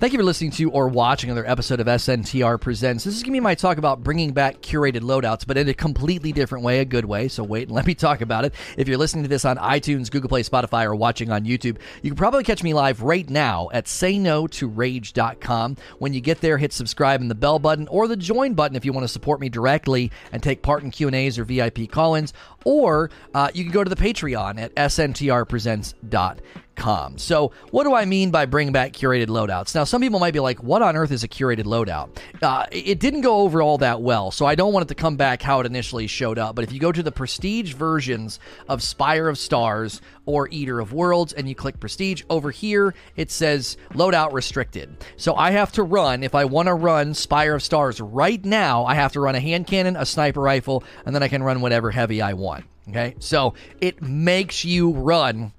Thank you for listening to or watching another episode of SNTR Presents. This is going to be my talk about bringing back curated loadouts, but in a completely different way, a good way. So wait and let me talk about it. If you're listening to this on iTunes, Google Play, Spotify, or watching on YouTube, you can probably catch me live right now at sayno2rage.com. When you get there, hit subscribe and the bell button or the join button if you want to support me directly and take part in Q&As or VIP call-ins, or uh, you can go to the Patreon at sntrpresents.com. So, what do I mean by bring back curated loadouts? Now, some people might be like, what on earth is a curated loadout? Uh, it didn't go over all that well, so I don't want it to come back how it initially showed up. But if you go to the prestige versions of Spire of Stars or Eater of Worlds and you click prestige, over here it says loadout restricted. So, I have to run, if I want to run Spire of Stars right now, I have to run a hand cannon, a sniper rifle, and then I can run whatever heavy I want. Okay, so it makes you run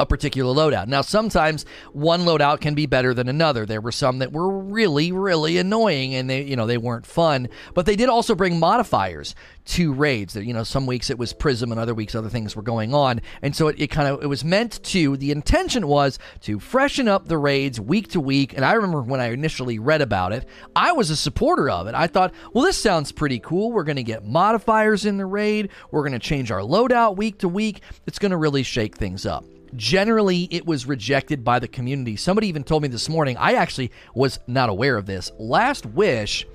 a particular loadout. Now, sometimes one loadout can be better than another. There were some that were really, really annoying and they, you know, they weren't fun, but they did also bring modifiers to raids. That You know, some weeks it was Prism and other weeks other things were going on. And so it, it kind of, it was meant to, the intention was to freshen up the raids week to week. And I remember when I initially read about it, I was a supporter of it. I thought, well, this sounds pretty cool. We're going to get modifiers in the raid. We're going to change our loadout week to week. It's going to really shake things up. Generally, it was rejected by the community. Somebody even told me this morning, I actually was not aware of this. Last Wish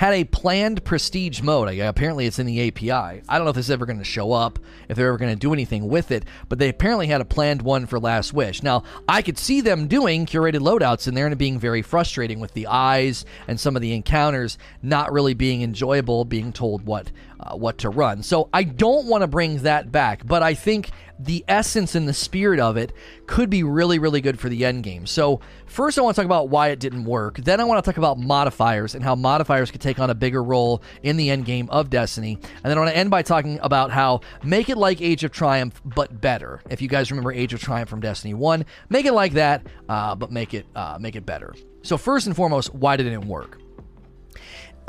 had a planned prestige mode. Apparently, it's in the API. I don't know if this is ever going to show up, if they're ever going to do anything with it, but they apparently had a planned one for Last Wish. Now, I could see them doing curated loadouts in there and it being very frustrating with the eyes and some of the encounters not really being enjoyable, being told what uh, what to run. So I don't want to bring that back, but I think the essence and the spirit of it could be really, really good for the end game. So first, I want to talk about why it didn't work. Then I want to talk about modifiers and how modifiers could take on a bigger role in the end game of Destiny. And then I want to end by talking about how make it like Age of Triumph, but better. If you guys remember Age of Triumph from Destiny One, make it like that, uh, but make it uh, make it better. So first and foremost, why did it work?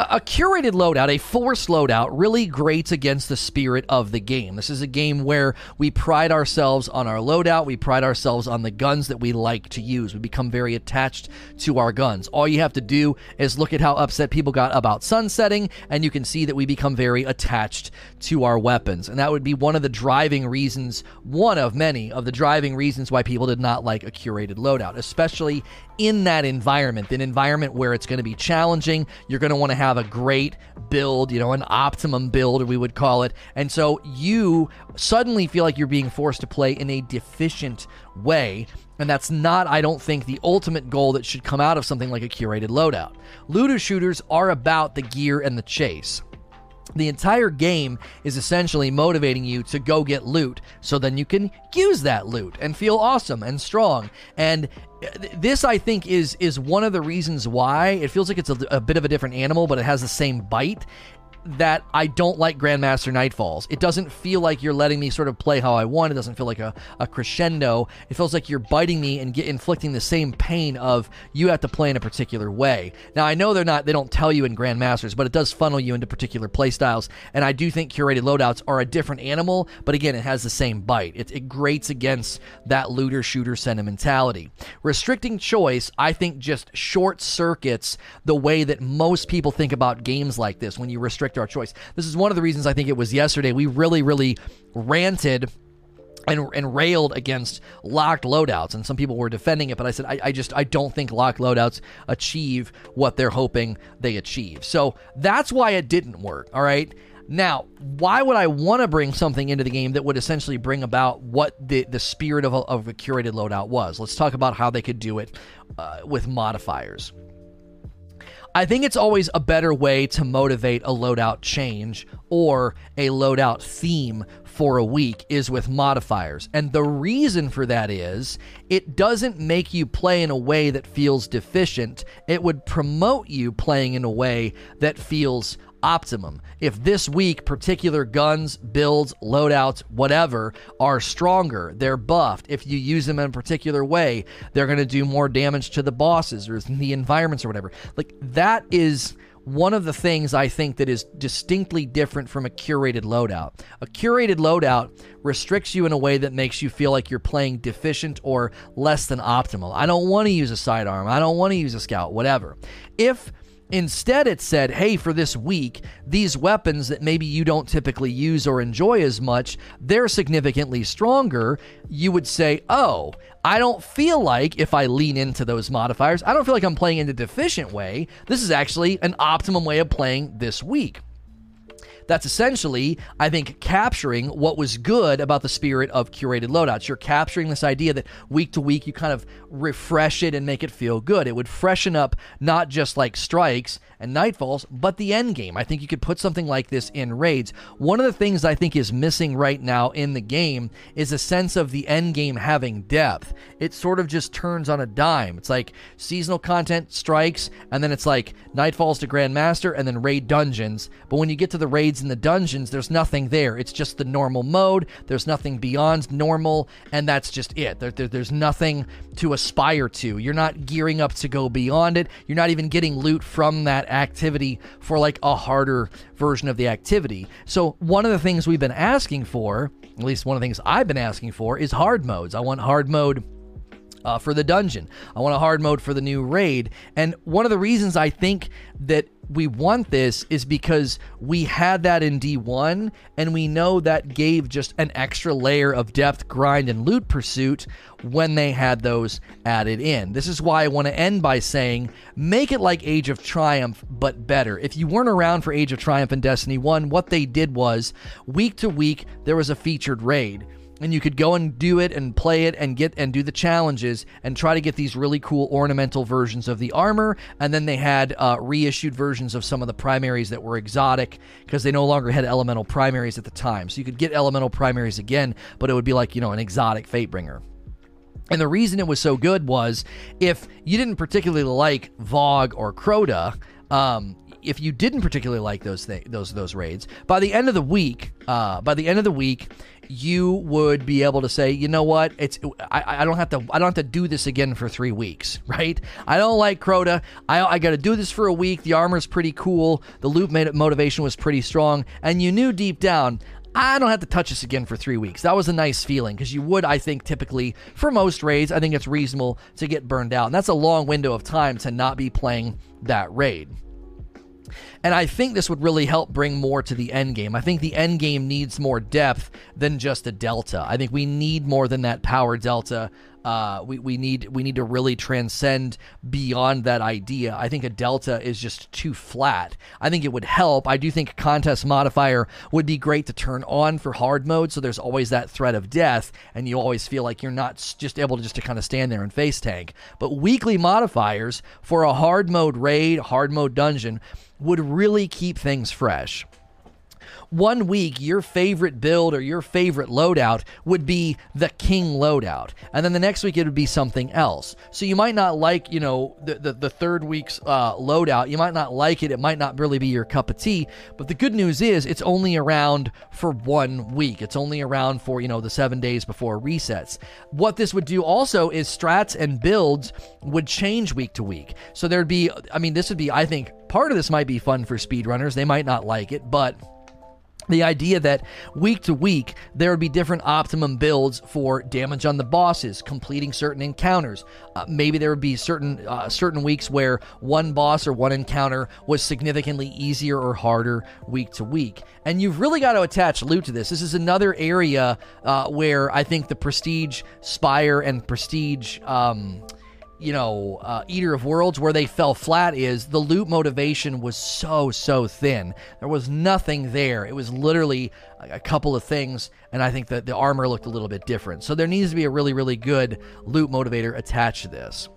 A curated loadout, a forced loadout, really grates against the spirit of the game. This is a game where we pride ourselves on our loadout, we pride ourselves on the guns that we like to use. We become very attached to our guns. All you have to do is look at how upset people got about sunsetting, and you can see that we become very attached to our weapons. And that would be one of the driving reasons, one of many of the driving reasons why people did not like a curated loadout, especially in that environment, an environment where it's going to be challenging. You're going to want to have a great build, you know, an optimum build, we would call it. And so you suddenly feel like you're being forced to play in a deficient way. And that's not, I don't think, the ultimate goal that should come out of something like a curated loadout. Looter shooters are about the gear and the chase. The entire game is essentially motivating you to go get loot so then you can use that loot and feel awesome and strong. And this I think is is one of the reasons why. It feels like it's a, a, bit of a different animal, but it has the same bite that I don't like Grandmaster Nightfalls. It doesn't feel like you're letting me sort of play how I want. It doesn't feel like a, a crescendo. It feels like you're biting me and get, inflicting the same pain of you have to play in a particular way. Now I know they're not they don't tell you in Grandmasters, but it does funnel you into particular playstyles. And I do think curated loadouts are a different animal, but again, it has the same bite. It, it grates against that looter shooter sentimentality. Restricting choice, I think, just short circuits the way that most people think about games like this. When you restrict restrict our choice. This is one of the reasons I think it was yesterday. We really, really ranted and, and railed against locked loadouts and some people were defending it but i said I, I, just i don't think locked loadouts achieve what they're hoping they achieve so that's why it didn't work all right now why would i want to bring something into the game that would essentially bring about what the, the spirit of a, of a curated loadout was let's talk about how they could do it uh, with modifiers I think it's always a better way to motivate a loadout change or a loadout theme for a week is with modifiers. And the reason for that is it doesn't make you play in a way that feels deficient. It would promote you playing in a way that feels optimum. If this week particular guns, builds, loadouts, whatever are stronger, they're buffed. If you use them in a particular way, they're going to do more damage to the bosses or the environments or whatever. Like that is one of the things I think that is distinctly different from a curated loadout. A curated loadout restricts you in a way that makes you feel like you're playing deficient or less than optimal. I don't want to use a sidearm. I don't want to use a scout, whatever. If Instead, it said, hey, for this week, these weapons that maybe you don't typically use or enjoy as much, they're significantly stronger. You would say, oh, I don't feel like if I lean into those modifiers, I don't feel like I'm playing in a deficient way. This is actually an optimum way of playing this week. That's essentially, I think, capturing what was good about the spirit of curated loadouts. You're capturing this idea that week to week you kind of refresh it and make it feel good. It would freshen up not just like strikes and nightfalls, but the end game. I think you could put something like this in raids. One of the things I think is missing right now in the game is a sense of the end game having depth. It sort of just turns on a dime. It's like seasonal content strikes, and then it's like nightfalls to Grandmaster, and then raid dungeons. But when you get to the raids in the dungeons, there's nothing there. It's just the normal mode. There's nothing beyond normal, and that's just it. There, there, there's nothing to aspire to. You're not gearing up to go beyond it. You're not even getting loot from that activity for like a harder version of the activity. So, one of the things we've been asking for, at least one of the things I've been asking for, is hard modes. I want hard mode. Uh, for the dungeon. I want a hard mode for the new raid. And one of the reasons I think that we want this is because we had that in D1 and we know that gave just an extra layer of depth, grind, and loot pursuit when they had those added in. This is why I want to end by saying make it like Age of Triumph, but better. If you weren't around for Age of Triumph and Destiny 1, what they did was week to week there was a featured raid and you could go and do it and play it and get and do the challenges and try to get these really cool ornamental versions of the armor. And then they had uh, reissued versions of some of the primaries that were exotic because they no longer had elemental primaries at the time. So you could get elemental primaries again but it would be like you know an exotic fatebringer. And the reason it was so good was if you didn't particularly like VoG or Crota, um, if you didn't particularly like those th- those those raids, by the end of the week, uh, by the end of the week, you would be able to say, you know what, it's I, I don't have to I don't have to do this again for three weeks, right? I don't like Crota. I, I got to do this for a week. The armor's pretty cool. The loot motivation was pretty strong, and you knew deep down. I don't have to touch this again for three weeks. That was a nice feeling because you would, I think, typically for most raids, I think it's reasonable to get burned out. And that's a long window of time to not be playing that raid. And I think this would really help bring more to the end game. I think the end game needs more depth than just a delta. I think we need more than that power delta. Uh, we, we need we need to really transcend beyond that idea. I think a delta is just too flat. I think it would help. I do think contest modifier would be great to turn on for hard mode, so there's always that threat of death, and you always feel like you're not just able to just to kind of stand there and face tank. But weekly modifiers for a hard mode raid, hard mode dungeon would really keep things fresh one week your favorite build or your favorite loadout would be the king loadout. And then the next week it would be something else. So you might not like you know the, the, the third week's uh, loadout. You might not like it. It might not really be your cup of tea. But the good news is it's only around for one week. It's only around for you know the seven days before resets. What this would do also is strats and builds would change week to week. So there'd be i mean this would be i think part of this might be fun for speedrunners. They might not like it but the idea that week to week there would be different optimum builds for damage on the bosses completing certain encounters. Uh, maybe there would be certain uh, certain weeks where one boss or one encounter was significantly easier or harder week to week. And you've really got to attach loot to this. This is another area uh, where i think the prestige spire and prestige um, you know, uh, Eater of Worlds, where they fell flat is the loot motivation was so, so thin. There was nothing there. It was literally a couple of things, and I think that the armor looked a little bit different. So there needs to be a really, really good loot motivator attached to this.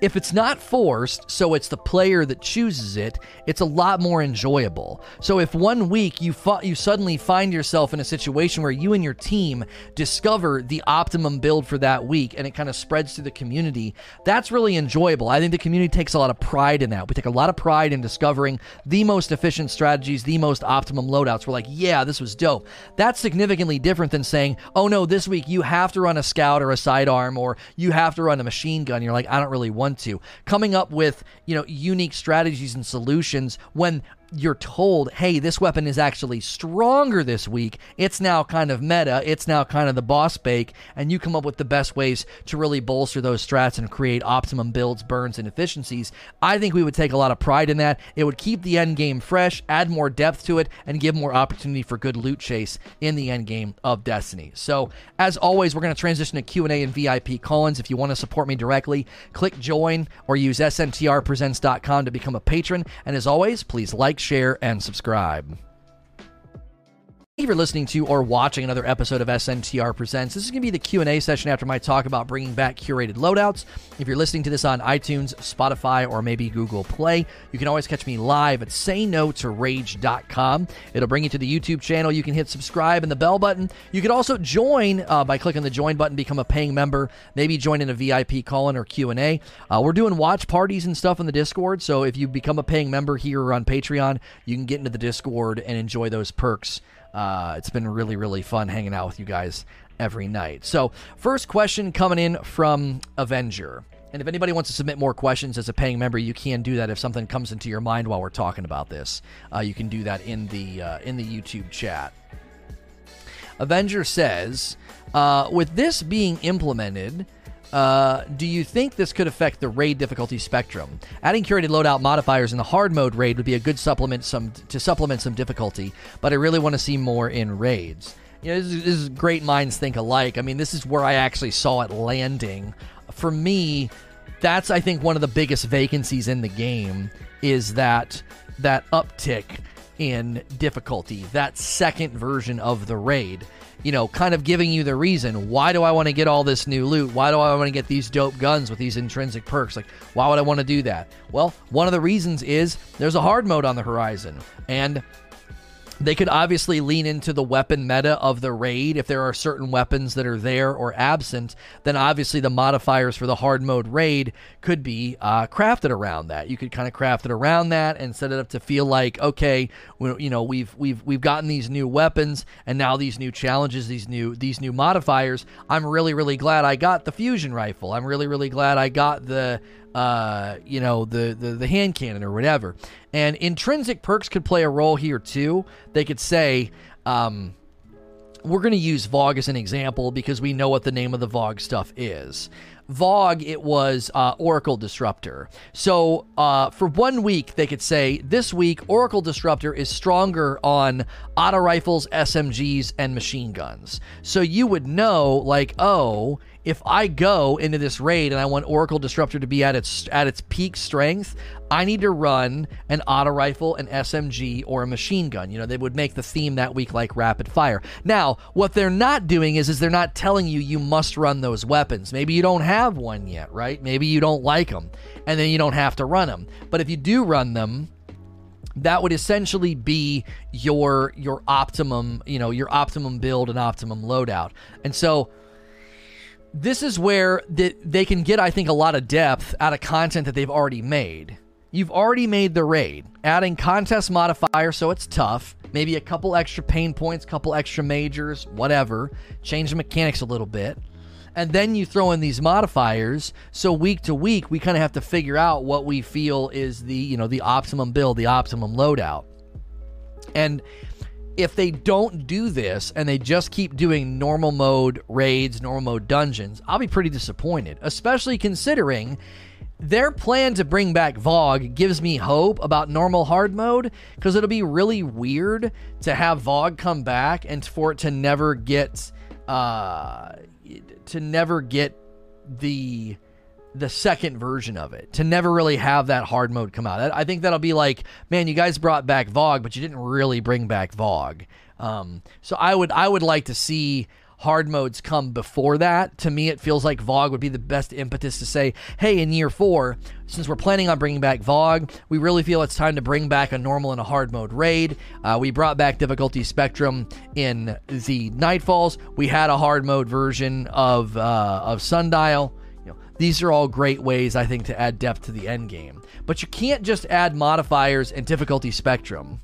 If it's not forced, so it's the player that chooses it, it's a lot more enjoyable. So if one week you you suddenly find yourself in a situation where you and your team discover the optimum build for that week and it kind of spreads to the community, that's really enjoyable. I think the community takes a lot of pride in that. We take a lot of pride in discovering the most efficient strategies, the most optimum loadouts. We're like, yeah, this was dope. That's significantly different than saying, oh no, this week you have to run a scout or a sidearm or you have to run a machine gun. You're like, I don't really really want to. Coming up with, you know, unique strategies and solutions when you're told, hey, this weapon is actually stronger this week. It's now kind of meta. It's now kind of the boss bake. And you come up with the best ways to really bolster those strats and create optimum builds, burns, and efficiencies. I think we would take a lot of pride in that. It would keep the end game fresh, add more depth to it, and give more opportunity for good loot chase in the end game of Destiny. So, as always, we're going to transition to Q&A and VIP call-ins. If you want to support me directly, click join or use sntrpresents.com to become a patron. And as always, please like, like, share, and subscribe. Thank you for listening to or watching another episode of SNTR Presents. This is going to be the Q&A session after my talk about bringing back curated loadouts. If you're listening to this on iTunes, Spotify, or maybe Google Play, you can always catch me live at sayno2rage.com. It'll bring you to the YouTube channel. You can hit subscribe and the bell button. You can also join uh, by clicking the join button, become a paying member, maybe join in a VIP call-in or Q&A. Uh, we're doing watch parties and stuff in the Discord, so if you become a paying member here or on Patreon, you can get into the Discord and enjoy those perks. Uh, it's been really, really fun hanging out with you guys every night. So, first question coming in from Avenger. And if anybody wants to submit more questions as a paying member, you can do that if something comes into your mind while we're talking about this. Uh, you can do that in the uh, in the YouTube chat. Avenger says, uh, with this being implemented, uh, do you think this could affect the raid difficulty spectrum? Adding curated loadout modifiers in the hard mode raid would be a good supplement some to supplement some difficulty, but I really want to see more in raids. You know, this is, this is great minds think alike. I mean, this is where I actually saw it landing. For me, that's I think one of the biggest vacancies in the game is that that uptick in difficulty, that second version of the raid you know, kind of giving you the reason why do I want to get all this new loot? Why do I want to get these dope guns with these intrinsic perks? Like, why would I want to do that? Well, one of the reasons is there's a hard mode on the horizon. And they could obviously lean into the weapon meta of the raid. If there are certain weapons that are there or absent, then obviously the modifiers for the hard mode raid could be uh, crafted around that. You could kind of craft it around that and set it up to feel like, okay, we, you know, we've we've we've gotten these new weapons and now these new challenges, these new these new modifiers. I'm really really glad I got the fusion rifle. I'm really really glad I got the uh, you know, the, the, the hand cannon or whatever. And intrinsic perks could play a role here too. They could say, um, we're going to use VoG as an example because we know what the name of the VoG stuff is. VoG, it was uh, Oracle Disruptor. So uh, for one week, they could say this week Oracle Disruptor is stronger on auto rifles, SMGs, and machine guns. So you would know, like, oh, if I go into this raid and I want Oracle Disruptor to be at its at its peak strength, I need to run an auto rifle, an SMG, or a machine gun. You know, they would make the theme that week like rapid fire. Now, what they're not doing is is they're not telling you you must run those weapons. Maybe you don't have one yet, right? Maybe you don't like them, and then you don't have to run them. But if you do run them, that would essentially be your your optimum, you know, your optimum build and optimum loadout. And so this is where the, they can get, I think, a lot of depth out of content that they've already made. You've already made the raid, adding contest modifier so it's tough, maybe a couple extra pain points, couple extra majors, whatever, change the mechanics a little bit. And then you throw in these modifiers, so week to week we kind of have to figure out what we feel is the, you know, the optimum build, the optimum loadout. And if they don't do this and they just keep doing normal mode raids, normal mode dungeons, I'll be pretty disappointed, especially considering their plan to bring back VoG gives me hope about normal hard mode because it'll be really weird to have VoG come back and for it to never get uh to never get the the second version of it to never really have that hard mode come out. I think that'll be like, man, you guys brought back VoG, but you didn't really bring back VoG. Um, so I would I would like to see hard modes come before that. To me, it feels like VoG would be the best impetus to say, hey, in year four, since we're planning on bringing back VoG, we really feel it's time to bring back a normal and a hard mode raid. Uh, we brought back difficulty spectrum in the Nightfalls. We had a hard mode version of uh, of Sundial. These are all great ways, I think, to add depth to the end game. But you can't just add modifiers and difficulty spectrum.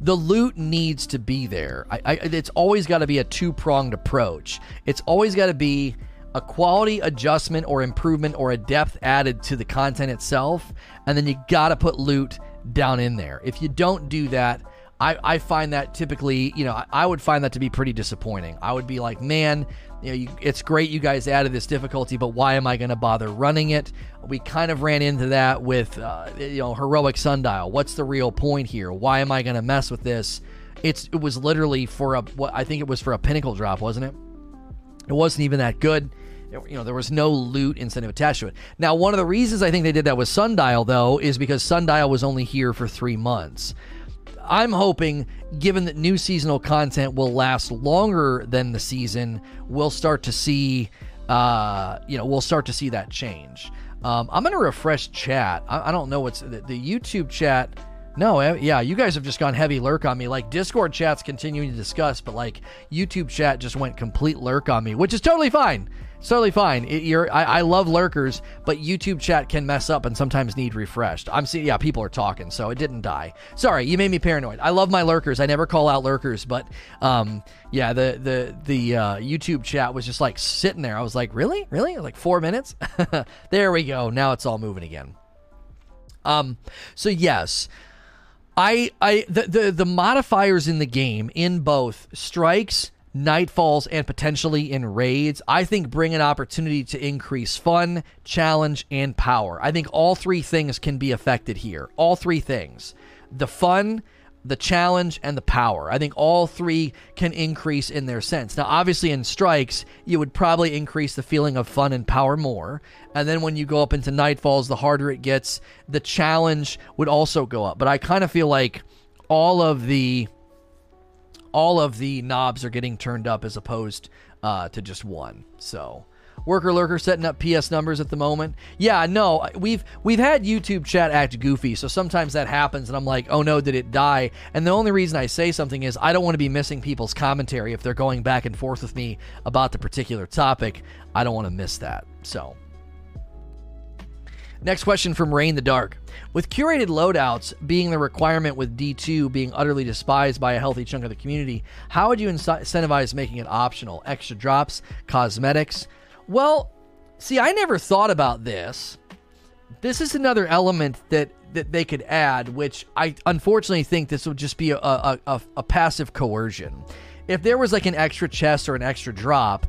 The loot needs to be there. I, I, it's always got to be a two pronged approach. It's always got to be a quality adjustment or improvement or a depth added to the content itself, and then you got to put loot down in there. If you don't do that, I, I find that typically, you know, I, I would find that to be pretty disappointing. I would be like, man, you know, you, it's great you guys added this difficulty, but why am I going to bother running it? We kind of ran into that with, uh, you know, heroic sundial. What's the real point here? Why am I going to mess with this? It's it was literally for a what I think it was for a pinnacle drop, wasn't it? It wasn't even that good. you know, there was no loot incentive attached to it. Now, one of the reasons I think they did that with Sundial, though, is because Sundial was only here for three months. I'm hoping, given that new seasonal content will last longer than the season, we'll start to see, uh, you know, we'll start to see that change. Um, I'm to refresh chat. I, I, don't know what's the, the YouTube chat. No, eh, yeah, you guys have just gone heavy lurk on me. Like Discord chat's continuing to discuss, but like YouTube chat just went complete lurk on me, which is totally fine. It's totally fine. It, you're, I, I, love lurkers, but YouTube chat can mess up and sometimes need refreshed. I'm seeing, yeah, people are talking, so it didn't die. Sorry, you made me paranoid. I love my lurkers. I never call out lurkers, but um, yeah, the the the uh, YouTube chat was just like sitting there. I was like, really, really, like four minutes. there we go. Now it's all moving again. Um, so yes. I, I the, the the modifiers in the game in both strikes nightfalls, and potentially in raids, I think bring an opportunity to increase fun, challenge, and power. I think all three things can be affected here. All three things the fun, the challenge, and the power. I think all three can increase in their sense. Now, obviously, in strikes, you would probably increase the feeling of fun and power more. And then when you go up into nightfalls, the harder it gets, the challenge would also go up. But I kind of feel like all of the all of the knobs are getting turned up as opposed uh, to just one. So worker lurker setting up PS numbers at the moment. Yeah, no, we've we've had YouTube chat act goofy, so sometimes that happens, and I'm like, oh no, did it die? And the only reason I say something is I don't want to be missing people's commentary if they're going back and forth with me about the particular topic. I don't want to miss that. So. Next question from Rain the Dark. With curated loadouts being the requirement with D2 being utterly despised by a healthy chunk of the community, how would you incentivize making it optional? Extra drops, cosmetics? Well, see, I never thought about this. This is another element that, that they could add, which I unfortunately think this would just be a, a, a, a passive coercion. If there was like an extra chest or an extra drop,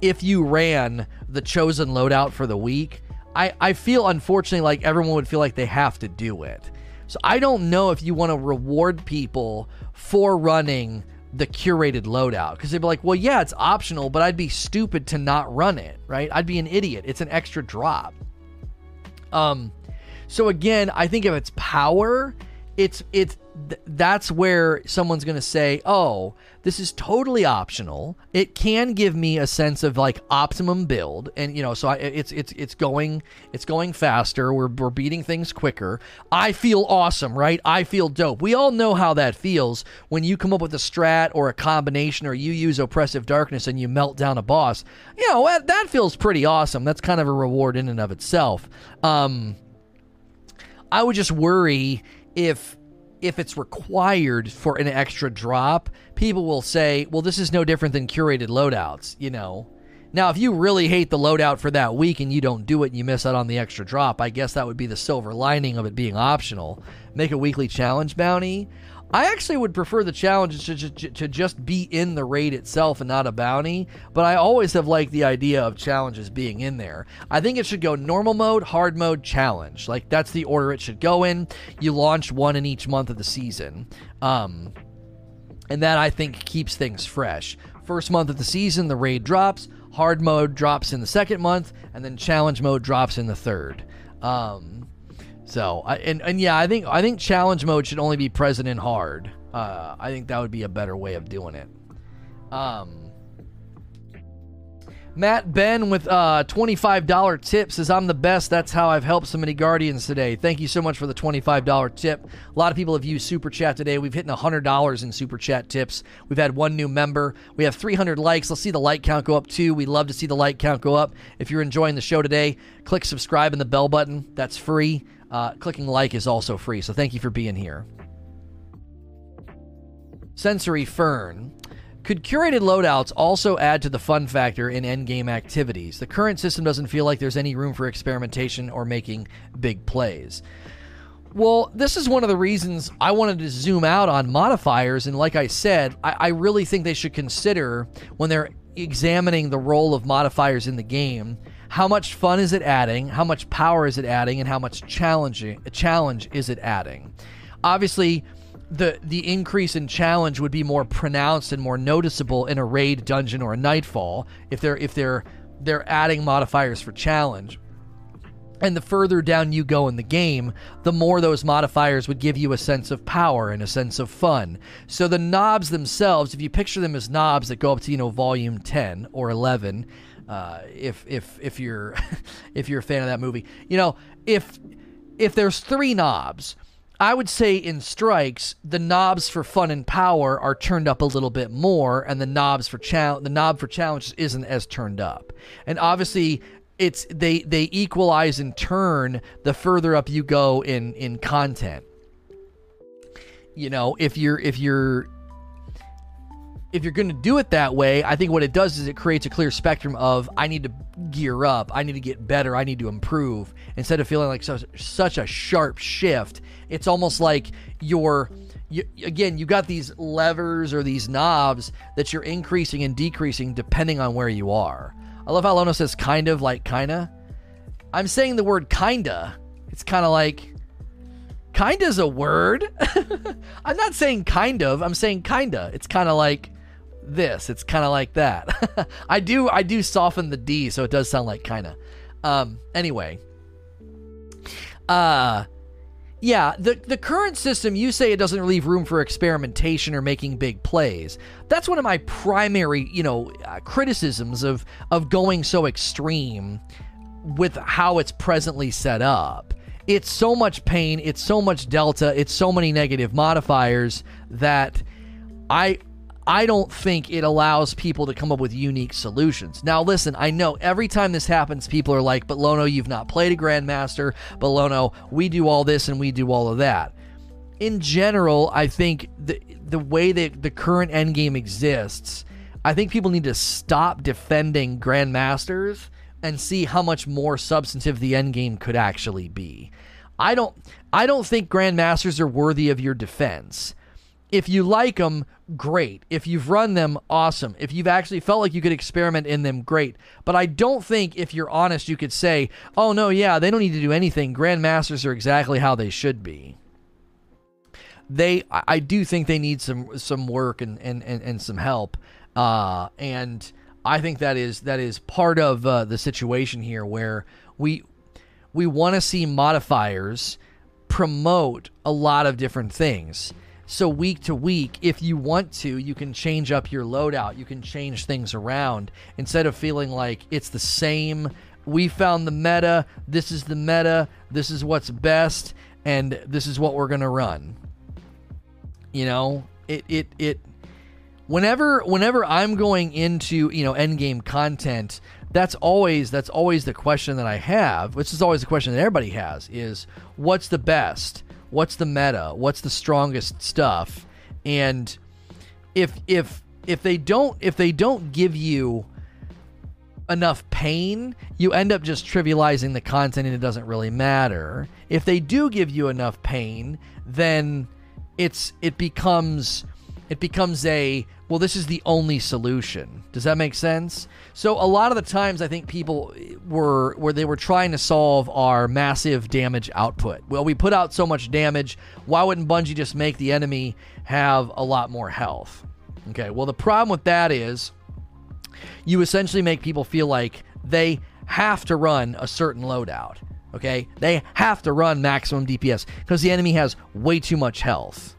if you ran the chosen loadout for the week, I, I feel unfortunately like everyone would feel like they have to do it. So I don't know if you want to reward people for running the curated loadout because they'd be like, well, yeah, it's optional, but I'd be stupid to not run it, right? I'd be an idiot. It's an extra drop. Um, so again, I think if it's power, it's it's th- that's where someone's going to say, "Oh, this is totally optional. It can give me a sense of like optimum build, and you know, so I, it's it's it's going it's going faster. We're we're beating things quicker. I feel awesome, right? I feel dope. We all know how that feels when you come up with a strat or a combination, or you use oppressive darkness and you melt down a boss. You know, that, that feels pretty awesome. That's kind of a reward in and of itself. Um, I would just worry if if it's required for an extra drop, people will say, well, this is no different than curated loadouts, you know. Now, if you really hate the loadout for that week and you don't do it and you miss out on the extra drop, I guess that would be the silver lining of it being optional. Make a weekly challenge bounty. I actually would prefer the challenge to, to, to, just be in the raid itself and not a bounty, but I always have liked the idea of challenges being in there. I think it should go normal mode, hard mode, challenge. Like that's the order it should go in. You launch one in each month of the season. Um, and that I think keeps things fresh. First month of the season, the raid drops, hard mode drops in the second month, and then challenge mode drops in the third. Um, so, and and yeah, I think I think challenge mode should only be present in hard. Uh, I think that would be a better way of doing it. Um, Matt Ben with uh, $25 tip says, I'm the best. That's how I've helped so many Guardians today. Thank you so much for the $25 tip. A lot of people have used Super Chat today. We've hit $100 in Super Chat tips. We've had one new member. We have 300 likes. Let's see the like count go up too. We'd love to see the like count go up. If you're enjoying the show today, click subscribe and the bell button. That's free. Uh, clicking like is also free, so thank you for being here. Sensory Fern. Could curated loadouts also add to the fun factor in endgame activities? The current system doesn't feel like there's any room for experimentation or making big plays. Well, this is one of the reasons I wanted to zoom out on modifiers. And like I said, I, I really think they should consider when they're examining the role of modifiers in the game how much fun is it adding, how much power is it adding, and how much challenging challenge is it adding. Obviously, the the increase in challenge would be more pronounced and more noticeable in a raid dungeon or a nightfall if they're if they're they're adding modifiers for challenge. And the further down you go in the game, the more those modifiers would give you a sense of power and a sense of fun. So the knobs themselves, if you picture them as knobs that go up to, you know, volume 10 or 11, uh, if if if you're if you're a fan of that movie, you know, if if there's three knobs, I would say in strikes, the knobs for fun and power are turned up a little bit more, and the knobs for challenge, the knob for challenge isn't as turned up. And obviously, it's they they equalize in turn the further up you go in in content. You know, if you're if you're if you're going to do it that way, I think what it does is it creates a clear spectrum of I need to gear up, I need to get better, I need to improve instead of feeling like such, such a sharp shift. It's almost like you're you, again, You've got these levers or these knobs that you're increasing and decreasing depending on where you are. I love how Lono says kind of like kinda. I'm saying the word kinda. It's kind of like kinda's a word. I'm not saying kind of. I'm saying kinda. It's kind of like this. It's kind of like that. I do I do soften the D so it does sound like kind of. Um anyway. Uh yeah, the the current system you say it doesn't leave room for experimentation or making big plays. That's one of my primary, you know, uh, criticisms of of going so extreme with how it's presently set up. It's so much pain, it's so much delta, it's so many negative modifiers that I I don't think it allows people to come up with unique solutions. Now, listen, I know every time this happens, people are like, but Lono, you've not played a Grandmaster. But Lono, we do all this and we do all of that. In general, I think the, the way that the current endgame exists, I think people need to stop defending Grandmasters and see how much more substantive the endgame could actually be. I don't I don't think Grandmasters are worthy of your defense if you like them, great. If you've run them, awesome. If you've actually felt like you could experiment in them, great. But I don't think, if you're honest, you could say, oh, no, yeah, they don't need to do anything. Grandmasters are exactly how they should be. They, I do think they need some some work and and, and, and some help, uh, and I think that is that is part of uh, the situation here where we we want to see modifiers promote a lot of different things so week to week, if you want to, you can change up your loadout. You can change things around instead of feeling like it's the same. We found the meta. This is the meta. This is what's best, and this is what we're gonna run. You know, it it it. Whenever whenever I'm going into you know end game content, that's always that's always the question that I have, which is always the question that everybody has: is what's the best? What's the meta, what's the strongest stuff, and if if if they don't if they don't give you enough pain, you end up just trivializing the content and it doesn't really matter. If they do give you enough pain, then it's it becomes it becomes a well this is the only solution. Does that make sense? So a lot of the times i think people were where they were trying to solve our massive damage output. Well we put out so much damage why wouldn't bungie just make the enemy have a lot more health? Okay well the problem with that is you essentially make people feel like they have to run a certain loadout okay? They have to run maximum dps because the enemy has way too much health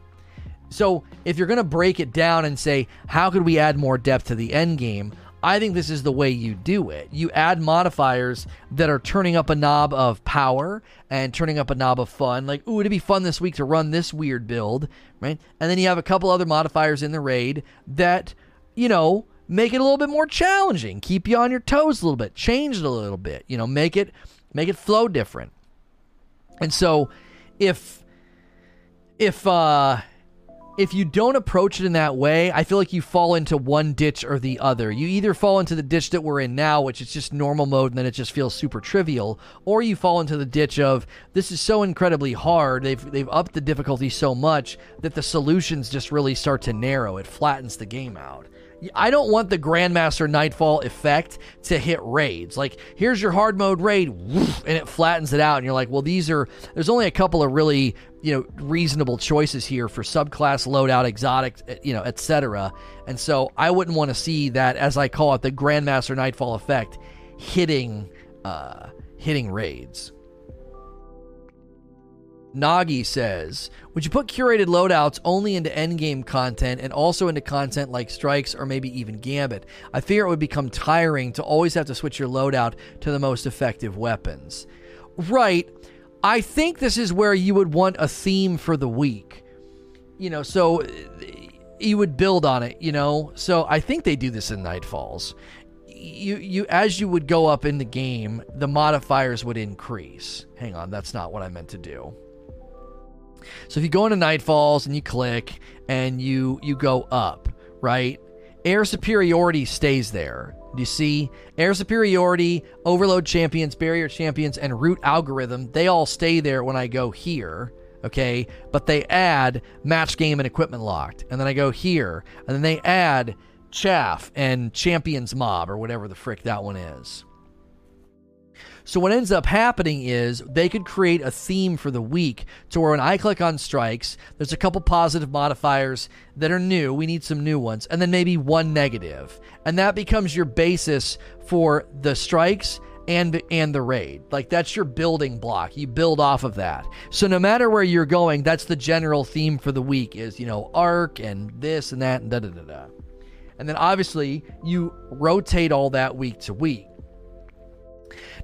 so if you're going to break it down and say, how could we add more depth to the end game? I think this is the way you do it. You add modifiers that are turning up a knob of power and turning up a knob of fun. Like, ooh, it'd be fun this week to run this weird build, right? And then you have a couple other modifiers in the raid that, you know, make it a little bit more challenging, keep you on your toes a little bit, change it a little bit, you know, make it make it flow different. And so if if uh if you don't approach it in that way, I feel like you fall into one ditch or the other. You either fall into the ditch that we're in now, which is just normal mode and then it just feels super trivial, or you fall into the ditch of this is so incredibly hard. They've they've upped the difficulty so much that the solutions just really start to narrow. It flattens the game out. I don't want the Grandmaster Nightfall effect to hit raids. Like, here's your hard mode raid, and it flattens it out, and you're like, well, these are. There's only a couple of really, you know, reasonable choices here for subclass loadout, exotic, eh, you know, etc. And so I wouldn't want to see that, as I call it, the Grandmaster Nightfall effect hitting, uh, hitting raids. Nagi says, Would you put curated loadouts only into endgame content and also into content like strikes or maybe even gambit? I fear it would become tiring to always have to switch your loadout to the most effective weapons. Right. I think this is where you would want a theme for the week. You know, so eh, you would build on it, you know? So I think they do this in Nightfalls. You, you as you would go up in the game, the modifiers would increase. Hang on, that's not what I meant to do. So if you go into Nightfalls and you click and you you go up, right? Air superiority stays there. Do you see? Air superiority, overload champions, barrier champions, and root algorithm, they all stay there when I go here. Okay, but they add match game and equipment locked. And then I go here, and then they add chaff and champions mob or whatever the frick that one is. So what ends up happening is they could create a theme for the week to where when I click on strikes, there's a couple positive modifiers that are new. We need some new ones, and then maybe one negative, and that becomes your basis for the strikes and and the raid. Like that's your building block. You build off of that. So no matter where you're going, that's the general theme for the week is, you know, arc and this and that and da da da da. And then obviously you rotate all that week to week.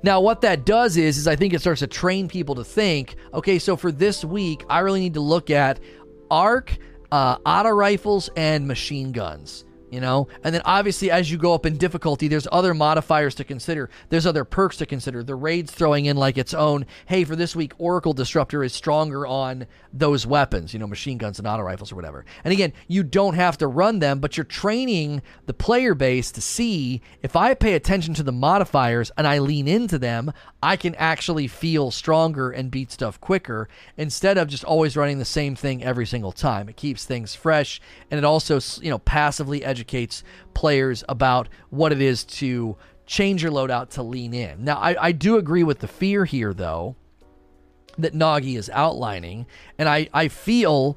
Now, what that does is, is I think it starts to train people to think, okay, so for this week, I really need to look at arc, uh, auto rifles, and machine guns you know? And then obviously as you go up in difficulty there's other modifiers to consider. There's other perks to consider. The raid's throwing in like its own hey for this week oracle disruptor is stronger on those weapons you know machine guns and auto rifles or whatever and again you don't have to run them but you're training the player base to see if i pay attention to the modifiers and i lean into them i can actually feel stronger and beat stuff quicker instead of just always running the same thing every single time it keeps things fresh and it also you know passively educates players about what it is to change your loadout to lean in. Now, I, I do agree with the fear here, though, that Nagi is outlining, and I, I feel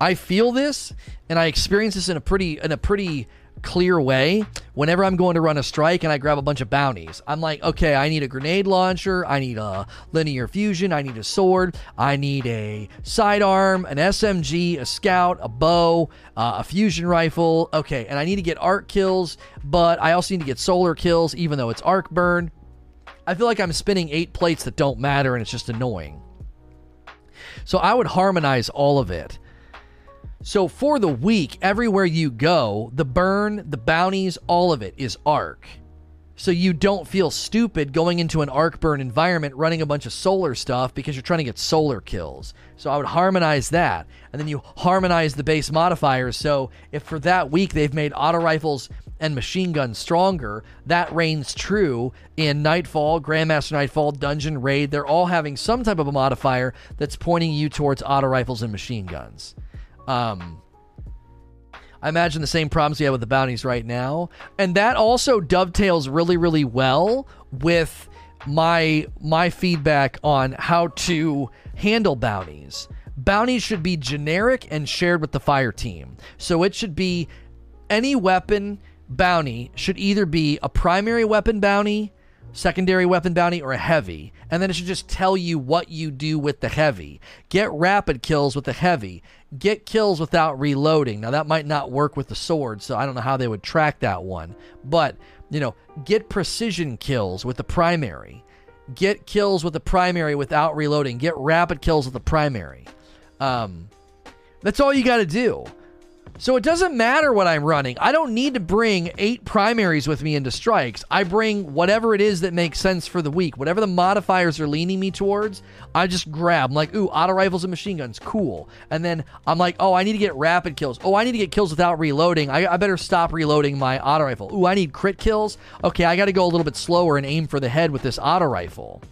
I feel this, and I experience this in a pretty in a pretty clear way whenever I'm going to run a strike and I grab a bunch of bounties. I'm like, okay, I need a grenade launcher, I need a linear fusion, I need a sword, I need a sidearm, an SMG, a scout, a bow, uh, a fusion rifle. Okay, and I need to get arc kills, but I also need to get solar kills, even though it's arc burn. I feel like I'm spinning eight plates that don't matter and it's just annoying. So I would harmonize all of it. So for the week, everywhere you go, the burn, the bounties, all of it is arc. So you don't feel stupid going into an arc burn environment running a bunch of solar stuff because you're trying to get solar kills. So I would harmonize that. And then you harmonize the base modifiers. So if for that week they've made auto rifles and machine guns stronger, that reigns true in Nightfall, Grandmaster Nightfall, Dungeon Raid. They're all having some type of a modifier that's pointing you towards auto rifles and machine guns. Um, I imagine the same problems we have with the bounties right now, and that also dovetails really, really well with my my feedback on how to handle bounties. Bounties should be generic and shared with the fire team. So it should be any weapon bounty should either be a primary weapon bounty, secondary weapon bounty, or a heavy. And then it should just tell you what you do with the heavy. Get rapid kills with the heavy get kills without reloading. Now that might not work with the sword, so I don't know how they would track that one. But, you know, get precision kills with the primary. Get kills with the primary without reloading. Get rapid kills with the primary. Um, that's all you got to do. So it doesn't matter what I'm running. I don't need to bring eight primaries with me into strikes. I bring whatever it is that makes sense for the week. Whatever the modifiers are leaning me towards, I just grab. I'm like, ooh, auto rifles and machine guns, cool. And then I'm like, oh, I need to get rapid kills. Oh, I need to get kills without reloading. I, I better stop reloading my auto rifle. Ooh, I need crit kills. Okay, I got to go a little bit slower and aim for the head with this auto rifle.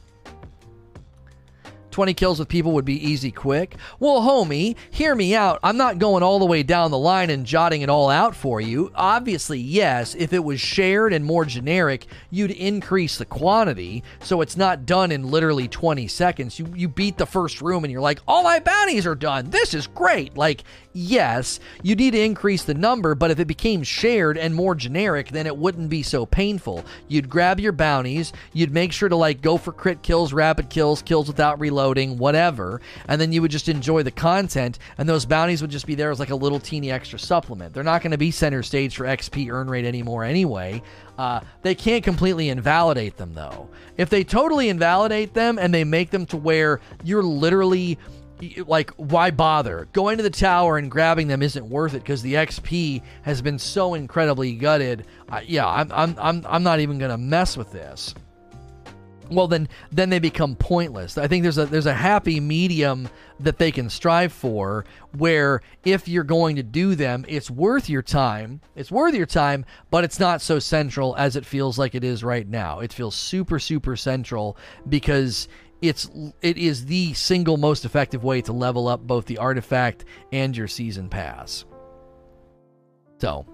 20 kills with people would be easy quick. Well, homie, hear me out. I'm not going all the way down the line and jotting it all out for you. Obviously, yes, if it was shared and more generic, you'd increase the quantity so it's not done in literally 20 seconds. You you beat the first room and you're like, "All my bounties are done. This is great." Like, yes, you need to increase the number, but if it became shared and more generic, then it wouldn't be so painful. You'd grab your bounties, you'd make sure to like go for crit kills, rapid kills, kills without reload whatever, and then you would just enjoy the content, and those bounties would just be there as like a little teeny extra supplement. They're not going to be center stage for XP earn rate anymore anyway. Uh, they can't completely invalidate them though. If they totally invalidate them and they make them to where you're literally like why bother going to the tower and grabbing them isn't worth it because the xp has been so incredibly gutted uh, yeah I'm, I'm, I'm, I'm not even gonna mess with this well then then they become pointless. I think there's a there's a happy medium that they can strive for where if you're going to do them, it's worth your time. It's worth your time, but it's not so central as it feels like it is right now. It feels super super central because it's it is the single most effective way to level up both the artifact and your season pass. So,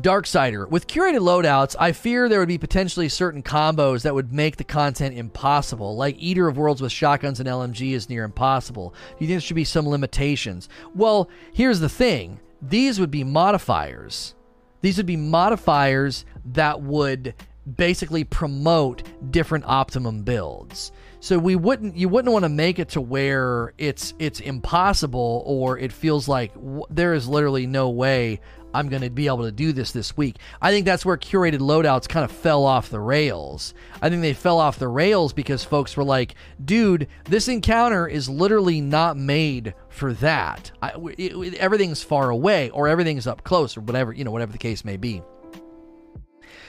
Darksider. With curated loadouts, I fear there would be potentially certain combos that would make the content impossible. Like Eater of Worlds with shotguns and LMG is near impossible. Do you think there should be some limitations? Well, here's the thing these would be modifiers. These would be modifiers that would basically promote different optimum builds. So we wouldn't you wouldn't want to make it to where it's it's impossible or it feels like w- there is literally no way I'm going to be able to do this this week. I think that's where curated loadouts kind of fell off the rails. I think they fell off the rails because folks were like, dude, this encounter is literally not made for that. I, it, it, everything's far away or everything's up close or whatever, you know, whatever the case may be.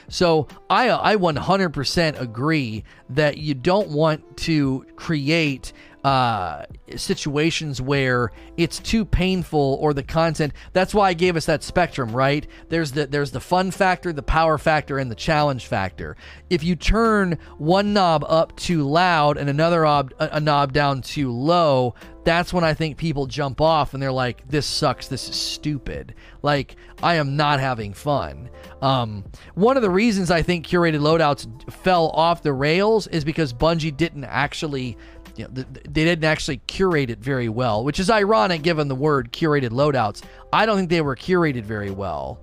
So I uh, I 100% agree that you don't want to create uh, situations where it's too painful or the content. That's why I gave us that spectrum, right? There's the there's the fun factor, the power factor, and the challenge factor. If you turn one knob up too loud and another knob a knob down too low, that's when I think people jump off and they're like, "This sucks. This is stupid. Like I am not having fun." Um, one of the reasons I think curated loadouts fell off the rails is because Bungie didn't actually you know, they didn't actually curate it very well, which is ironic given the word curated loadouts. I don't think they were curated very well.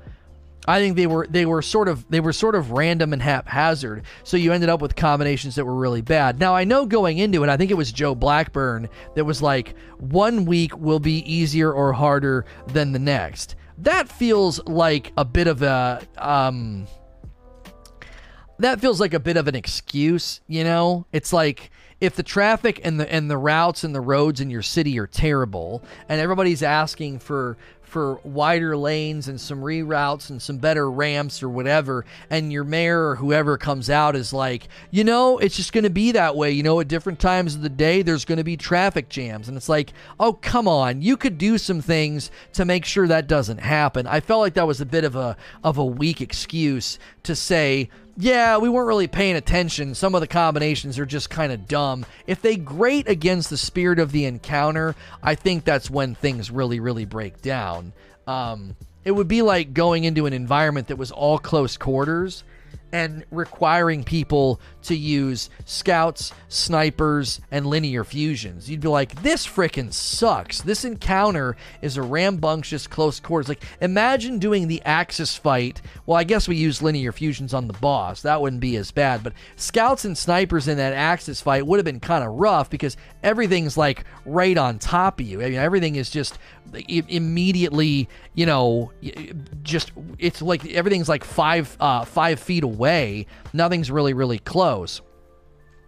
I think they were they were sort of they were sort of random and haphazard. So you ended up with combinations that were really bad. Now I know going into it, I think it was Joe Blackburn that was like one week will be easier or harder than the next. That feels like a bit of a um that feels like a bit of an excuse, you know? It's like if the traffic and the and the routes and the roads in your city are terrible and everybody's asking for for wider lanes and some reroutes and some better ramps or whatever and your mayor or whoever comes out is like you know it's just going to be that way. You know at different times of the day there's going to be traffic jams. And it's like oh come on. You could do some things to make sure that doesn't happen. I felt like that was a bit of a of a weak excuse to say yeah, we weren't really paying attention. Some of the combinations are just kind of dumb. If they grate against the spirit of the encounter, I think that's when things really, really break down. Um, it would be like going into an environment that was all close quarters and requiring people to use scouts, snipers, and linear fusions. You'd be like, this frickin' sucks. This encounter is a rambunctious close quarters. Like, imagine doing the Axis fight. Well, I guess we use linear fusions on the boss. That wouldn't be as bad. But scouts and snipers in that Axis fight would have been kind of rough because everything's like right on top of you. I mean, everything is just immediately, you know, just it's like everything's like five uh, five feet away. Nothing's really really close,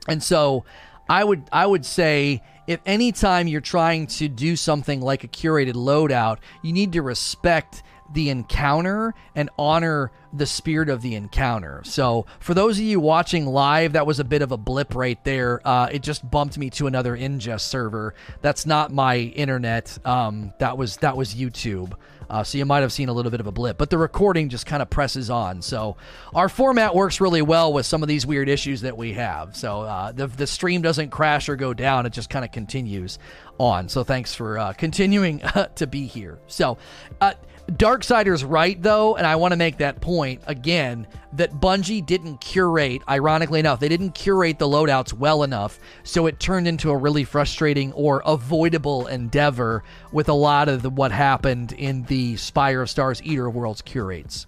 and so I would I would say if anytime you're trying to do something like a curated loadout, you need to respect the encounter and honor the spirit of the encounter. So, for those of you watching live, that was a bit of a blip right there. Uh, it just bumped me to another ingest server. That's not my internet. Um, that was that was YouTube. Uh, so you might have seen a little bit of a blip, but the recording just kind of presses on. So our format works really well with some of these weird issues that we have. So uh, the the stream doesn't crash or go down; it just kind of continues on. So thanks for uh, continuing to be here. So. Darksider's right though, and I want to make that point again that Bungie didn't curate, ironically enough, they didn't curate the loadouts well enough, so it turned into a really frustrating or avoidable endeavor with a lot of the, what happened in the Spire of Stars Eater of Worlds curates.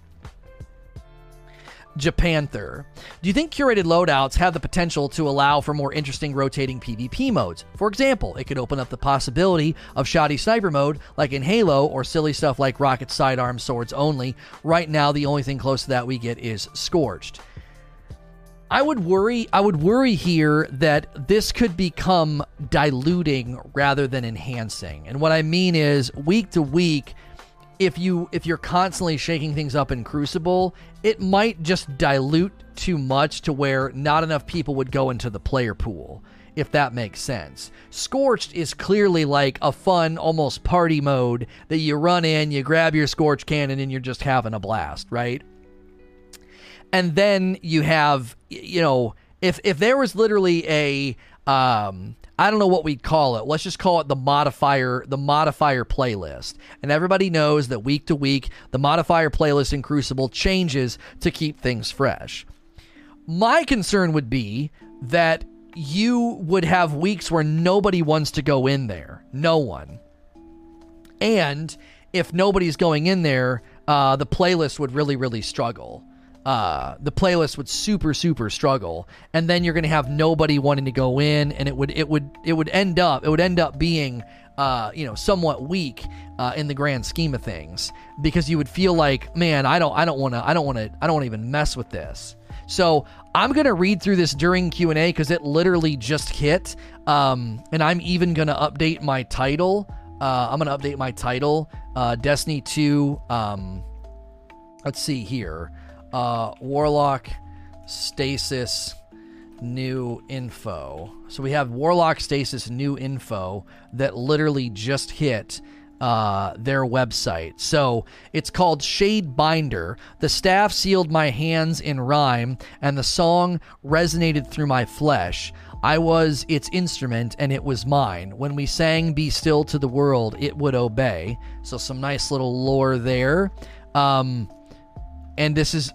Japanther. Do you think curated loadouts have the potential to allow for more interesting rotating PvP modes? For example, it could open up the possibility of shotty sniper mode like in Halo or silly stuff like rocket sidearm swords only. Right now, the only thing close to that we get is Scorched. I would worry I would worry here that this could become diluting rather than enhancing. And what I mean is week to week if you if you're constantly shaking things up in Crucible, it might just dilute too much to where not enough people would go into the player pool, if that makes sense. Scorched is clearly like a fun, almost party mode that you run in, you grab your Scorch cannon, and you're just having a blast, right? And then you have, you know, if if there was literally a um I don't know what we'd call it. Let's just call it the modifier, the modifier playlist. And everybody knows that week to week, the modifier playlist in Crucible changes to keep things fresh. My concern would be that you would have weeks where nobody wants to go in there. No one. And if nobody's going in there, uh, the playlist would really, really struggle uh, the playlist would super super struggle, and then you're going to have nobody wanting to go in, and it would it would it would end up it would end up being uh, you know somewhat weak uh, in the grand scheme of things because you would feel like man I don't I don't want to I don't want to I don't want to even mess with this. So I'm gonna read through this during Q and A because it literally just hit, um, and I'm even gonna update my title. Uh, I'm gonna update my title, uh, Destiny 2. Um, let's see here uh, Warlock Stasis new info. So we have Warlock Stasis new info that literally just hit uh, their website. So it's called Shadebinder. The staff sealed my hands in rhyme, and the song resonated through my flesh. I was its instrument, and it was mine. When we sang Be Still to the World, it would obey. So some nice little lore there. Um, and this is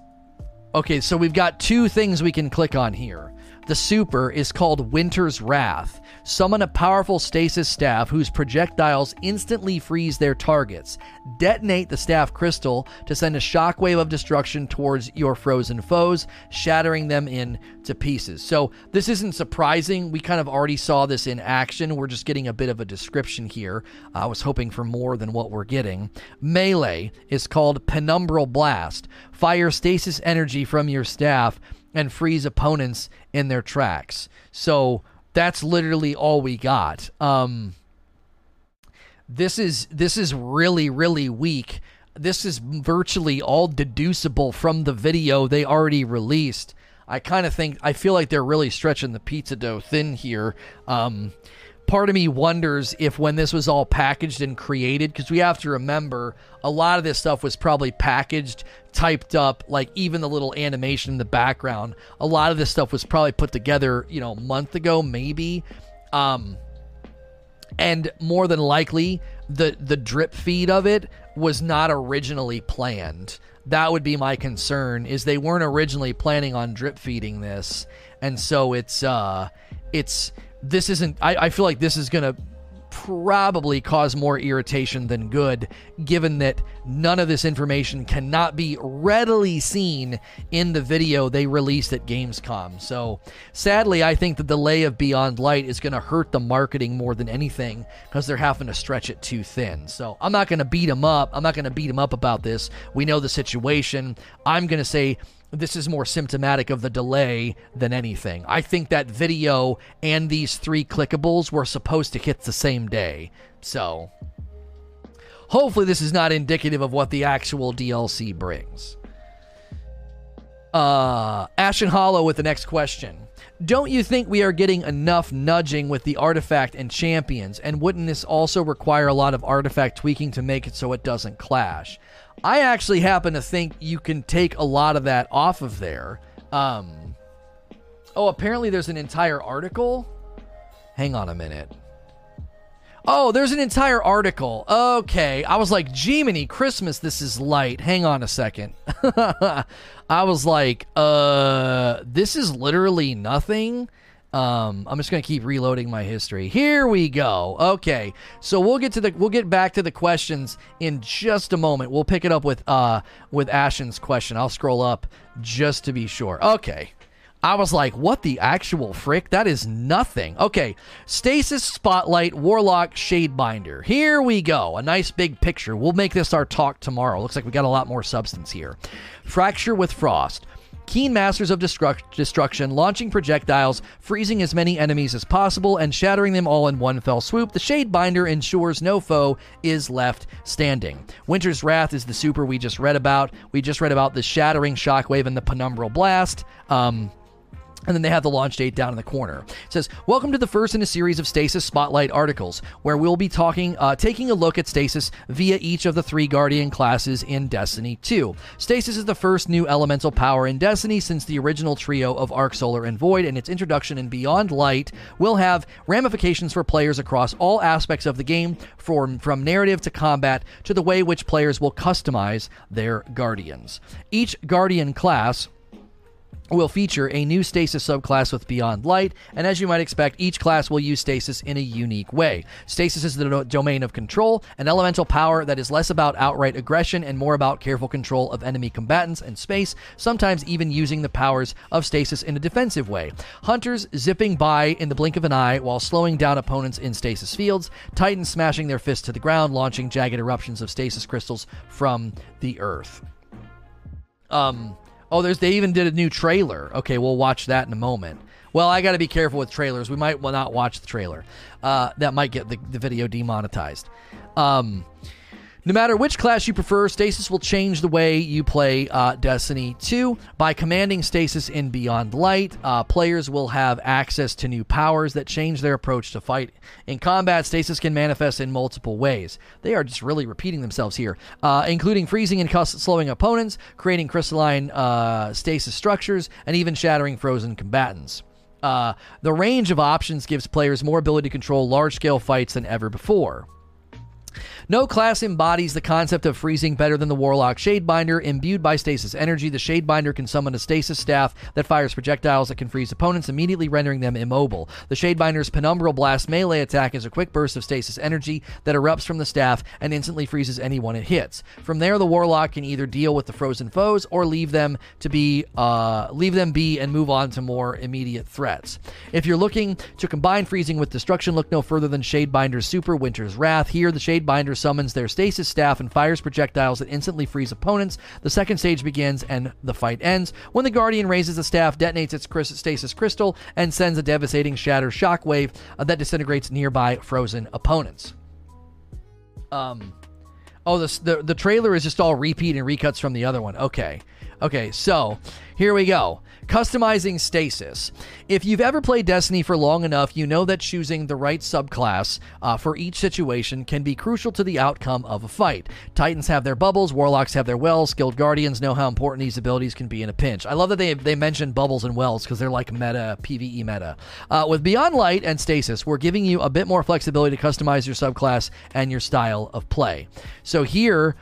okay. So we've got two things we can click on here. The super is called Winter's Wrath. Summon a powerful stasis staff whose projectiles instantly freeze their targets. Detonate the staff crystal to send a shockwave of destruction towards your frozen foes, shattering them into pieces. So, this isn't surprising. We kind of already saw this in action. We're just getting a bit of a description here. I was hoping for more than what we're getting. Melee is called Penumbral Blast. Fire stasis energy from your staff and freeze opponents in their tracks. So, that's literally all we got. Um, this is this is really really weak. This is virtually all deducible from the video they already released. I kind of think I feel like they're really stretching the pizza dough thin here. Um, part of me wonders if when this was all packaged and created, because we have to remember a lot of this stuff was probably packaged, typed up, like even the little animation in the background. A lot of this stuff was probably put together, you know, a month ago, maybe. Um, and more than likely, the the drip feed of it was not originally planned. That would be my concern. Is they weren't originally planning on drip feeding this, and so it's uh, it's this isn't I, I feel like this is gonna probably cause more irritation than good, given that none of this information cannot be readily seen in the video they released at Gamescom. So, sadly, I think the delay of Beyond Light is going to hurt the marketing more than anything because they're having to stretch it too thin. So, I'm not going to beat them up. I'm not going to beat them up about this. We know the situation. I'm going to say this is more symptomatic of the delay than anything. I think that video and these three clickables were supposed to hit the same day. So, hopefully, this is not indicative of what the actual DLC brings. Uh, Ashen Hollow with the next question. Don't you think we are getting enough nudging with the artifact and champions? And wouldn't this also require a lot of artifact tweaking to make it so it doesn't clash? I actually happen to think you can take a lot of that off of there. Um, oh, apparently there's an entire article. Hang on a minute. Oh, there's an entire article. Okay. I was like, Jiminy, Christmas, this is light. Hang on a second. I was like, uh, this is literally nothing. Um, I'm just gonna keep reloading my history. Here we go. Okay, so we'll get to the we'll get back to the questions in just a moment. We'll pick it up with uh with Ashen's question. I'll scroll up just to be sure. Okay. I was like, what the actual frick? That is nothing. Okay, Stasis Spotlight Warlock Shadebinder. Here we go. A nice big picture. We'll make this our talk tomorrow. Looks like we got a lot more substance here. Fracture with Frost. Keen masters of destruct- destruction, launching projectiles, freezing as many enemies as possible, and shattering them all in one fell swoop, the Shadebinder ensures no foe is left standing. Winter's Wrath is the super we just read about. We just read about the shattering shockwave and the penumbral blast. Um, and then they have the launch date down in the corner. It says, "Welcome to the first in a series of Stasis Spotlight articles, where we'll be talking, uh, taking a look at Stasis via each of the three Guardian classes in Destiny 2. Stasis is the first new elemental power in Destiny since the original trio of Arc, Solar, and Void, and its introduction in Beyond Light will have ramifications for players across all aspects of the game, from from narrative to combat to the way which players will customize their Guardians. Each Guardian class." Will feature a new stasis subclass with Beyond Light, and as you might expect, each class will use stasis in a unique way. Stasis is the do- domain of control, an elemental power that is less about outright aggression and more about careful control of enemy combatants and space, sometimes even using the powers of stasis in a defensive way. Hunters zipping by in the blink of an eye while slowing down opponents in stasis fields, Titans smashing their fists to the ground, launching jagged eruptions of stasis crystals from the earth. Um, Oh, there's they even did a new trailer. Okay, we'll watch that in a moment. Well, I got to be careful with trailers. We might not watch the trailer. Uh, that might get the, the video demonetized. Um, no matter which class you prefer, Stasis will change the way you play uh, Destiny 2. By commanding Stasis in Beyond Light, uh, players will have access to new powers that change their approach to fight. In combat, Stasis can manifest in multiple ways. They are just really repeating themselves here, uh, including freezing and slowing opponents, creating crystalline uh, stasis structures, and even shattering frozen combatants. Uh, the range of options gives players more ability to control large scale fights than ever before. No class embodies the concept of freezing better than the Warlock Shadebinder. Imbued by stasis energy, the Shadebinder can summon a stasis staff that fires projectiles that can freeze opponents, immediately rendering them immobile. The Shadebinder's Penumbral Blast melee attack is a quick burst of stasis energy that erupts from the staff and instantly freezes anyone it hits. From there, the Warlock can either deal with the frozen foes or leave them to be uh, leave them be and move on to more immediate threats. If you're looking to combine freezing with destruction, look no further than Shadebinder's Super Winter's Wrath. Here, the Shadebinder summons their stasis staff and fires projectiles that instantly freeze opponents. The second stage begins and the fight ends. When the Guardian raises the staff, detonates its stasis crystal, and sends a devastating shatter shockwave uh, that disintegrates nearby frozen opponents. Um, oh, this, the the trailer is just all repeat and recuts from the other one. Okay, okay, so here we go. Customizing stasis. If you've ever played Destiny for long enough, you know that choosing the right subclass uh, for each situation can be crucial to the outcome of a fight. Titans have their bubbles, Warlocks have their wells, Skilled Guardians know how important these abilities can be in a pinch. I love that they, they mentioned bubbles and wells because they're like meta, PvE meta. Uh, with Beyond Light and Stasis, we're giving you a bit more flexibility to customize your subclass and your style of play. So here,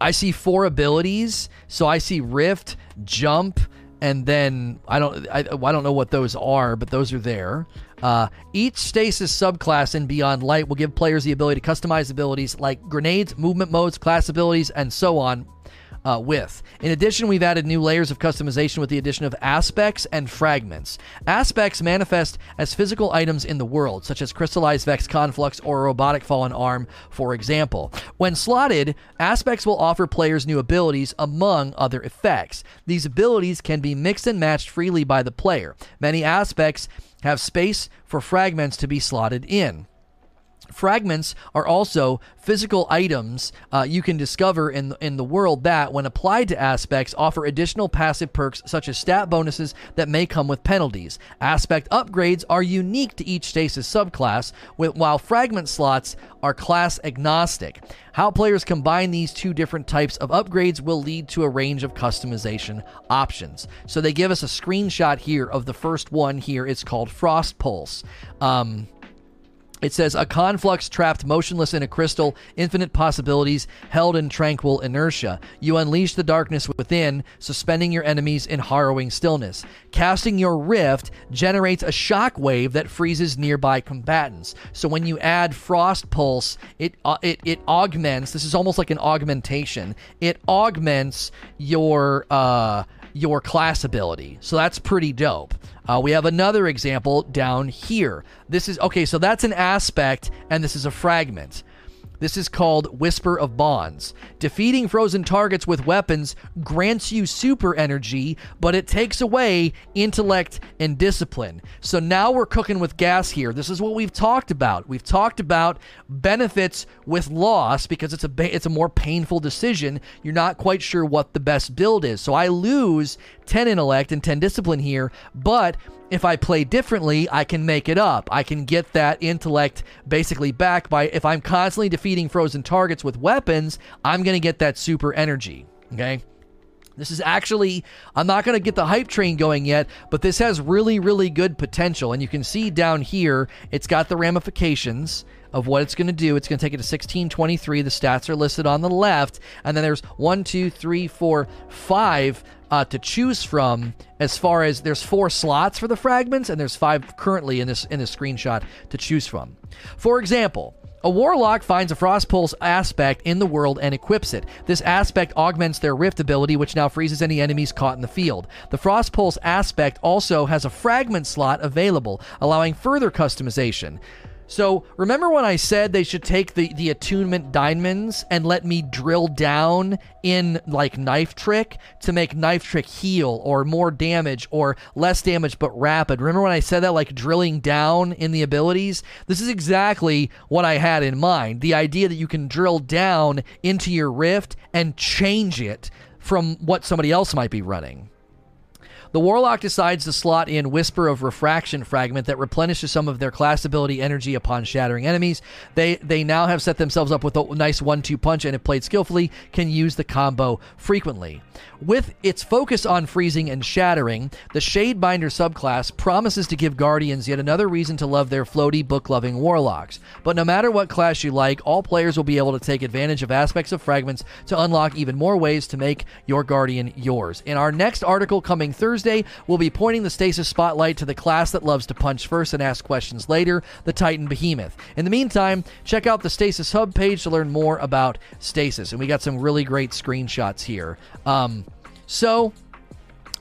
I see four abilities. So I see Rift, Jump, and then I don't I, I don't know what those are, but those are there. Uh, each stasis subclass in Beyond Light will give players the ability to customize abilities like grenades, movement modes, class abilities, and so on. Uh, with. In addition, we've added new layers of customization with the addition of aspects and fragments. Aspects manifest as physical items in the world, such as crystallized Vex Conflux or a robotic fallen arm, for example. When slotted, aspects will offer players new abilities among other effects. These abilities can be mixed and matched freely by the player. Many aspects have space for fragments to be slotted in. Fragments are also physical items uh, you can discover in in the world that, when applied to aspects, offer additional passive perks such as stat bonuses that may come with penalties. Aspect upgrades are unique to each stasis subclass, with, while fragment slots are class agnostic. How players combine these two different types of upgrades will lead to a range of customization options. So they give us a screenshot here of the first one. Here it's called Frost Pulse. Um, it says a conflux trapped motionless in a crystal, infinite possibilities, held in tranquil inertia. You unleash the darkness within, suspending your enemies in harrowing stillness. Casting your rift generates a shock wave that freezes nearby combatants. So when you add frost pulse, it uh, it it augments. This is almost like an augmentation. It augments your uh your class ability. So that's pretty dope. Uh, we have another example down here. This is okay, so that's an aspect, and this is a fragment. This is called Whisper of Bonds. Defeating frozen targets with weapons grants you super energy, but it takes away intellect and discipline. So now we're cooking with gas here. This is what we've talked about. We've talked about benefits with loss because it's a ba- it's a more painful decision. You're not quite sure what the best build is. So I lose 10 intellect and 10 discipline here, but if I play differently, I can make it up. I can get that intellect basically back by if I'm constantly defeating frozen targets with weapons, I'm going to get that super energy. Okay? This is actually, I'm not going to get the hype train going yet, but this has really, really good potential. And you can see down here, it's got the ramifications of what it's going to do. It's going to take it to 1623. The stats are listed on the left. And then there's one, two, three, four, five uh, to choose from as far as there's four slots for the fragments and there's five currently in this in this screenshot to choose from. For example, a warlock finds a frost pulse aspect in the world and equips it. This aspect augments their rift ability, which now freezes any enemies caught in the field. The frost pulse aspect also has a fragment slot available, allowing further customization. So remember when I said they should take the, the attunement diamonds and let me drill down in like knife trick to make knife trick heal or more damage or less damage but rapid. Remember when I said that like drilling down in the abilities? This is exactly what I had in mind. The idea that you can drill down into your rift and change it from what somebody else might be running. The Warlock decides to slot in Whisper of Refraction fragment that replenishes some of their class ability energy upon shattering enemies. They they now have set themselves up with a nice one-two punch and if played skillfully can use the combo frequently. With its focus on freezing and shattering, the Shadebinder subclass promises to give Guardians yet another reason to love their floaty, book-loving warlocks. But no matter what class you like, all players will be able to take advantage of aspects of fragments to unlock even more ways to make your Guardian yours. In our next article coming Thursday, we'll be pointing the stasis spotlight to the class that loves to punch first and ask questions later, the Titan Behemoth. In the meantime, check out the Stasis Hub page to learn more about Stasis, and we got some really great screenshots here. Um, so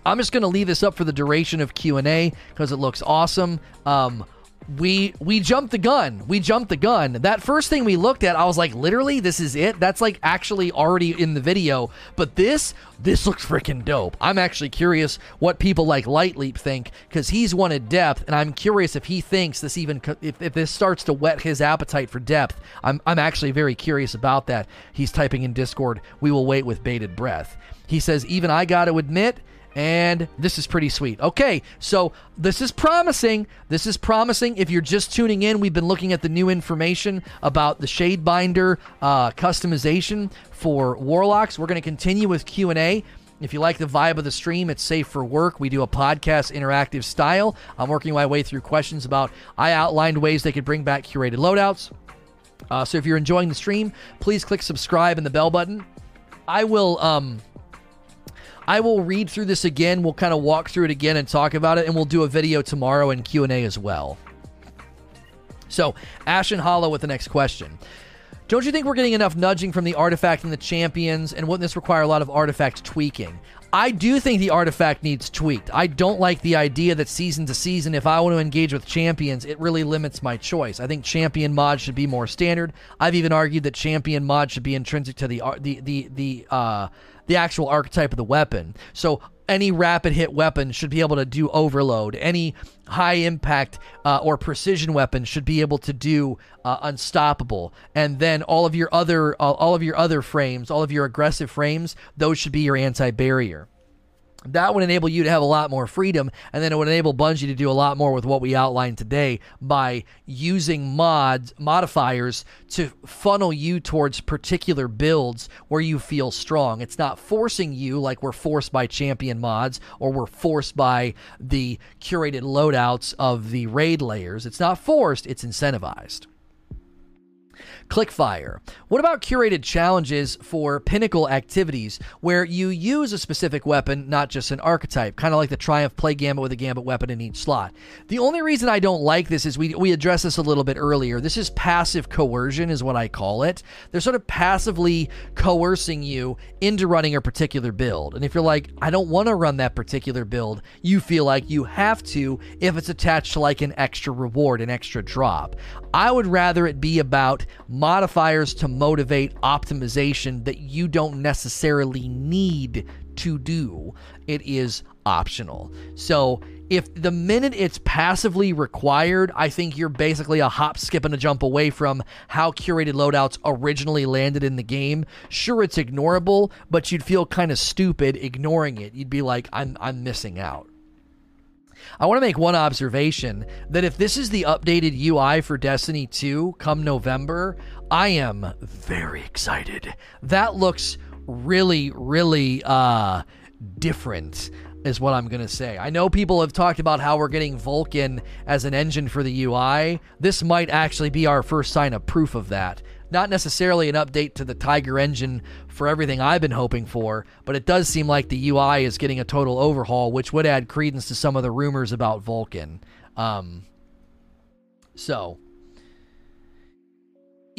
I'm just going to leave this up for the duration of Q&A because it looks awesome. Um, we we jumped the gun. We jumped the gun. That first thing we looked at, I was like, literally, this is it. That's like actually already in the video. But this this looks freaking dope. I'm actually curious what people like Lightleap think because he's wanted depth, and I'm curious if he thinks this even if, if this starts to whet his appetite for depth. I'm I'm actually very curious about that. He's typing in Discord. We will wait with bated breath. He says, even I got to admit and this is pretty sweet. Okay, so this is promising. This is promising. If you're just tuning in, we've been looking at the new information about the Shadebinder uh, customization for Warlocks. We're going to continue with Q and A. If you like the vibe of the stream, it's safe for work. We do a podcast interactive style. I'm working my way through questions about. I outlined ways they could bring back curated loadouts. Uh, so if you're enjoying the stream, please click subscribe and the bell button. I will um, I will read through this again. We'll kind of walk through it again and talk about it, and we'll do a video tomorrow and Q and A as well. So, Ashen Hollow with the next question. Don't you think we're getting enough nudging from the artifact and the champions? And wouldn't this require a lot of artifact tweaking? I do think the artifact needs tweaked. I don't like the idea that season to season, if I want to engage with champions, it really limits my choice. I think champion mod should be more standard. I've even argued that champion mod should be intrinsic to the the the the uh, the actual archetype of the weapon. So any rapid hit weapon should be able to do overload. Any high impact uh, or precision weapon should be able to do uh, unstoppable. And then all of your other uh, all of your other frames, all of your aggressive frames, those should be your anti barrier that would enable you to have a lot more freedom and then it would enable bungie to do a lot more with what we outlined today by using mods modifiers to funnel you towards particular builds where you feel strong. It's not forcing you like we're forced by champion mods or we're forced by the curated loadouts of the raid layers. It's not forced it's incentivized Clickfire. What about curated challenges for pinnacle activities where you use a specific weapon, not just an archetype, kind of like the Triumph play Gambit with a Gambit weapon in each slot? The only reason I don't like this is we, we addressed this a little bit earlier. This is passive coercion, is what I call it. They're sort of passively coercing you into running a particular build. And if you're like, I don't want to run that particular build, you feel like you have to if it's attached to like an extra reward, an extra drop. I would rather it be about modifiers to motivate optimization that you don't necessarily need to do. It is optional. So, if the minute it's passively required, I think you're basically a hop, skip, and a jump away from how curated loadouts originally landed in the game. Sure, it's ignorable, but you'd feel kind of stupid ignoring it. You'd be like, I'm, I'm missing out. I want to make one observation that if this is the updated UI for Destiny 2 come November, I am very excited. That looks really, really uh, different is what I'm going to say. I know people have talked about how we're getting Vulkan as an engine for the UI. This might actually be our first sign of proof of that. Not necessarily an update to the Tiger engine for everything I've been hoping for, but it does seem like the UI is getting a total overhaul, which would add credence to some of the rumors about Vulkan. Um, so,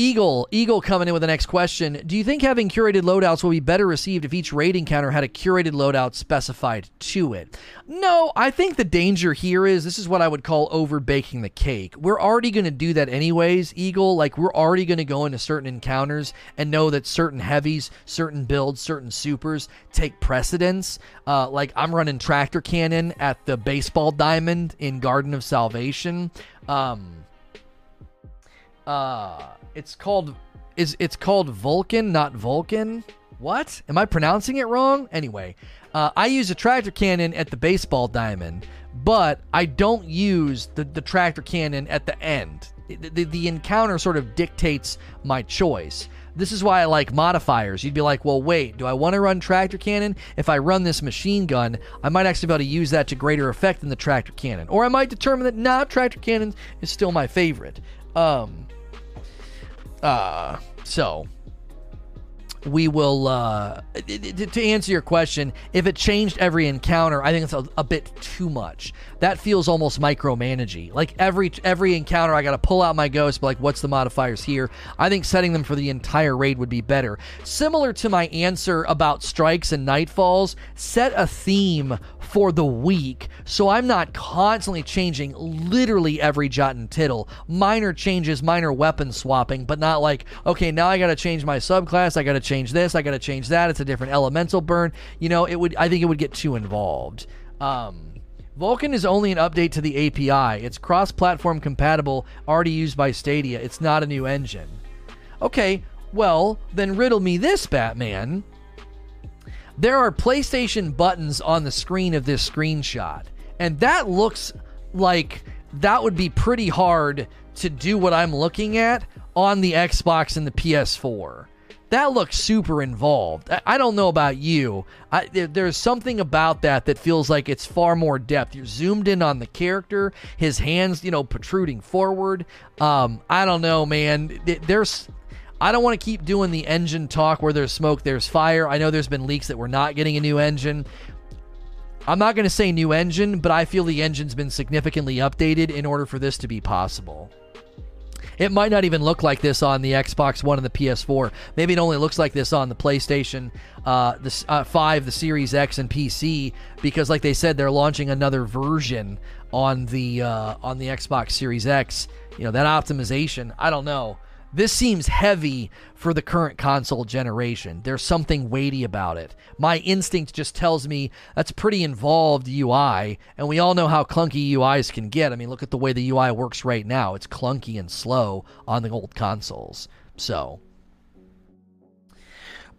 Eagle, Eagle coming in with the next question. Do you think having curated loadouts will be better received if each raid encounter had a curated loadout specified to it? No, I think the danger here is this is what I would call overbaking the cake. We're already going to do that anyways, Eagle. Like, we're already going to go into certain encounters and know that certain heavies, certain builds, certain supers take precedence. Uh, like, I'm running Tractor Cannon at the Baseball Diamond in Garden of Salvation. Um, uh, it's called is it's called Vulcan, not Vulcan. What? Am I pronouncing it wrong? Anyway, uh, I use a tractor cannon at the baseball diamond, but I don't use the, the tractor cannon at the end. The, the, the encounter sort of dictates my choice. This is why I like modifiers. You'd be like, well, wait, do I want to run tractor cannon? If I run this machine gun, I might actually be able to use that to greater effect than the tractor cannon. Or I might determine that, nah, tractor cannon is still my favorite. Um, uh, so we will uh, to answer your question if it changed every encounter i think it's a, a bit too much that feels almost micromanaging. Like every every encounter, I got to pull out my ghost, but like, what's the modifiers here? I think setting them for the entire raid would be better. Similar to my answer about strikes and nightfalls, set a theme for the week so I'm not constantly changing literally every jot and tittle. Minor changes, minor weapon swapping, but not like, okay, now I got to change my subclass, I got to change this, I got to change that. It's a different elemental burn. You know, it would. I think it would get too involved. Um, is only an update to the API. It's cross platform compatible, already used by Stadia. It's not a new engine. Okay, well, then riddle me this, Batman. There are PlayStation buttons on the screen of this screenshot, and that looks like that would be pretty hard to do what I'm looking at on the Xbox and the PS4 that looks super involved. I, I don't know about you. I, there, there's something about that that feels like it's far more depth. You're zoomed in on the character, his hands, you know, protruding forward. Um, I don't know, man. There's. I don't want to keep doing the engine talk where there's smoke, there's fire. I know there's been leaks that we're not getting a new engine. I'm not going to say new engine, but I feel the engine's been significantly updated in order for this to be possible. It might not even look like this on the Xbox One and the PS4. Maybe it only looks like this on the PlayStation uh, the uh, 5, the Series X, and PC because, like they said, they're launching another version on the uh, on the Xbox Series X. You know that optimization. I don't know. This seems heavy for the current console generation. There's something weighty about it. My instinct just tells me that's pretty involved UI, and we all know how clunky UIs can get. I mean, look at the way the UI works right now. It's clunky and slow on the old consoles. So,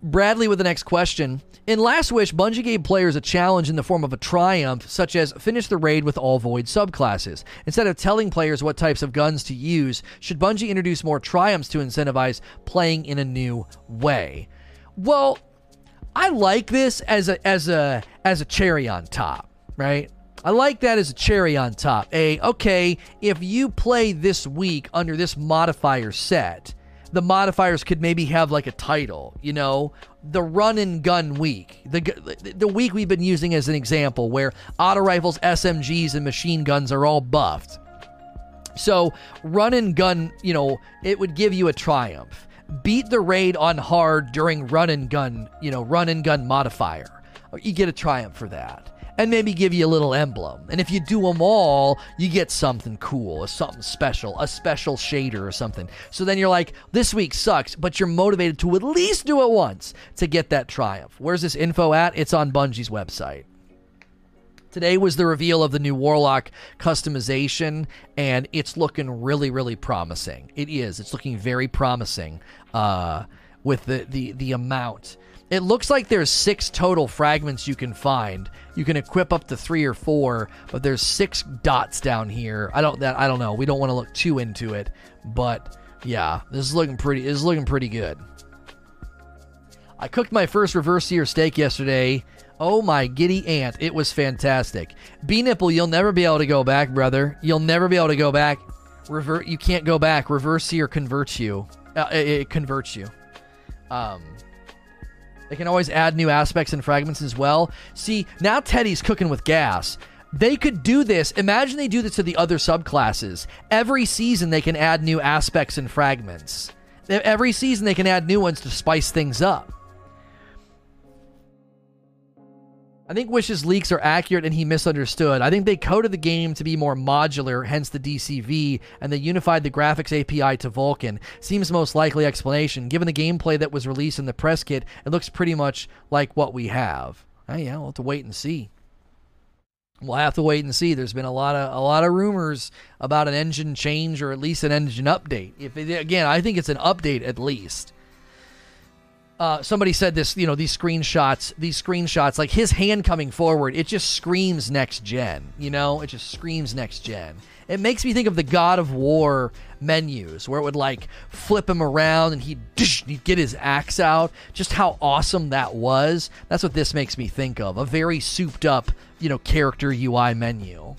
Bradley with the next question. In Last Wish, Bungie gave players a challenge in the form of a triumph, such as finish the raid with all void subclasses. Instead of telling players what types of guns to use, should Bungie introduce more triumphs to incentivize playing in a new way? Well, I like this as a as a as a cherry on top, right? I like that as a cherry on top. A okay, if you play this week under this modifier set, the modifiers could maybe have like a title, you know, the run and gun week, the the week we've been using as an example, where auto rifles, SMGs, and machine guns are all buffed. So run and gun, you know, it would give you a triumph. Beat the raid on hard during run and gun, you know, run and gun modifier. You get a triumph for that and maybe give you a little emblem. And if you do them all, you get something cool, or something special, a special shader or something. So then you're like, this week sucks, but you're motivated to at least do it once to get that triumph. Where's this info at? It's on Bungie's website. Today was the reveal of the new Warlock customization, and it's looking really, really promising. It is. It's looking very promising uh, with the, the, the amount it looks like there's six total fragments you can find. You can equip up to three or four, but there's six dots down here. I don't that I don't know. We don't want to look too into it, but yeah, this is looking pretty. This is looking pretty good. I cooked my first reverse sear steak yesterday. Oh my giddy aunt, it was fantastic. B nipple, you'll never be able to go back, brother. You'll never be able to go back. Revert, you can't go back. Reverse sear converts you. Uh, it, it converts you. Um, they can always add new aspects and fragments as well. See, now Teddy's cooking with gas. They could do this. Imagine they do this to the other subclasses. Every season, they can add new aspects and fragments. Every season, they can add new ones to spice things up. I think Wish's leaks are accurate and he misunderstood. I think they coded the game to be more modular, hence the DCV, and they unified the graphics API to Vulkan. Seems most likely explanation. Given the gameplay that was released in the press kit, it looks pretty much like what we have. Oh, yeah, we'll have to wait and see. We'll have to wait and see. There's been a lot of a lot of rumors about an engine change or at least an engine update. If it, again, I think it's an update at least uh, somebody said this, you know, these screenshots, these screenshots, like his hand coming forward, it just screams next gen, you know, it just screams next gen. It makes me think of the God of War menus where it would like flip him around and he'd, he'd get his axe out. Just how awesome that was. That's what this makes me think of. A very souped up, you know, character UI menu.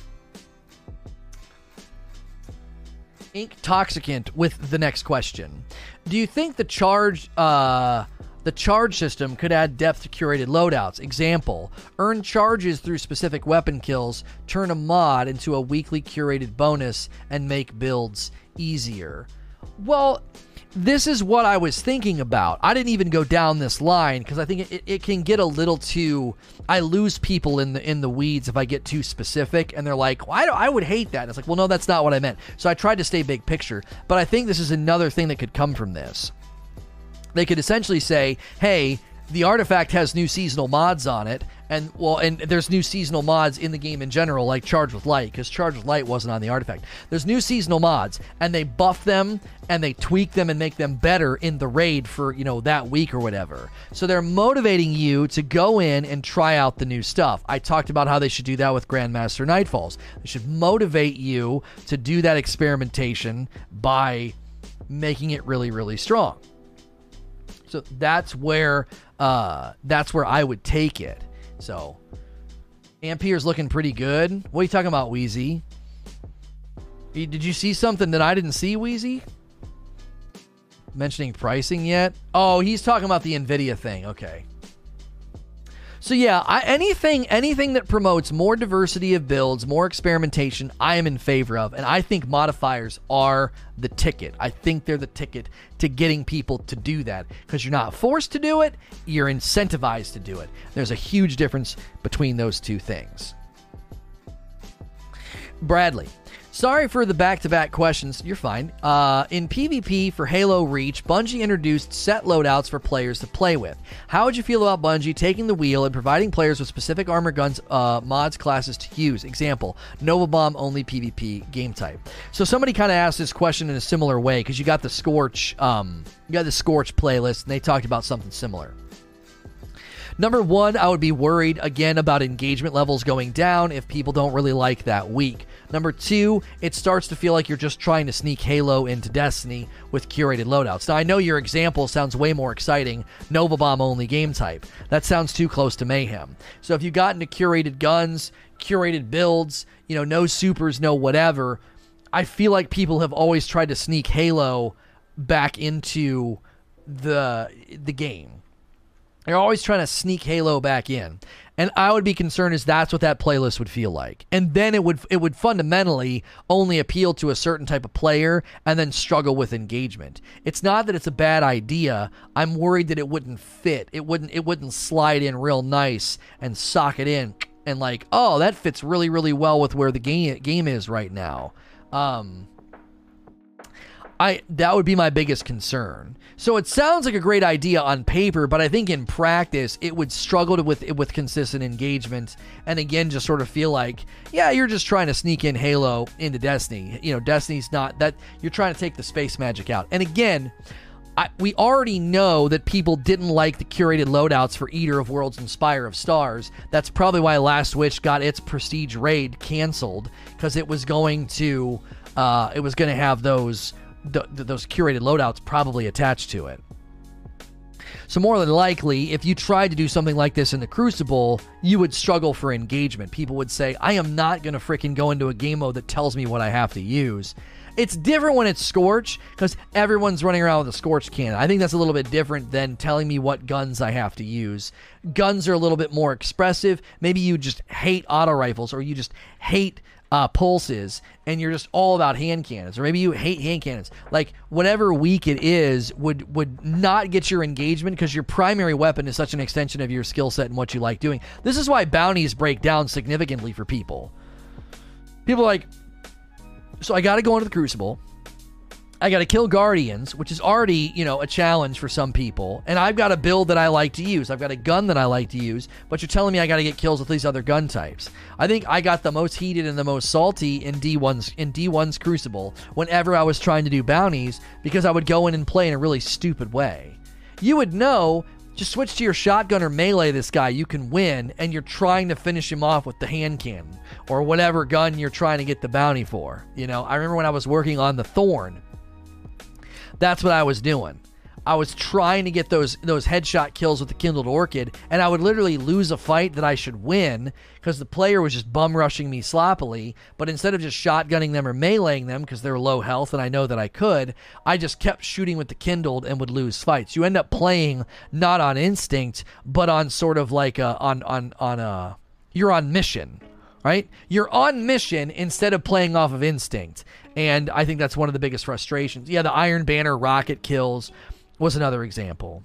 Ink Toxicant with the next question. Do you think the charge, uh, the charge system could add depth to curated loadouts. Example earn charges through specific weapon kills, turn a mod into a weekly curated bonus, and make builds easier. Well, this is what I was thinking about. I didn't even go down this line because I think it, it can get a little too. I lose people in the in the weeds if I get too specific, and they're like, well, I, I would hate that. And it's like, well, no, that's not what I meant. So I tried to stay big picture, but I think this is another thing that could come from this they could essentially say, hey, the artifact has new seasonal mods on it, and well, and there's new seasonal mods in the game in general, like Charge with Light, because Charge with Light wasn't on the artifact. There's new seasonal mods, and they buff them and they tweak them and make them better in the raid for you know that week or whatever. So they're motivating you to go in and try out the new stuff. I talked about how they should do that with Grandmaster Nightfalls. They should motivate you to do that experimentation by making it really, really strong. So that's where uh, that's where I would take it. So Ampere's looking pretty good. What are you talking about, Wheezy? Did you see something that I didn't see, Wheezy? Mentioning pricing yet? Oh, he's talking about the Nvidia thing. Okay. So yeah, I, anything anything that promotes more diversity of builds, more experimentation, I am in favor of, and I think modifiers are the ticket. I think they're the ticket to getting people to do that because you're not forced to do it, you're incentivized to do it. There's a huge difference between those two things. Bradley, Sorry for the back to back questions. You're fine. Uh, in PvP for Halo Reach, Bungie introduced set loadouts for players to play with. How would you feel about Bungie taking the wheel and providing players with specific armor guns, uh, mods, classes to use? Example, Nova Bomb only PvP game type. So somebody kind of asked this question in a similar way because you got the Scorch, um, you got the Scorch playlist, and they talked about something similar. Number one, I would be worried again about engagement levels going down if people don't really like that week. Number two, it starts to feel like you're just trying to sneak Halo into Destiny with curated loadouts. Now, I know your example sounds way more exciting Nova Bomb only game type. That sounds too close to Mayhem. So if you got into curated guns, curated builds, you know, no supers, no whatever, I feel like people have always tried to sneak Halo back into the the game they're always trying to sneak Halo back in. And I would be concerned as that's what that playlist would feel like. And then it would it would fundamentally only appeal to a certain type of player and then struggle with engagement. It's not that it's a bad idea. I'm worried that it wouldn't fit. It wouldn't it wouldn't slide in real nice and sock it in and like, "Oh, that fits really really well with where the game game is right now." Um I that would be my biggest concern. So it sounds like a great idea on paper, but I think in practice it would struggle to, with with consistent engagement, and again just sort of feel like, yeah, you're just trying to sneak in Halo into Destiny. You know, Destiny's not that you're trying to take the space magic out. And again, I, we already know that people didn't like the curated loadouts for Eater of Worlds and Spire of Stars. That's probably why Last Wish got its prestige raid canceled because it was going to uh, it was going to have those th- those curated loadouts probably attached to it. So, more than likely, if you tried to do something like this in the Crucible, you would struggle for engagement. People would say, I am not going to freaking go into a game mode that tells me what I have to use. It's different when it's Scorch because everyone's running around with a Scorch cannon. I think that's a little bit different than telling me what guns I have to use. Guns are a little bit more expressive. Maybe you just hate auto rifles or you just hate uh, pulses and you're just all about hand cannons or maybe you hate hand cannons. Like whatever week it is would would not get your engagement because your primary weapon is such an extension of your skill set and what you like doing. This is why bounties break down significantly for people. People like so i gotta go into the crucible I got to kill guardians, which is already, you know, a challenge for some people. And I've got a build that I like to use. I've got a gun that I like to use, but you're telling me I got to get kills with these other gun types. I think I got the most heated and the most salty in D1's in D1's Crucible whenever I was trying to do bounties because I would go in and play in a really stupid way. You would know just switch to your shotgun or melee this guy, you can win, and you're trying to finish him off with the hand cannon or whatever gun you're trying to get the bounty for. You know, I remember when I was working on the Thorn that's what I was doing. I was trying to get those those headshot kills with the kindled orchid, and I would literally lose a fight that I should win because the player was just bum rushing me sloppily. But instead of just shotgunning them or meleeing them because they're low health and I know that I could, I just kept shooting with the kindled and would lose fights. You end up playing not on instinct, but on sort of like a, on on on a you're on mission right? You're on mission instead of playing off of instinct. And I think that's one of the biggest frustrations. Yeah, the Iron Banner rocket kills was another example.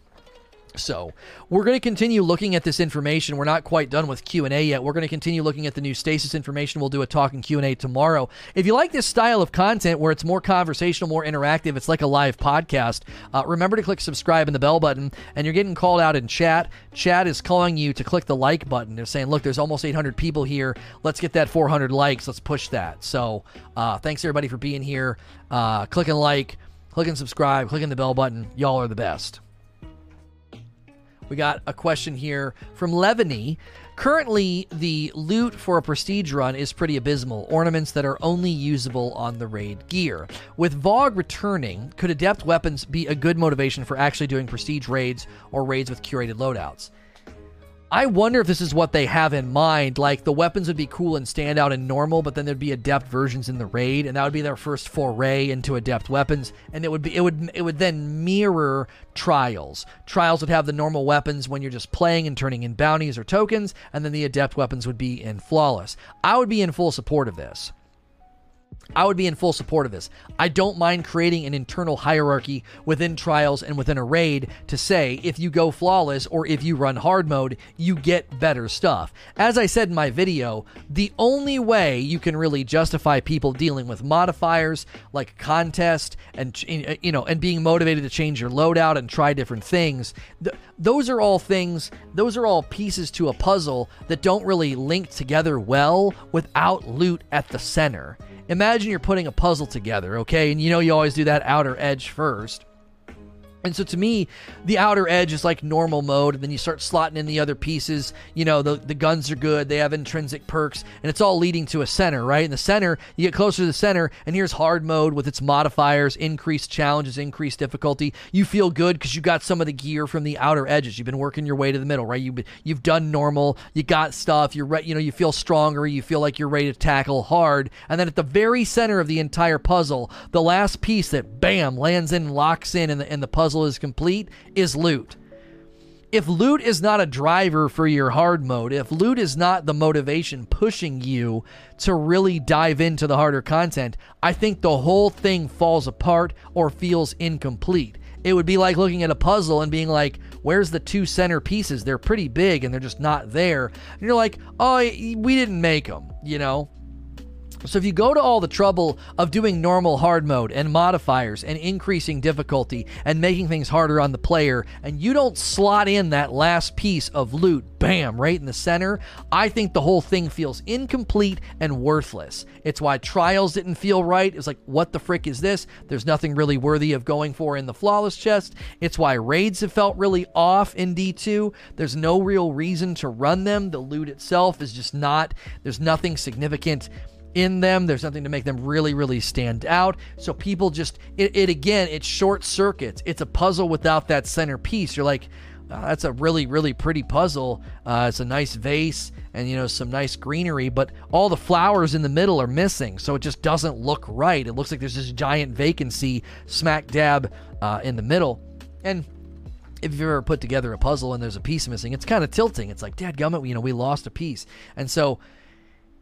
So we're going to continue looking at this information. We're not quite done with Q and A yet. We're going to continue looking at the new stasis information. We'll do a talk and Q and A tomorrow. If you like this style of content where it's more conversational, more interactive, it's like a live podcast. Uh, remember to click subscribe and the bell button. And you're getting called out in chat. Chat is calling you to click the like button. They're saying, "Look, there's almost 800 people here. Let's get that 400 likes. Let's push that." So uh, thanks everybody for being here. Uh, clicking like, clicking subscribe, clicking the bell button. Y'all are the best. We got a question here from Levany. Currently, the loot for a prestige run is pretty abysmal. Ornaments that are only usable on the raid gear. With VoG returning, could adept weapons be a good motivation for actually doing prestige raids or raids with curated loadouts? I wonder if this is what they have in mind. Like the weapons would be cool and stand out in normal, but then there'd be adept versions in the raid, and that would be their first foray into adept weapons. And it would be it would it would then mirror trials. Trials would have the normal weapons when you're just playing and turning in bounties or tokens, and then the adept weapons would be in flawless. I would be in full support of this. I would be in full support of this. I don't mind creating an internal hierarchy within trials and within a raid to say if you go flawless or if you run hard mode, you get better stuff. As I said in my video, the only way you can really justify people dealing with modifiers like contest and you know and being motivated to change your loadout and try different things, th- those are all things, those are all pieces to a puzzle that don't really link together well without loot at the center. Imagine you're putting a puzzle together, okay? And you know you always do that outer edge first. And so to me, the outer edge is like normal mode, and then you start slotting in the other pieces. You know, the, the guns are good, they have intrinsic perks, and it's all leading to a center, right? In the center, you get closer to the center, and here's hard mode with its modifiers, increased challenges, increased difficulty. You feel good because you got some of the gear from the outer edges. You've been working your way to the middle, right? You've you've done normal, you got stuff, you're re- you know, you feel stronger, you feel like you're ready to tackle hard. And then at the very center of the entire puzzle, the last piece that bam lands in, locks in, and the, and the puzzle puzzle is complete is loot. If loot is not a driver for your hard mode, if loot is not the motivation pushing you to really dive into the harder content, I think the whole thing falls apart or feels incomplete. It would be like looking at a puzzle and being like, where's the two center pieces? They're pretty big and they're just not there. And you're like, oh, we didn't make them, you know? So if you go to all the trouble of doing normal hard mode and modifiers and increasing difficulty and making things harder on the player, and you don't slot in that last piece of loot, bam, right in the center, I think the whole thing feels incomplete and worthless. It's why trials didn't feel right. It's like, what the frick is this? There's nothing really worthy of going for in the flawless chest. It's why raids have felt really off in D2. There's no real reason to run them. The loot itself is just not, there's nothing significant in them. There's nothing to make them really, really stand out. So people just, it, it again, it short circuits. It's a puzzle without that centerpiece. You're like, oh, that's a really, really pretty puzzle. Uh, it's a nice vase and, you know, some nice greenery, but all the flowers in the middle are missing. So it just doesn't look right. It looks like there's this giant vacancy smack dab uh, in the middle. And if you've ever put together a puzzle and there's a piece missing, it's kind of tilting. It's like, Dad gummit, you know, we lost a piece. And so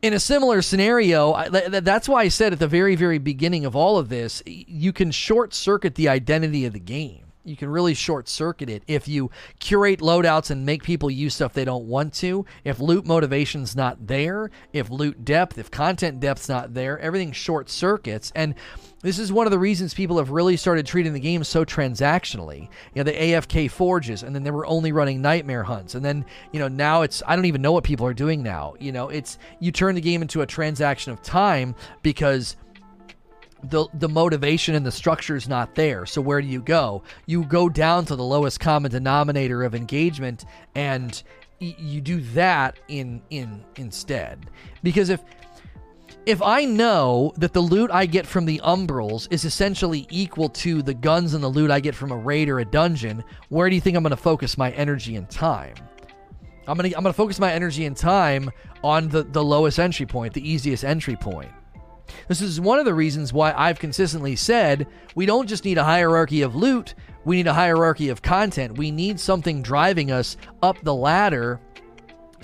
in a similar scenario, that's why I said at the very, very beginning of all of this, you can short circuit the identity of the game. You can really short circuit it if you curate loadouts and make people use stuff they don't want to. If loot motivation's not there, if loot depth, if content depth's not there, everything short circuits. And this is one of the reasons people have really started treating the game so transactionally. You know, the AFK forges, and then they were only running nightmare hunts, and then you know now it's I don't even know what people are doing now. You know, it's you turn the game into a transaction of time because the the motivation and the structure is not there. So where do you go? You go down to the lowest common denominator of engagement and you do that in in instead. Because if if I know that the loot I get from the Umbrals is essentially equal to the guns and the loot I get from a raid or a dungeon, where do you think I'm going to focus my energy and time? I'm going to I'm going to focus my energy and time on the the lowest entry point, the easiest entry point. This is one of the reasons why I've consistently said we don't just need a hierarchy of loot, we need a hierarchy of content. We need something driving us up the ladder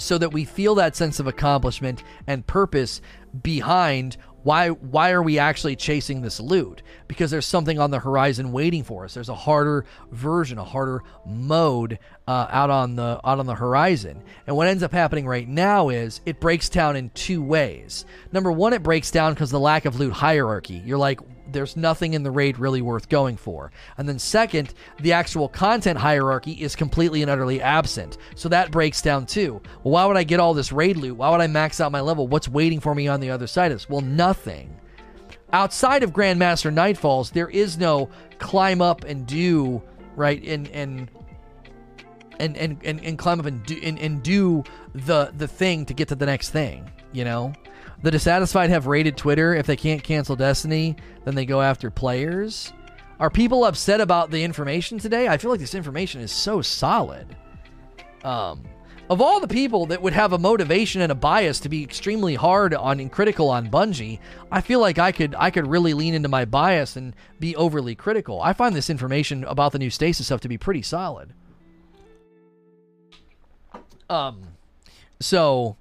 so that we feel that sense of accomplishment and purpose behind why why are we actually chasing this loot? Because there's something on the horizon waiting for us. There's a harder version a harder mode uh, out on the out on the horizon. And what ends up happening right now is it breaks down in two ways. Number one it breaks down because the lack of loot hierarchy. You're like there's nothing in the raid really worth going for. And then, second, the actual content hierarchy is completely and utterly absent. So that breaks down too. Well, why would I get all this raid loot? Why would I max out my level? What's waiting for me on the other side of this? Well, nothing. Outside of Grandmaster Nightfalls, there is no climb up and do, right? And, and, and, and, and, and climb up and do, and, and do the, the thing to get to the next thing, you know? The dissatisfied have raided Twitter. If they can't cancel Destiny, then they go after players. Are people upset about the information today? I feel like this information is so solid. Um, of all the people that would have a motivation and a bias to be extremely hard on and critical on Bungie, I feel like I could I could really lean into my bias and be overly critical. I find this information about the new stasis stuff to be pretty solid. Um, so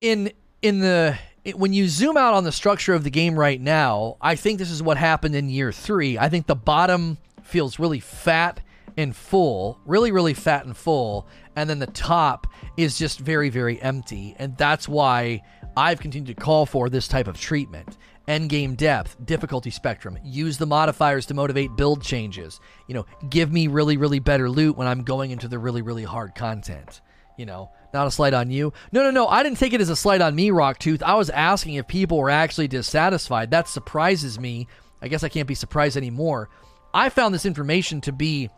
in in the it, when you zoom out on the structure of the game right now, I think this is what happened in year three. I think the bottom feels really fat and full, really, really fat and full, and then the top is just very, very empty. And that's why I've continued to call for this type of treatment. End game depth, difficulty spectrum, use the modifiers to motivate build changes. You know, give me really, really better loot when I'm going into the really, really hard content. You know, not a slight on you. No, no, no. I didn't take it as a slight on me, Rocktooth. I was asking if people were actually dissatisfied. That surprises me. I guess I can't be surprised anymore. I found this information to be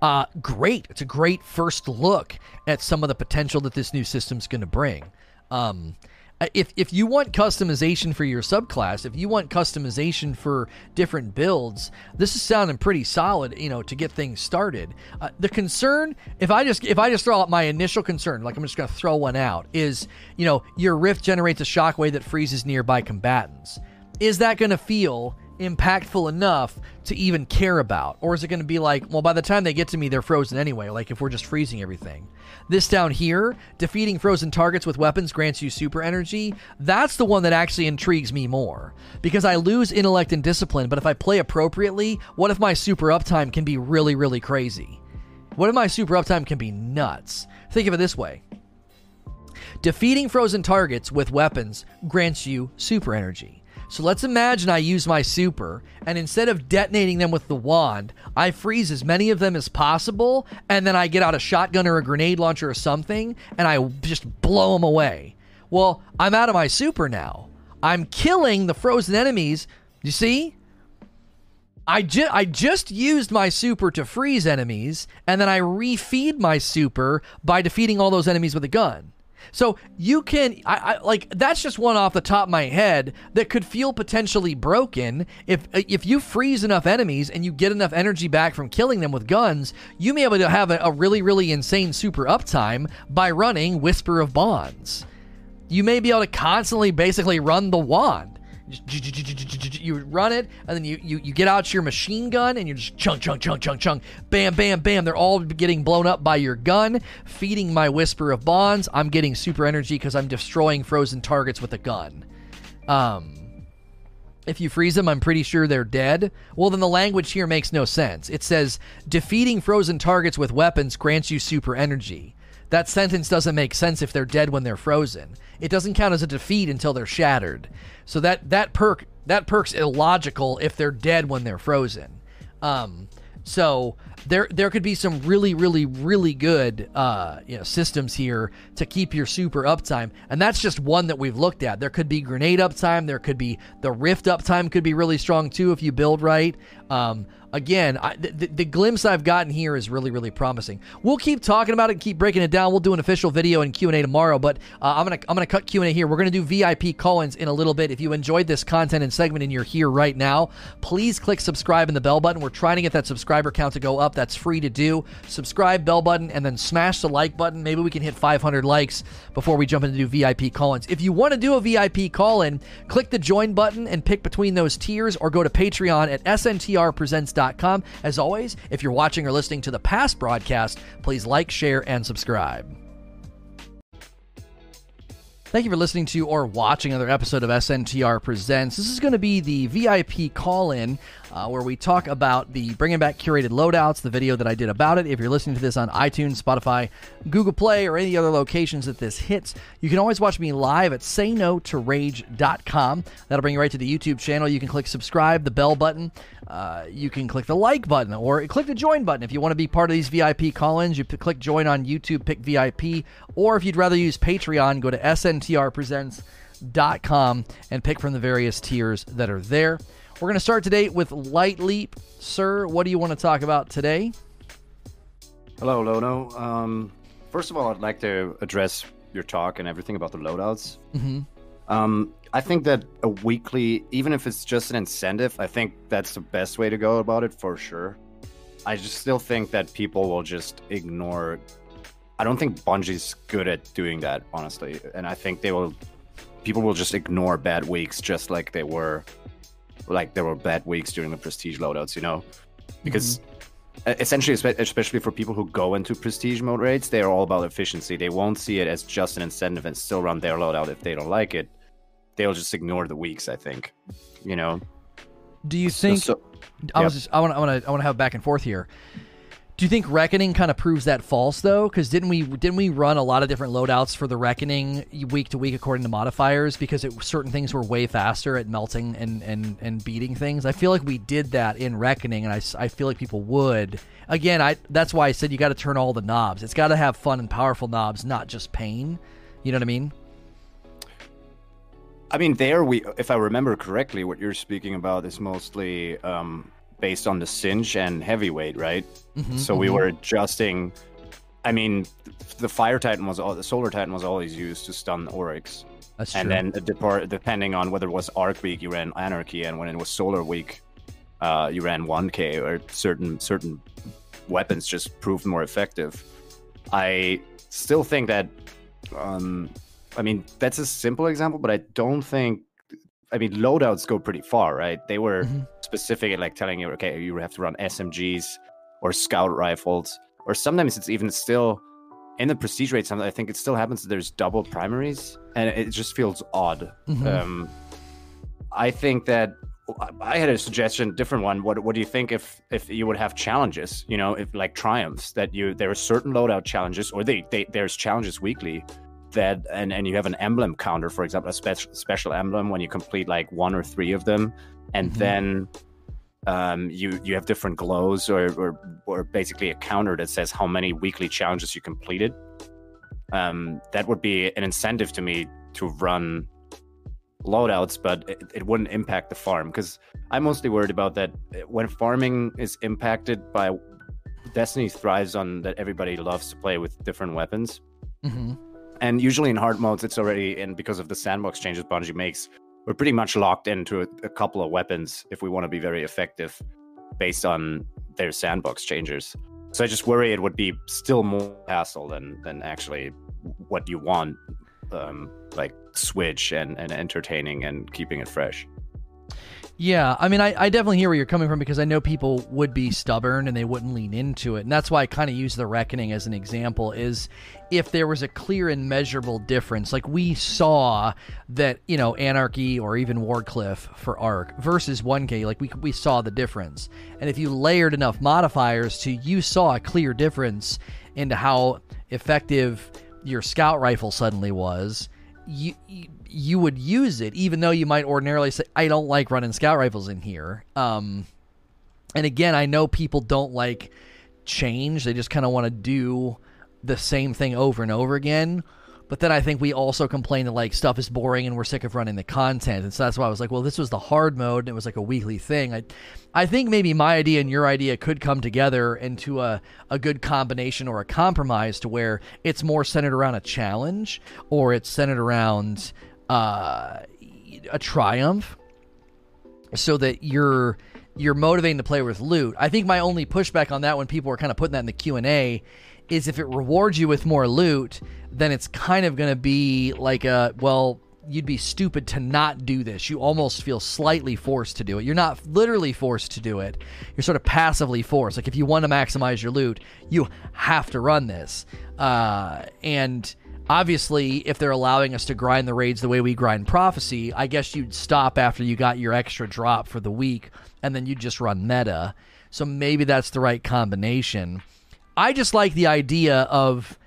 uh, great. It's a great first look at some of the potential that this new system's going to bring. Um, if if you want customization for your subclass, if you want customization for different builds, this is sounding pretty solid, you know, to get things started. Uh, the concern, if I just if I just throw out my initial concern, like I'm just going to throw one out, is you know your rift generates a shockwave that freezes nearby combatants. Is that going to feel impactful enough to even care about? Or is it going to be like, well, by the time they get to me, they're frozen anyway, like if we're just freezing everything? This down here, defeating frozen targets with weapons grants you super energy. That's the one that actually intrigues me more. Because I lose intellect and discipline, but if I play appropriately, what if my super uptime can be really, really crazy? What if my super uptime can be nuts? Think of it this way. Defeating frozen targets with weapons grants you super energy. So let's imagine I use my super, and instead of detonating them with the wand, I freeze as many of them as possible, and then I get out a shotgun or a grenade launcher or something, and I just blow them away. Well, I'm out of my super now. I'm killing the frozen enemies. You see? I, ju- I just used my super to freeze enemies, and then I refeed my super by defeating all those enemies with a gun. So you can, I, I, like that's just one off the top of my head that could feel potentially broken if uh, if you freeze enough enemies and you get enough energy back from killing them with guns. You may be able to have a, a really really insane super uptime by running Whisper of Bonds. You may be able to constantly basically run the wand you run it, and then you, you, you get out your machine gun, and you just chunk, chunk, chunk, chunk, chunk, bam, bam, bam. They're all getting blown up by your gun, feeding my Whisper of Bonds. I'm getting super energy because I'm destroying frozen targets with a gun. Um, if you freeze them, I'm pretty sure they're dead. Well, then the language here makes no sense. It says defeating frozen targets with weapons grants you super energy. That sentence doesn't make sense if they're dead when they're frozen. It doesn't count as a defeat until they're shattered. So that that perk that perk's illogical if they're dead when they're frozen. Um, so there there could be some really really really good uh, you know systems here to keep your super uptime, and that's just one that we've looked at. There could be grenade uptime. There could be the rift uptime could be really strong too if you build right. Um, again, I, the, the, glimpse I've gotten here is really, really promising. We'll keep talking about it and keep breaking it down. We'll do an official video and Q and A tomorrow, but uh, I'm gonna I'm gonna cut Q and A here. We're gonna do VIP call-ins in a little bit. If you enjoyed this content and segment and you're here right now, please click subscribe and the bell button. We're trying to get that subscriber count to go up. That's free to do. Subscribe, bell button, and then smash the like button. Maybe we can hit 500 likes before we jump into do VIP call-ins. If you want to do a VIP call-in, click the join button and pick between those tiers, or go to Patreon at as always, if you're watching or listening to the past broadcast, please like, share, and subscribe. Thank you for listening to or watching another episode of SNTR Presents. This is going to be the VIP call in uh, where we talk about the bringing back curated loadouts, the video that I did about it. If you're listening to this on iTunes, Spotify, Google Play, or any other locations that this hits, you can always watch me live at sayno2rage.com. That'll bring you right to the YouTube channel. You can click subscribe, the bell button. Uh, you can click the like button or click the join button if you want to be part of these VIP call ins. You p- click join on YouTube, pick VIP, or if you'd rather use Patreon, go to sntrpresents.com and pick from the various tiers that are there. We're going to start today with Light Leap. Sir, what do you want to talk about today? Hello, Lono. Um, first of all, I'd like to address your talk and everything about the loadouts. Mm-hmm. Um, I think that a weekly, even if it's just an incentive, I think that's the best way to go about it for sure. I just still think that people will just ignore I don't think Bungie's good at doing that, honestly. And I think they will, people will just ignore bad weeks, just like they were, like there were bad weeks during the prestige loadouts, you know, because. Mm-hmm essentially especially for people who go into prestige mode raids they're all about efficiency. They won't see it as just an incentive and still run their loadout if they don't like it. They'll just ignore the weeks i think you know? Do you think so, so, i was just i want i want to i want to have back and forth here do you think Reckoning kind of proves that false though? Because didn't we didn't we run a lot of different loadouts for the Reckoning week to week according to modifiers because it, certain things were way faster at melting and, and, and beating things. I feel like we did that in Reckoning, and I, I feel like people would. Again, I that's why I said you got to turn all the knobs. It's got to have fun and powerful knobs, not just pain. You know what I mean? I mean, there we, if I remember correctly, what you're speaking about is mostly um, based on the Singe and heavyweight, right? Mm-hmm, so we mm-hmm. were adjusting. I mean, the Fire Titan was all the Solar Titan was always used to stun Oryx. That's and true. then depending on whether it was Arc Week, you ran Anarchy, and when it was Solar Week, uh, you ran 1K or certain certain weapons just proved more effective. I still think that. Um, I mean, that's a simple example, but I don't think I mean, loadouts go pretty far, right? They were mm-hmm. Specific like telling you, okay, you have to run SMGs or scout rifles, or sometimes it's even still in the prestige rate. Sometimes I think it still happens that there's double primaries, and it just feels odd. Mm-hmm. Um, I think that I had a suggestion, different one. What What do you think if if you would have challenges? You know, if like triumphs that you there are certain loadout challenges, or they, they there's challenges weekly that and, and you have an emblem counter for example a special special emblem when you complete like one or three of them and mm-hmm. then um, you you have different glows or, or or basically a counter that says how many weekly challenges you completed. Um, that would be an incentive to me to run loadouts but it, it wouldn't impact the farm because i'm mostly worried about that when farming is impacted by destiny thrives on that everybody loves to play with different weapons. Mm-hmm and usually in hard modes, it's already and because of the sandbox changes Bungie makes, we're pretty much locked into a, a couple of weapons if we want to be very effective, based on their sandbox changes. So I just worry it would be still more hassle than than actually what you want, um, like switch and and entertaining and keeping it fresh. Yeah, I mean, I, I definitely hear where you're coming from because I know people would be stubborn and they wouldn't lean into it, and that's why I kind of use the reckoning as an example. Is if there was a clear and measurable difference, like we saw that you know Anarchy or even Wardcliff for Arc versus 1K, like we we saw the difference, and if you layered enough modifiers to, you saw a clear difference into how effective your scout rifle suddenly was. you, you you would use it, even though you might ordinarily say, I don't like running scout rifles in here. Um, and again, I know people don't like change, they just kind of want to do the same thing over and over again. But then I think we also complain that like stuff is boring and we're sick of running the content, and so that's why I was like, well, this was the hard mode, and it was like a weekly thing. I, I think maybe my idea and your idea could come together into a a good combination or a compromise to where it's more centered around a challenge or it's centered around uh, a triumph so that you're you're motivating to play with loot. I think my only pushback on that when people are kind of putting that in the Q&A is if it rewards you with more loot, then it's kind of going to be like a well, you'd be stupid to not do this. You almost feel slightly forced to do it. You're not literally forced to do it. You're sort of passively forced. Like if you want to maximize your loot, you have to run this. Uh, and obviously, if they're allowing us to grind the raids the way we grind prophecy, I guess you'd stop after you got your extra drop for the week, and then you'd just run meta. So maybe that's the right combination. I just like the idea of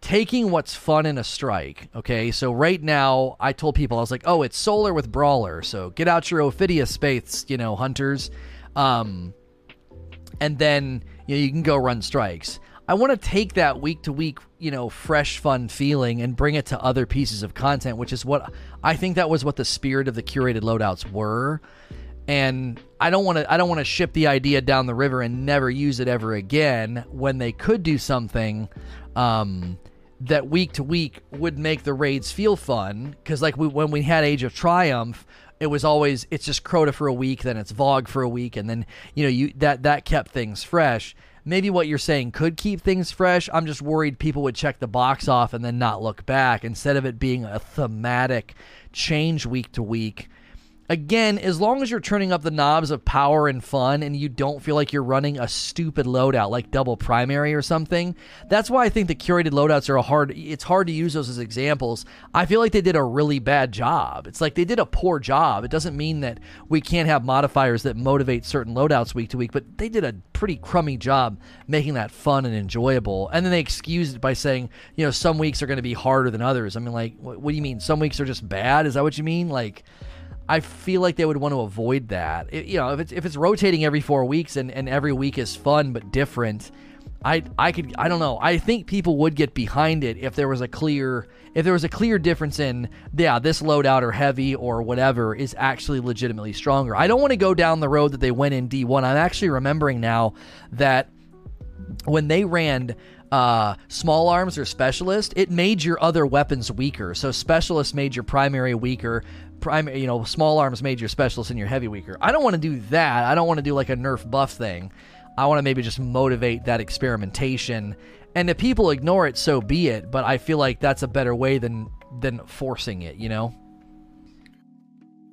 taking what's fun in a strike. Okay, so right now I told people I was like, oh, it's solar with brawler, so get out your Ophidian Aspect, you know, hunters, um, and then you, know, you can go run strikes. I want to take that week to week, you know, fresh, fun feeling and bring it to other pieces of content, which is what I think that was what the spirit of the curated loadouts were. And I don't want to I don't want to ship the idea down the river and never use it ever again when they could do something um, that week to week would make the raids feel fun because like we, when we had Age of Triumph, it was always it's just Crota for a week, then it's VoG for a week, and then you know you that that kept things fresh maybe what you're saying could keep things fresh. I'm just worried people would check the box off and then not look back instead of it being a thematic change week to week again, as long as you're turning up the knobs of power and fun and you don't feel like you're running a stupid loadout like double primary or something, that's why I think the curated loadouts are a hard it's hard to use those as examples. I feel like they did a really bad job. It's like they did a poor job. It doesn't mean that we can't have modifiers that motivate certain loadouts week to week, but they did a pretty crummy job making that fun and enjoyable. And then they excused it by saying, you know, some weeks are going to be harder than others. I mean, like, what, what do you mean? Some weeks are just bad? Is that what you mean? Like, I feel like they would want to avoid that. It, you know, if it's if it's rotating every four weeks and, and every week is fun but different, I I could I don't know. I think people would get behind it if there was a clear if there was a clear difference in yeah this loadout or heavy or whatever is actually legitimately stronger. I don't want to go down the road that they went in D1. I'm actually remembering now that when they ran uh, small arms or specialist, it made your other weapons weaker. So specialist made your primary weaker, primary, you know, small arms major specialist and your heavy weaker. I don't want to do that. I don't want to do like a nerf buff thing. I want to maybe just motivate that experimentation. And if people ignore it, so be it. But I feel like that's a better way than than forcing it. You know.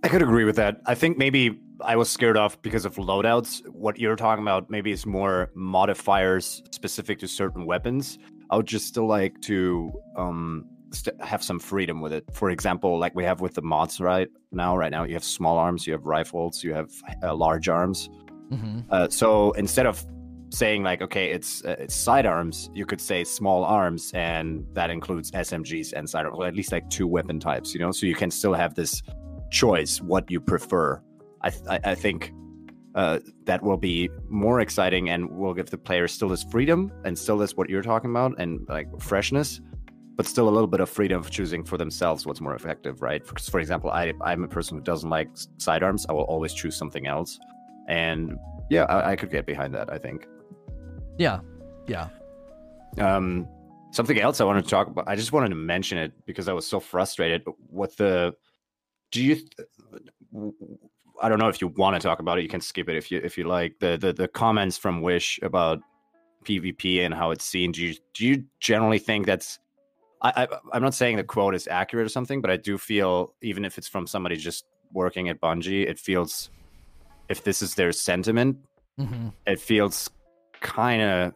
I could agree with that. I think maybe I was scared off because of loadouts. What you're talking about maybe is more modifiers specific to certain weapons. I would just still like to um, st- have some freedom with it. For example, like we have with the mods right now. Right now, you have small arms, you have rifles, you have uh, large arms. Mm-hmm. Uh, so instead of saying like, okay, it's uh, it's sidearms, you could say small arms, and that includes SMGs and sidearms, or at least like two weapon types. You know, so you can still have this choice what you prefer. I th- I think uh, that will be more exciting and will give the player still this freedom and still this what you're talking about and like freshness but still a little bit of freedom of choosing for themselves what's more effective, right? Because, for example, I, I'm a person who doesn't like sidearms. I will always choose something else. And yeah, I, I could get behind that, I think. Yeah. Yeah. Um, something else I wanted to talk about, I just wanted to mention it because I was so frustrated with the. Do you. I don't know if you want to talk about it. You can skip it if you if you like. The the, the comments from Wish about PvP and how it's seen. Do you do you generally think that's I, I am not saying the quote is accurate or something, but I do feel even if it's from somebody just working at Bungie, it feels if this is their sentiment, mm-hmm. it feels kind of.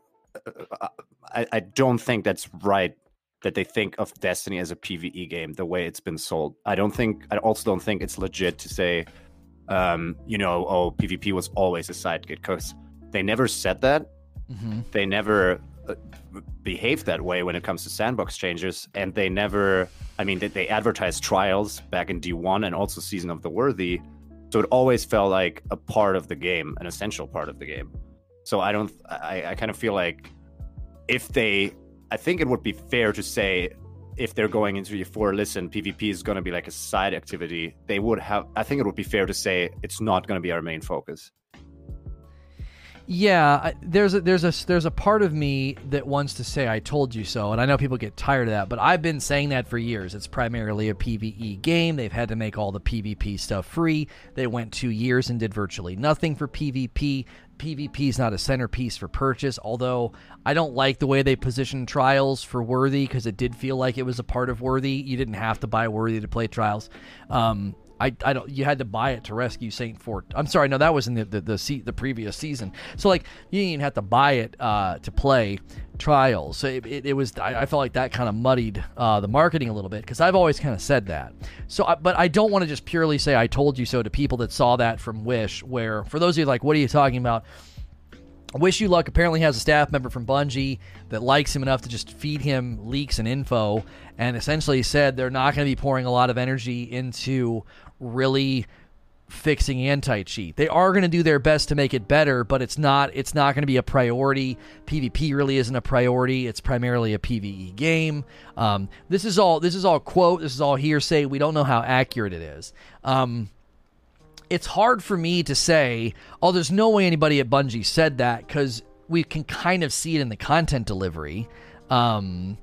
Uh, I, I don't think that's right that they think of Destiny as a PVE game the way it's been sold. I don't think. I also don't think it's legit to say, um, you know, oh, PvP was always a sidekick because they never said that. Mm-hmm. They never uh, behave that way when it comes to sandbox changes and they never i mean they, they advertised trials back in d1 and also season of the worthy so it always felt like a part of the game an essential part of the game. So i don't i, I kind of feel like if they i think it would be fair to say if they're going into e4 listen pvp is going to be like a side activity they would have i think it would be fair to say it's not going to be our main focus yeah, there's a, there's a there's a part of me that wants to say I told you so, and I know people get tired of that, but I've been saying that for years. It's primarily a PVE game. They've had to make all the PvP stuff free. They went two years and did virtually nothing for PvP. PvP is not a centerpiece for purchase, although I don't like the way they positioned Trials for Worthy because it did feel like it was a part of Worthy. You didn't have to buy Worthy to play Trials. Um, I, I don't you had to buy it to rescue Saint Fort. I'm sorry, no, that was in the the the, se- the previous season. So like you didn't even have to buy it uh, to play trials. So it, it, it was I, I, felt like that kind of muddied uh, the marketing a little bit because I've always kind of said that. So I, but I don't want to just purely say I told you so to people that saw that from Wish. Where for those of you like, what are you talking about? Wish You Luck apparently has a staff member from Bungie that likes him enough to just feed him leaks and info, and essentially said they're not going to be pouring a lot of energy into really fixing anti cheat. They are going to do their best to make it better, but it's not it's not going to be a priority. PvP really isn't a priority. It's primarily a PvE game. Um, this is all this is all quote. This is all hearsay. We don't know how accurate it is. Um, it's hard for me to say. Oh, there's no way anybody at Bungie said that because we can kind of see it in the content delivery. Um,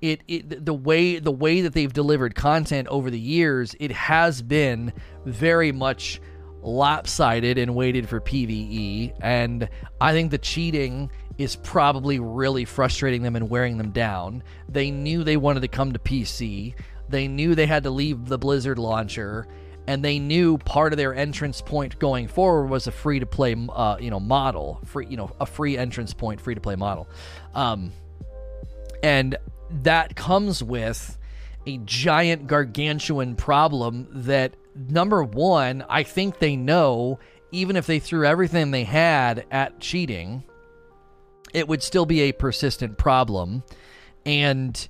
it, it the way the way that they've delivered content over the years, it has been very much lopsided and weighted for PVE. And I think the cheating is probably really frustrating them and wearing them down. They knew they wanted to come to PC. They knew they had to leave the Blizzard launcher, and they knew part of their entrance point going forward was a free to play, uh, you know, model, free, you know, a free entrance point, free to play model, um, and that comes with a giant gargantuan problem that number one, I think they know even if they threw everything they had at cheating, it would still be a persistent problem. And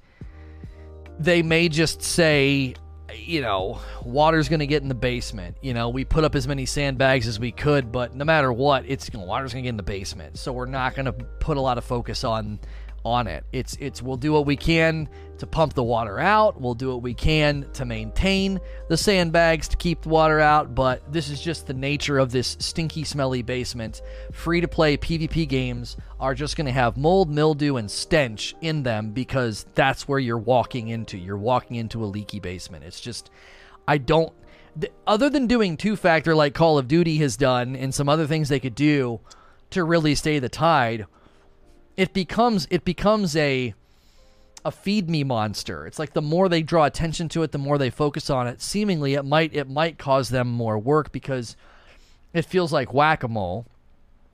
they may just say, you know, water's going to get in the basement. You know, we put up as many sandbags as we could, but no matter what, it's you know, water's going to get in the basement. So we're not going to put a lot of focus on on it. It's it's we'll do what we can to pump the water out. We'll do what we can to maintain the sandbags to keep the water out, but this is just the nature of this stinky smelly basement. Free to play PvP games are just going to have mold, mildew and stench in them because that's where you're walking into. You're walking into a leaky basement. It's just I don't other than doing two factor like Call of Duty has done and some other things they could do to really stay the tide it becomes it becomes a a feed me monster. It's like the more they draw attention to it, the more they focus on it. Seemingly, it might it might cause them more work because it feels like whack a mole,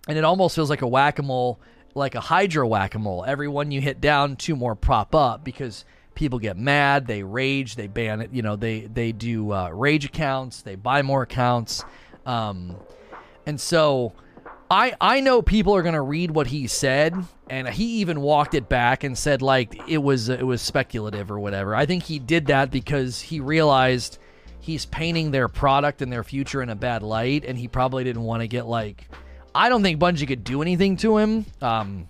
and it almost feels like a whack a mole, like a Hydra whack a mole. Every one you hit down, two more prop up because people get mad, they rage, they ban it. You know, they they do uh, rage accounts, they buy more accounts, um, and so I I know people are to read what he said and he even walked it back and said like it was it was speculative or whatever. I think he did that because he realized he's painting their product and their future in a bad light and he probably didn't want to get like I don't think Bungie could do anything to him. Um,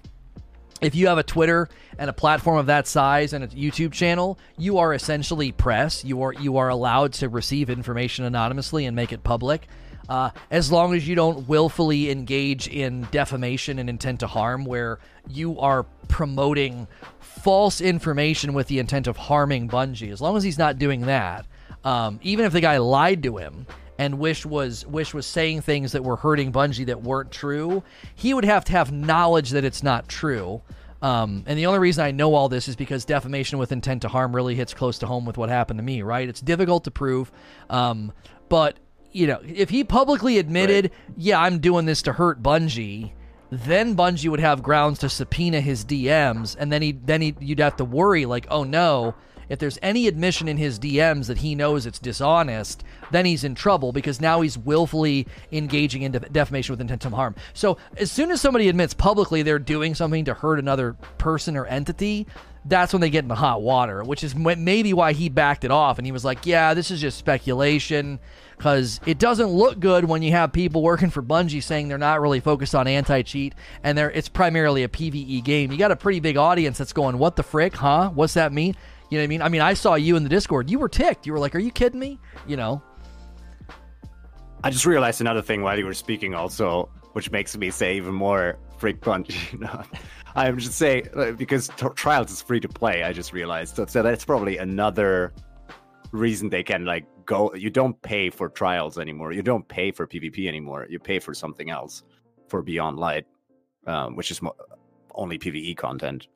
if you have a Twitter and a platform of that size and a YouTube channel, you are essentially press. You are you are allowed to receive information anonymously and make it public uh, as long as you don't willfully engage in defamation and intent to harm, where you are promoting false information with the intent of harming Bungie. As long as he's not doing that, um, even if the guy lied to him and Wish was Wish was saying things that were hurting Bungie that weren't true, he would have to have knowledge that it's not true. Um, and the only reason I know all this is because defamation with intent to harm really hits close to home with what happened to me, right? It's difficult to prove, um, but you know, if he publicly admitted, right. yeah, I'm doing this to hurt Bungie, then Bungie would have grounds to subpoena his DMs, and then he then he you'd have to worry like, oh no, if there's any admission in his DMs that he knows it's dishonest, then he's in trouble because now he's willfully engaging in defamation with intent to harm. So as soon as somebody admits publicly they're doing something to hurt another person or entity, that's when they get in the hot water, which is maybe why he backed it off and he was like, yeah, this is just speculation because it doesn't look good when you have people working for Bungie saying they're not really focused on anti-cheat and they're it's primarily a PVE game. You got a pretty big audience that's going, "What the frick, huh? What's that mean?" You know what I mean? I mean, I saw you in the Discord. You were ticked. You were like, "Are you kidding me?" You know. I just realized another thing while you were speaking, also, which makes me say even more freak Bungie. I'm just saying because t- Trials is free to play. I just realized, so, so that's probably another reason they can like go you don't pay for trials anymore. You don't pay for pvp anymore. You pay for something else for beyond light um, which is mo- only pve content.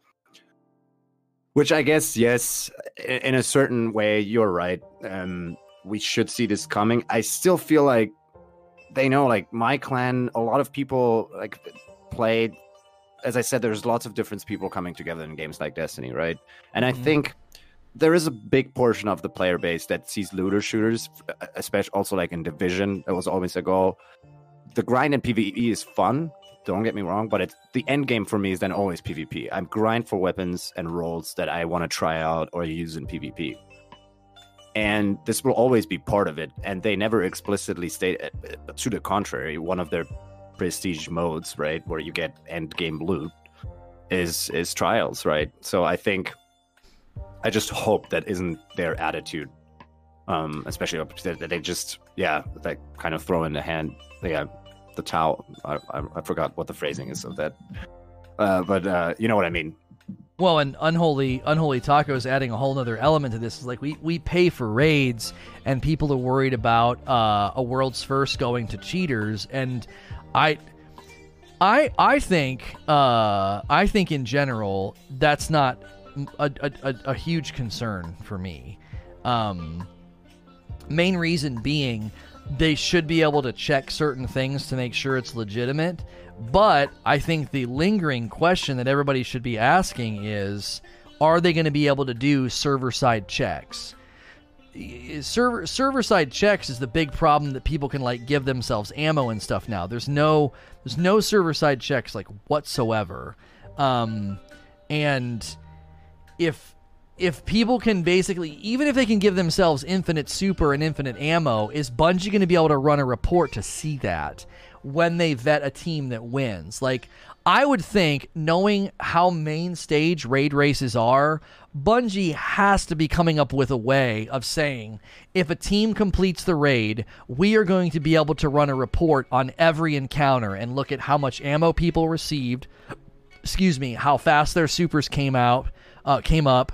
Which i guess yes in a certain way you're right. Um, we should see this coming. I still feel like they know like my clan a lot of people like played as i said there's lots of different people coming together in games like destiny right and mm-hmm. i think there is a big portion of the player base that sees looter shooters, especially also like in Division. That was always a goal. The grind in PVE is fun. Don't get me wrong, but it's the end game for me is then always PvP. I'm grind for weapons and roles that I want to try out or use in PvP, and this will always be part of it. And they never explicitly state it. To the contrary, one of their prestige modes, right, where you get end game loot, is is trials, right? So I think I just hope that isn't their attitude. Um, especially that they just yeah, that kind of throw in the hand, yeah, the towel. I, I, I forgot what the phrasing is of that, uh, but uh, you know what I mean. Well, and unholy unholy tacos adding a whole other element to this is like we we pay for raids, and people are worried about uh, a world's first going to cheaters, and I I I think uh, I think in general that's not a, a, a huge concern for me. Um, main reason being they should be able to check certain things to make sure it's legitimate. But I think the lingering question that everybody should be asking is are they going to be able to do server side checks? Server server side checks is the big problem that people can like give themselves ammo and stuff now. There's no there's no server side checks like whatsoever. Um, and if if people can basically even if they can give themselves infinite super and infinite ammo, is Bungie going to be able to run a report to see that when they vet a team that wins? Like I would think, knowing how main stage raid races are, Bungie has to be coming up with a way of saying if a team completes the raid, we are going to be able to run a report on every encounter and look at how much ammo people received. Excuse me, how fast their supers came out, uh, came up,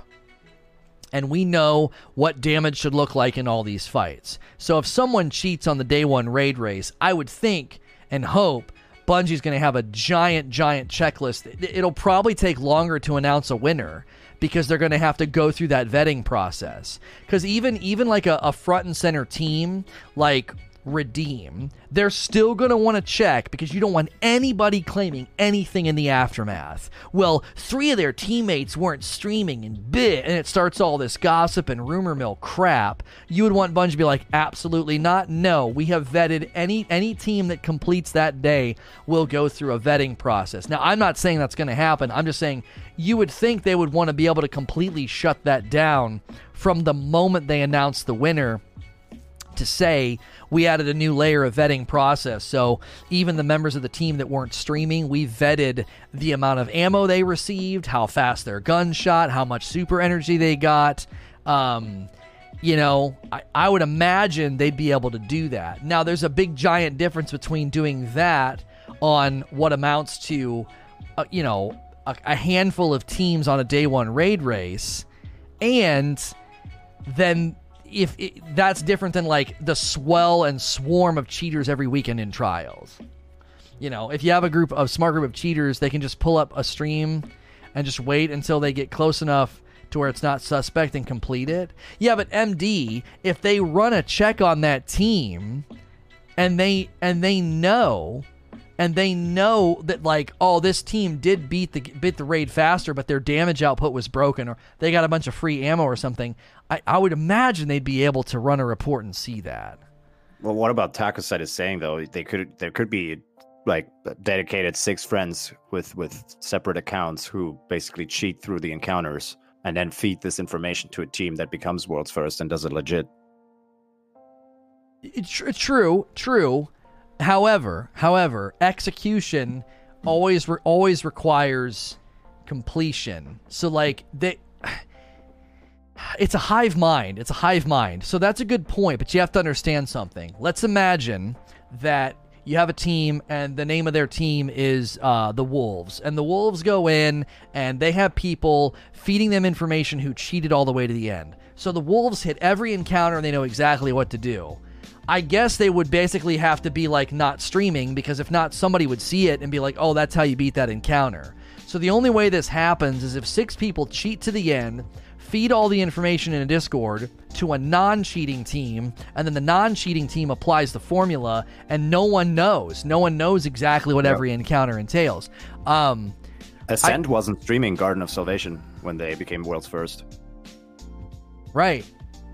and we know what damage should look like in all these fights. So if someone cheats on the day one raid race, I would think and hope Bungie's going to have a giant, giant checklist. It'll probably take longer to announce a winner because they're going to have to go through that vetting process. Because even even like a, a front and center team like redeem, they're still going to want to check because you don't want anybody claiming anything in the aftermath. Well, three of their teammates weren't streaming and bit, and it starts all this gossip and rumor mill crap. You would want Bungie to be like, absolutely not. No, we have vetted any any team that completes that day will go through a vetting process. Now, I'm not saying that's going to happen. I'm just saying you would think they would want to be able to completely shut that down from the moment they announce the winner to say we added a new layer of vetting process. So even the members of the team that weren't streaming, we vetted the amount of ammo they received, how fast their gun shot, how much super energy they got. Um, you know, I, I would imagine they'd be able to do that. Now, there's a big giant difference between doing that on what amounts to, uh, you know, a, a handful of teams on a day one raid race and then if it, that's different than like the swell and swarm of cheaters every weekend in trials. You know, if you have a group of smart group of cheaters, they can just pull up a stream and just wait until they get close enough to where it's not suspect and complete it. Yeah, but MD, if they run a check on that team and they and they know and they know that like oh this team did beat the beat the raid faster but their damage output was broken or they got a bunch of free ammo or something i, I would imagine they'd be able to run a report and see that. Well what about Tacoset is saying though they could there could be like dedicated six friends with with separate accounts who basically cheat through the encounters and then feed this information to a team that becomes world's first and does it legit. It's, it's true true. However, however, execution always re- always requires completion. So like they it's a hive mind. It's a hive mind. So that's a good point, but you have to understand something. Let's imagine that you have a team and the name of their team is uh, the wolves and the wolves go in and they have people feeding them information who cheated all the way to the end so the wolves hit every encounter and they know exactly what to do I guess they would basically have to be like not streaming because if not, somebody would see it and be like, oh, that's how you beat that encounter. So the only way this happens is if six people cheat to the end, feed all the information in a Discord to a non cheating team, and then the non cheating team applies the formula, and no one knows. No one knows exactly what yep. every encounter entails. Um, Ascent I, wasn't streaming Garden of Salvation when they became world's first. Right.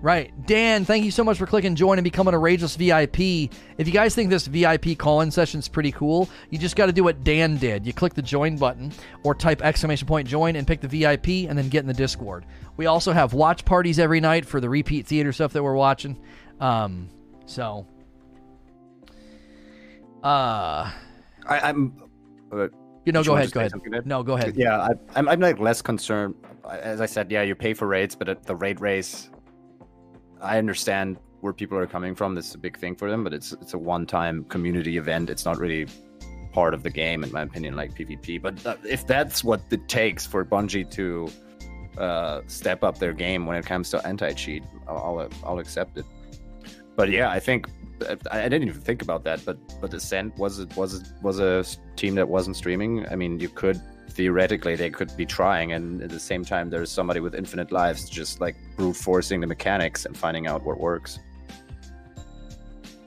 Right. Dan, thank you so much for clicking join and becoming a Rageless VIP. If you guys think this VIP call in session is pretty cool, you just got to do what Dan did. You click the join button or type exclamation point join and pick the VIP and then get in the Discord. We also have watch parties every night for the repeat theater stuff that we're watching. Um, so, uh, I, am uh, you know, go ahead. Go ahead. No, go ahead. Yeah, I, I'm, I'm like less concerned. As I said, yeah, you pay for raids, but the raid race I understand where people are coming from. This is a big thing for them, but it's it's a one-time community event. It's not really part of the game, in my opinion, like PvP. But uh, if that's what it takes for Bungie to uh, step up their game when it comes to anti-cheat, I'll I'll accept it. but yeah, I think I, didn't even think about that. But but Ascent was it was it was a team that wasn't streaming. I mean, you could theoretically they could be trying, and at the same time, there's somebody with infinite lives just like brute forcing the mechanics and finding out what works.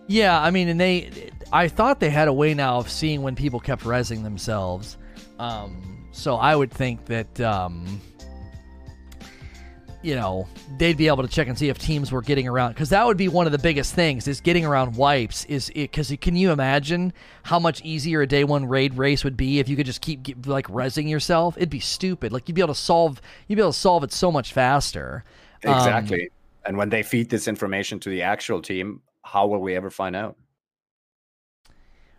Yeah, I mean, and they, I thought they had a way now of seeing when people kept resing themselves. Um, so I would think that, um, you know, they'd be able to check and see if teams were getting around because that would be one of the biggest things is getting around wipes. Is because can you imagine how much easier a day one raid race would be if you could just keep get, like resing yourself? It'd be stupid. Like you'd be able to solve, you'd be able to solve it so much faster. Um, Exactly. and when they feed this information to the actual team, how will we ever find out?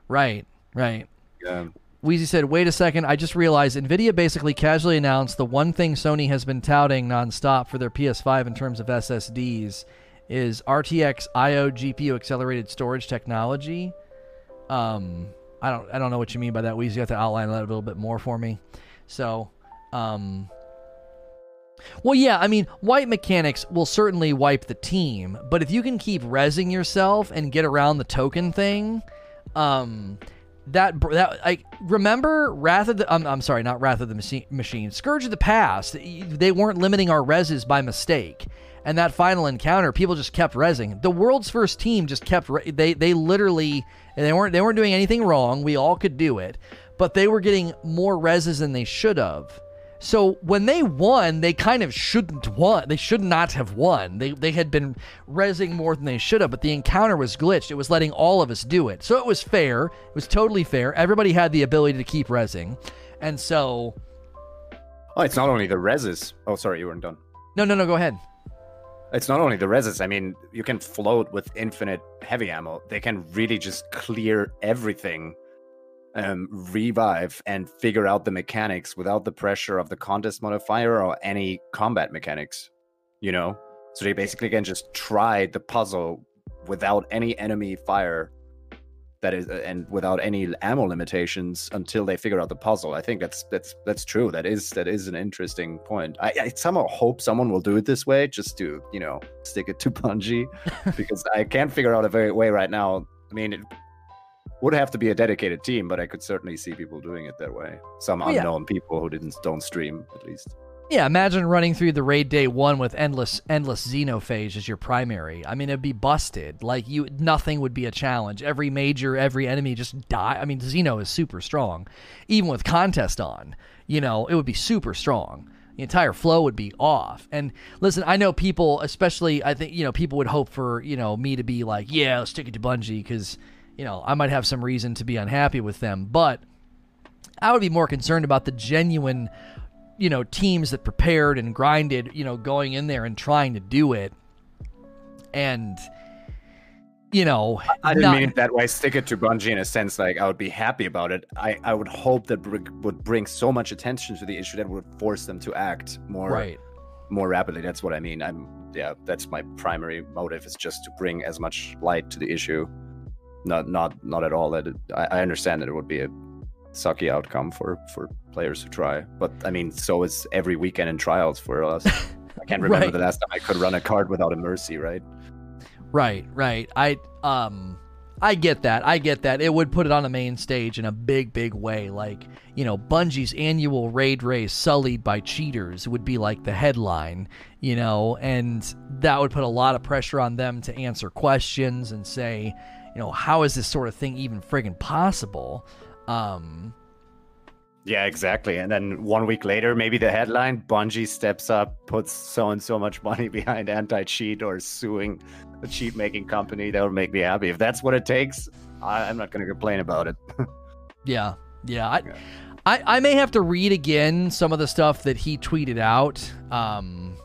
right, right. Yeah. Wheezy said, wait a second, I just realized NVIDIA basically casually announced the one thing Sony has been touting nonstop for their PS5 in terms of SSDs is RTX IO GPU accelerated storage technology. Um, I don't I don't know what you mean by that. Wheezy, you have to outline that a little bit more for me. So, um, well, yeah, I mean, white mechanics will certainly wipe the team, but if you can keep resing yourself and get around the token thing, um, that that I remember Wrath of the I'm, I'm sorry, not Wrath of the Machine, Machine, Scourge of the Past. They weren't limiting our reses by mistake, and that final encounter, people just kept resing. The world's first team just kept re- they they literally they weren't they weren't doing anything wrong. We all could do it, but they were getting more reses than they should have. So when they won, they kind of shouldn't won. They should not have won. They they had been resing more than they should have, but the encounter was glitched. It was letting all of us do it. So it was fair. It was totally fair. Everybody had the ability to keep resing. And so Oh, it's not only the reses. Oh, sorry, you weren't done. no, no, no, go ahead. It's not only the reses. I mean, you can float with infinite heavy ammo. They can really just clear everything, um, revive, and figure out the mechanics without the pressure of the contest modifier or any combat mechanics. You know, so they basically can just try the puzzle without any enemy fire. That is, and without any ammo limitations until they figure out the puzzle. I think that's that's that's true. That is that is an interesting point. I, I somehow hope someone will do it this way, just to you know stick it to Bungie, because I can't figure out a very way right now. I mean, it would have to be a dedicated team, but I could certainly see people doing it that way. Some Oh, yeah. unknown people who didn't don't stream at least. Yeah, imagine running through the raid day one with endless endless xenophage as your primary. I mean, it'd be busted. Like you, nothing would be a challenge. Every major, every enemy just die. I mean, Xeno is super strong, even with contest on. You know, it would be super strong. The entire flow would be off. And listen, I know people, especially I think you know people would hope for you know me to be like, yeah, let's stick it to Bungie because you know I might have some reason to be unhappy with them, but I would be more concerned about the genuine, you know, teams that prepared and grinded, you know, going in there and trying to do it. And, you know, I didn't not- mean it that way. Stick it to Bungie in a sense. Like I would be happy about it. I, I would hope that would bring so much attention to the issue that would force them to act more right. more rapidly. That's what I mean. I'm yeah. That's my primary motive is just to bring as much light to the issue. Not not not at all that it, I, I understand that it would be a sucky outcome for for players who try. But I mean, so is every weekend in trials for us. I can't remember Right. the last time I could run a card without a mercy, right? Right, right. I um I get that. I get that. It would put it on the main stage in a big, big way. Like, you know, Bungie's annual raid race sullied by cheaters would be like the headline, you know, and that would put a lot of pressure on them to answer questions and say, you know, how is this sort of thing even friggin' possible? Um Yeah, exactly. And then one week later, maybe the headline Bungie steps up, puts so and so much money behind anti cheat or suing a cheat making company. That would make me happy. If that's what it takes, I, I'm not going to complain about it. Yeah, yeah. I, Yeah. I, I may have to read again some of the stuff that he tweeted out. Um,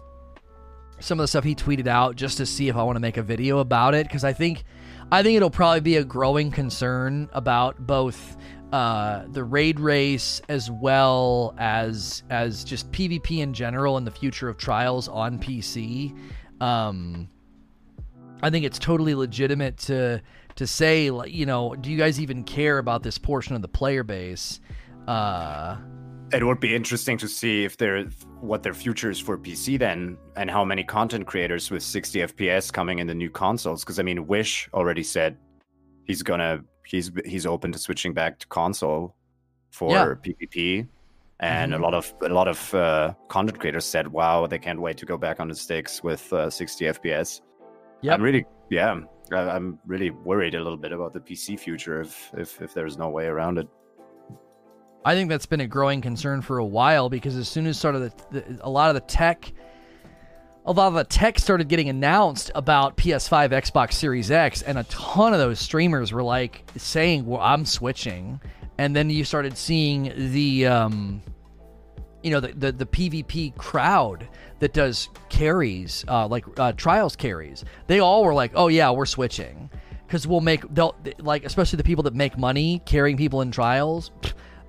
some of the stuff he tweeted out just to see if I want to make a video about it because I think, I think it'll probably be a growing concern about both uh, the raid race as well as as just PvP in general and the future of trials on PC. Um, I think it's totally legitimate to to say, you know, do you guys even care about this portion of the player base? Uh, it would be interesting to see if they're what their future is for PC then, and how many content creators with 60 FPS coming in the new consoles. Because I mean, Wish already said he's gonna he's he's open to switching back to console for Yeah. PvP, and Mhm. a lot of a lot of uh, content creators said, "Wow, they can't wait to go back on the sticks with uh, 60 FPS." Yeah, I'm really yeah, I, I'm really worried a little bit about the PC future if if if there's no way around it. I think that's been a growing concern for a while because as soon as sort of the, the, a lot of the tech, a lot of the tech started getting announced about PS5, Xbox Series X, and a ton of those streamers were like saying, "Well, I'm switching," and then you started seeing the, um, you know, the the, the PvP crowd that does carries, uh, like uh, trials carries. They all were like, "Oh yeah, we're switching." Because we'll make they'll like especially the people that make money carrying people in trials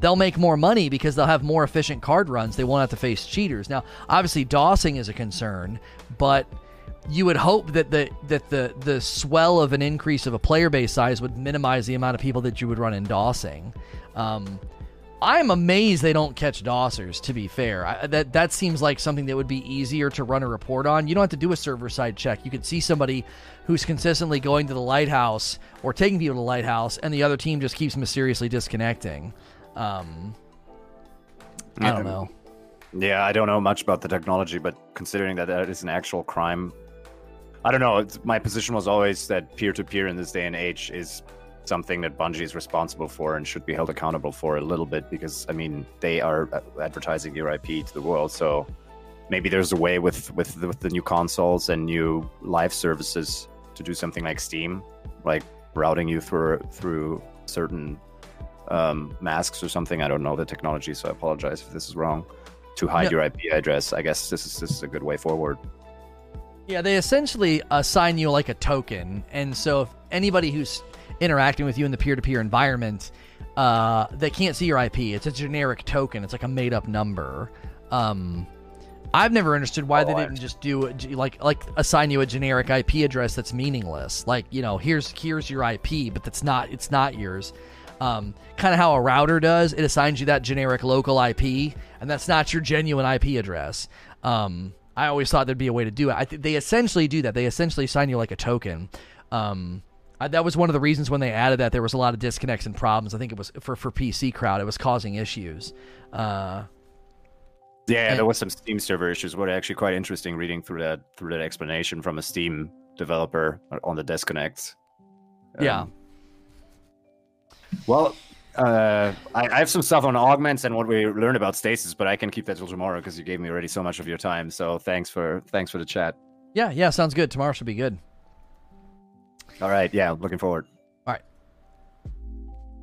they'll make more money because they'll have more efficient card runs. They won't have to face cheaters. Now, obviously, dosing is a concern, but you would hope that the that the the swell of an increase of a player base size would minimize the amount of people that you would run in dosing. Um, I'm amazed they don't catch dossers. To be fair, I, that that seems like something that would be easier to run a report on. You don't have to do a server side check. You could see somebody who's consistently going to the lighthouse or taking people to the lighthouse, and the other team just keeps mysteriously disconnecting. Um, I don't know. Yeah, I don't know much about the technology, but considering that that is an actual crime, I don't know. It's, my position was always that peer to peer in this day and age is something that Bungie is responsible for and should be held accountable for a little bit because, I mean, they are uh, advertising your IP to the world. So maybe there's a way with, with, the, with the new consoles and new live services to do something like Steam, like routing you through through certain um, masks or something. I don't know the technology, so I apologize if this is wrong. To hide No. your IP address, I guess this is this is a good way forward. Yeah, they essentially assign you like a token, and so if anybody who's interacting with you in the peer-to-peer environment, uh, they can't see your IP. It's a generic token. It's like a made-up number. Um, I've never understood why they Oh, I didn't just do like like assign you a generic IP address that's meaningless. Like you know, here's here's your IP, but that's not it's not yours. Um, kind of how a router does. It assigns you that generic local IP, and that's not your genuine IP address. Um, I always thought there'd be a way to do it. I th- they essentially do that. They essentially assign you like a token. Um, I, that was one of the reasons when they added that there was a lot of disconnects and problems. I think it was for for PC crowd. It was causing issues. Uh, Yeah, And- there was some Steam server issues. Were actually quite interesting reading through that through that explanation from a Steam developer on the disconnects. Yeah. Well, uh, I, I have some stuff on augments and what we learned about stasis, but I can keep that till tomorrow because you gave me already so much of your time. So thanks for thanks for the chat. yeah, yeah, sounds good. Tomorrow should be good. All right, yeah, looking forward. All right,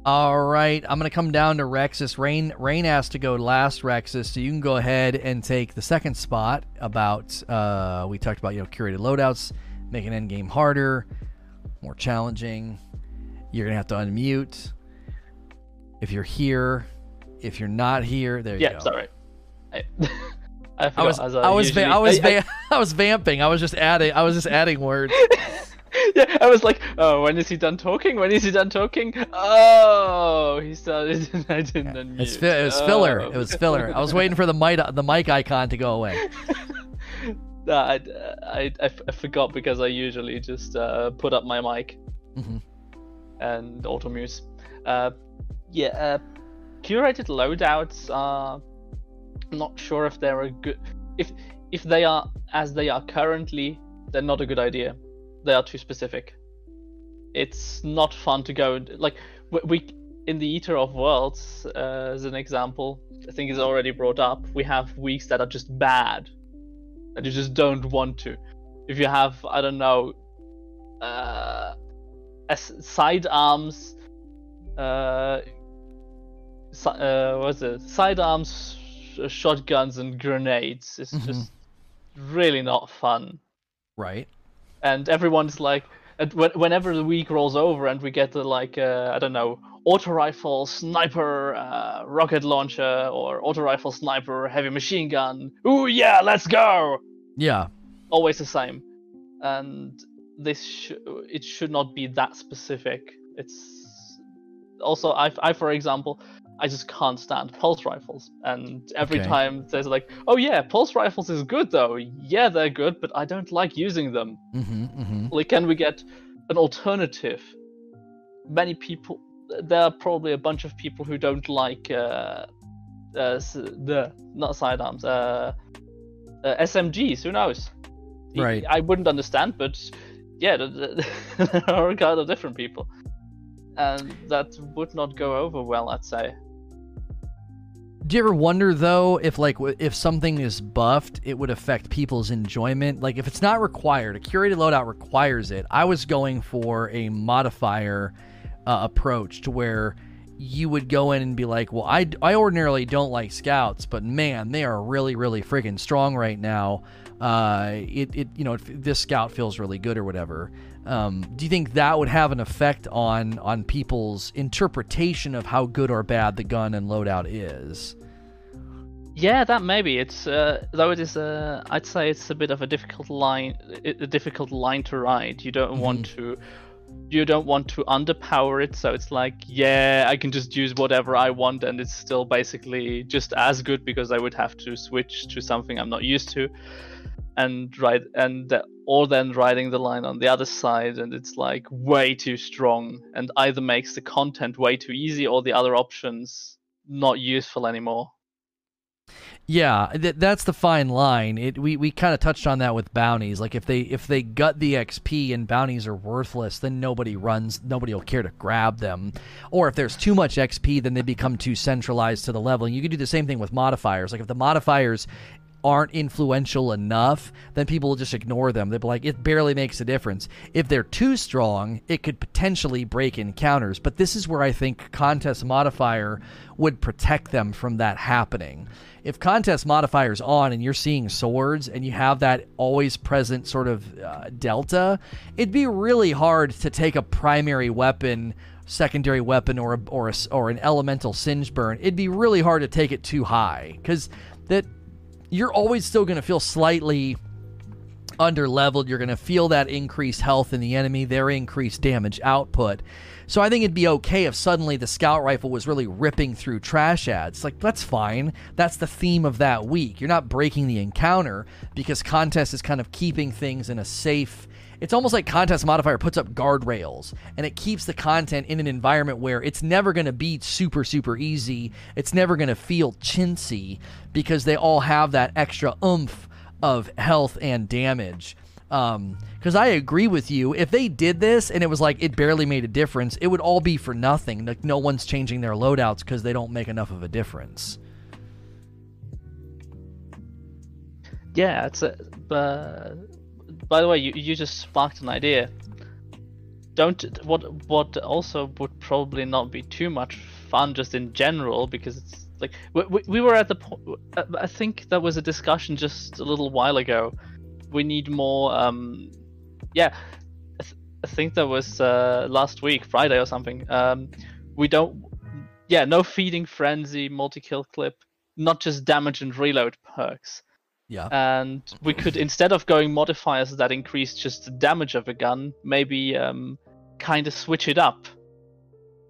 all right. I'm gonna come down to Rexus. Rain Rain asked to go last, Rexus, so you can go ahead and take the second spot. About uh, we talked about you know curated loadouts, making endgame harder, more challenging. You're gonna have to unmute if you're here. If you're not here, there you Yeah, go. Yeah, sorry. I, I, I was as I was va- I was I- I- va- I was vamping. I was just adding I was just adding words. yeah, I was like, oh, when is he done talking? When is he done talking? Oh, he started and I didn't unmute. It's fi- it was filler. Oh. It was filler. I was waiting for the mic the mic icon to go away. No, I, I, I, f- I forgot because I usually just uh, put up my mic Mhm. and auto mute. Uh, yeah, uh, curated loadouts are not sure if they're a good. If if they are as they are currently, they're not a good idea. They are too specific. It's not fun to go like we, in the Eater of Worlds uh, as an example. I think is already brought up. We have weeks that are just bad that you just don't want to. If you have, I don't know, uh, as sidearms, uh, si- uh, what's it? Sidearms, shotguns, and grenades. It's Mhm. just really not fun. Right. And everyone's like, whenever the week rolls over and we get the like, uh, I don't know, auto rifle, sniper, uh, rocket launcher, or auto rifle, sniper, heavy machine gun. Ooh yeah, let's go! Yeah. always the same and this sh- it should not be that specific it's also I, I for example I just can't stand pulse rifles. And every Okay. time there's like, oh yeah, pulse rifles is good though. Yeah, they're good, but I don't like using them. Mm-hmm, mm-hmm. Like, can we get an alternative? Many people, there are probably a bunch of people who don't like uh, uh, the not sidearms, uh, uh, SMGs. Who knows? Right. I wouldn't understand, but yeah, th- th- there are a kind of different people, and that would not go over well. I'd say. Do you ever wonder though if like if something is buffed, it would affect people's enjoyment? Like if it's not required, a curated loadout requires it. I was going for a modifier uh, approach to where you would go in and be like, "Well, I I ordinarily don't like scouts, but man, they are really really friggin' strong right now. Uh, it it you know this scout feels really good or whatever." Um, do you think that would have an effect on on people's interpretation of how good or bad the gun and loadout is? Yeah, that maybe it's uh, though it is uh, I'd say it's a bit of a difficult line, a difficult line to ride. You don't want to, you don't want to underpower it, so it's like, yeah, I can just use whatever I want, and it's still basically just as good because I would have to switch to something I'm not used to, and ride and or then riding the line on the other side, and it's like way too strong, and either makes the content way too easy, or the other options not useful anymore. Yeah, th- that's the fine line. It we, we kind of touched on that with bounties. Like if they if they gut the XP and bounties are worthless, then nobody runs. Nobody will care to grab them. Or if there's too much XP, then they become too centralized to the level. And you could do the same thing with modifiers. Like if the modifiers aren't influential enough, then people will just ignore them. They'll be like, it barely makes a difference. If they're too strong, it could potentially break encounters. But this is where I think contest modifier would protect them from that happening. If contest modifier's on and you're seeing swords and you have that always present sort of uh, delta, it'd be really hard to take a primary weapon secondary weapon or a, or a, or an elemental singe burn, it'd be really hard to take it too high because that you're always still going to feel slightly under leveled. You're going to feel that increased health in the enemy, their increased damage output. So I think it'd be okay if suddenly the scout rifle was really ripping through trash ads. Like that's fine. That's the theme of that week. You're not breaking the encounter because contest is kind of keeping things in a safe it's almost like contest modifier puts up guardrails and it keeps the content in an environment where it's never going to be super super easy it's never going to feel chintzy because they all have that extra oomph of health and damage because I agree with you. If they did this and it was like it barely made a difference, it would all be for nothing. Like no one's changing their loadouts because they don't make enough of a difference. Yeah, it's a. Uh, by the way, you, you just sparked an idea. Don't what what also would probably not be too much fun just in general because it's like we, we were at the point. I think that was a discussion just a little while ago. We need more. Um, yeah, I, th- I think that was uh, last week, Friday or something. Um, we don't. Yeah, no feeding frenzy, multi kill clip, not just damage and reload perks Yeah. and we could instead of going modifiers that increase just the damage of a gun maybe um, kind of switch it up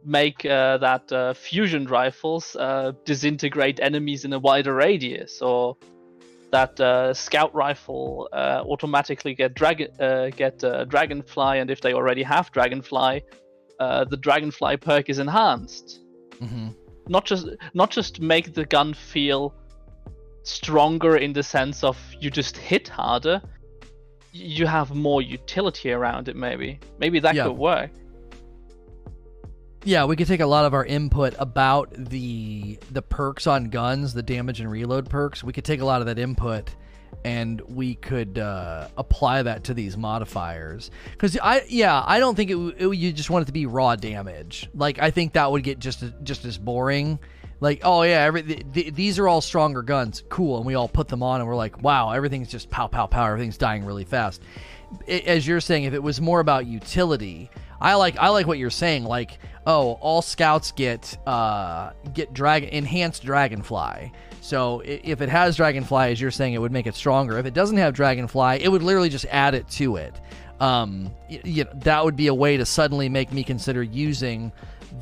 make uh, that uh, fusion rifles uh, disintegrate enemies in a wider radius or that uh, scout rifle uh, automatically get dragon uh, get uh, dragonfly and if they already have dragonfly uh, the dragonfly perk is enhanced. Hmm not just not just make the gun feel stronger in the sense of you just hit harder you have more utility around it maybe. Maybe that Yeah. could work Yeah, we could take a lot of our input about the the perks on guns, the damage and reload perks. We could take a lot of that input and we could uh, apply that to these modifiers. Because I, yeah, I don't think it, it. You just want it to be raw damage. Like I think that would get just just as boring. Like, oh yeah, every th- th- these are all stronger guns, cool, and we all put them on, and we're like, wow, everything's just pow pow pow, everything's dying really fast. I- As you're saying, if it was more about utility, I like I like what you're saying. Like, oh, all scouts get uh, get drag enhanced dragonfly. So if it has dragonfly, as you're saying, it would make it stronger. If it doesn't have dragonfly, it would literally just add it to it. Um, you know, that would be a way to suddenly make me consider using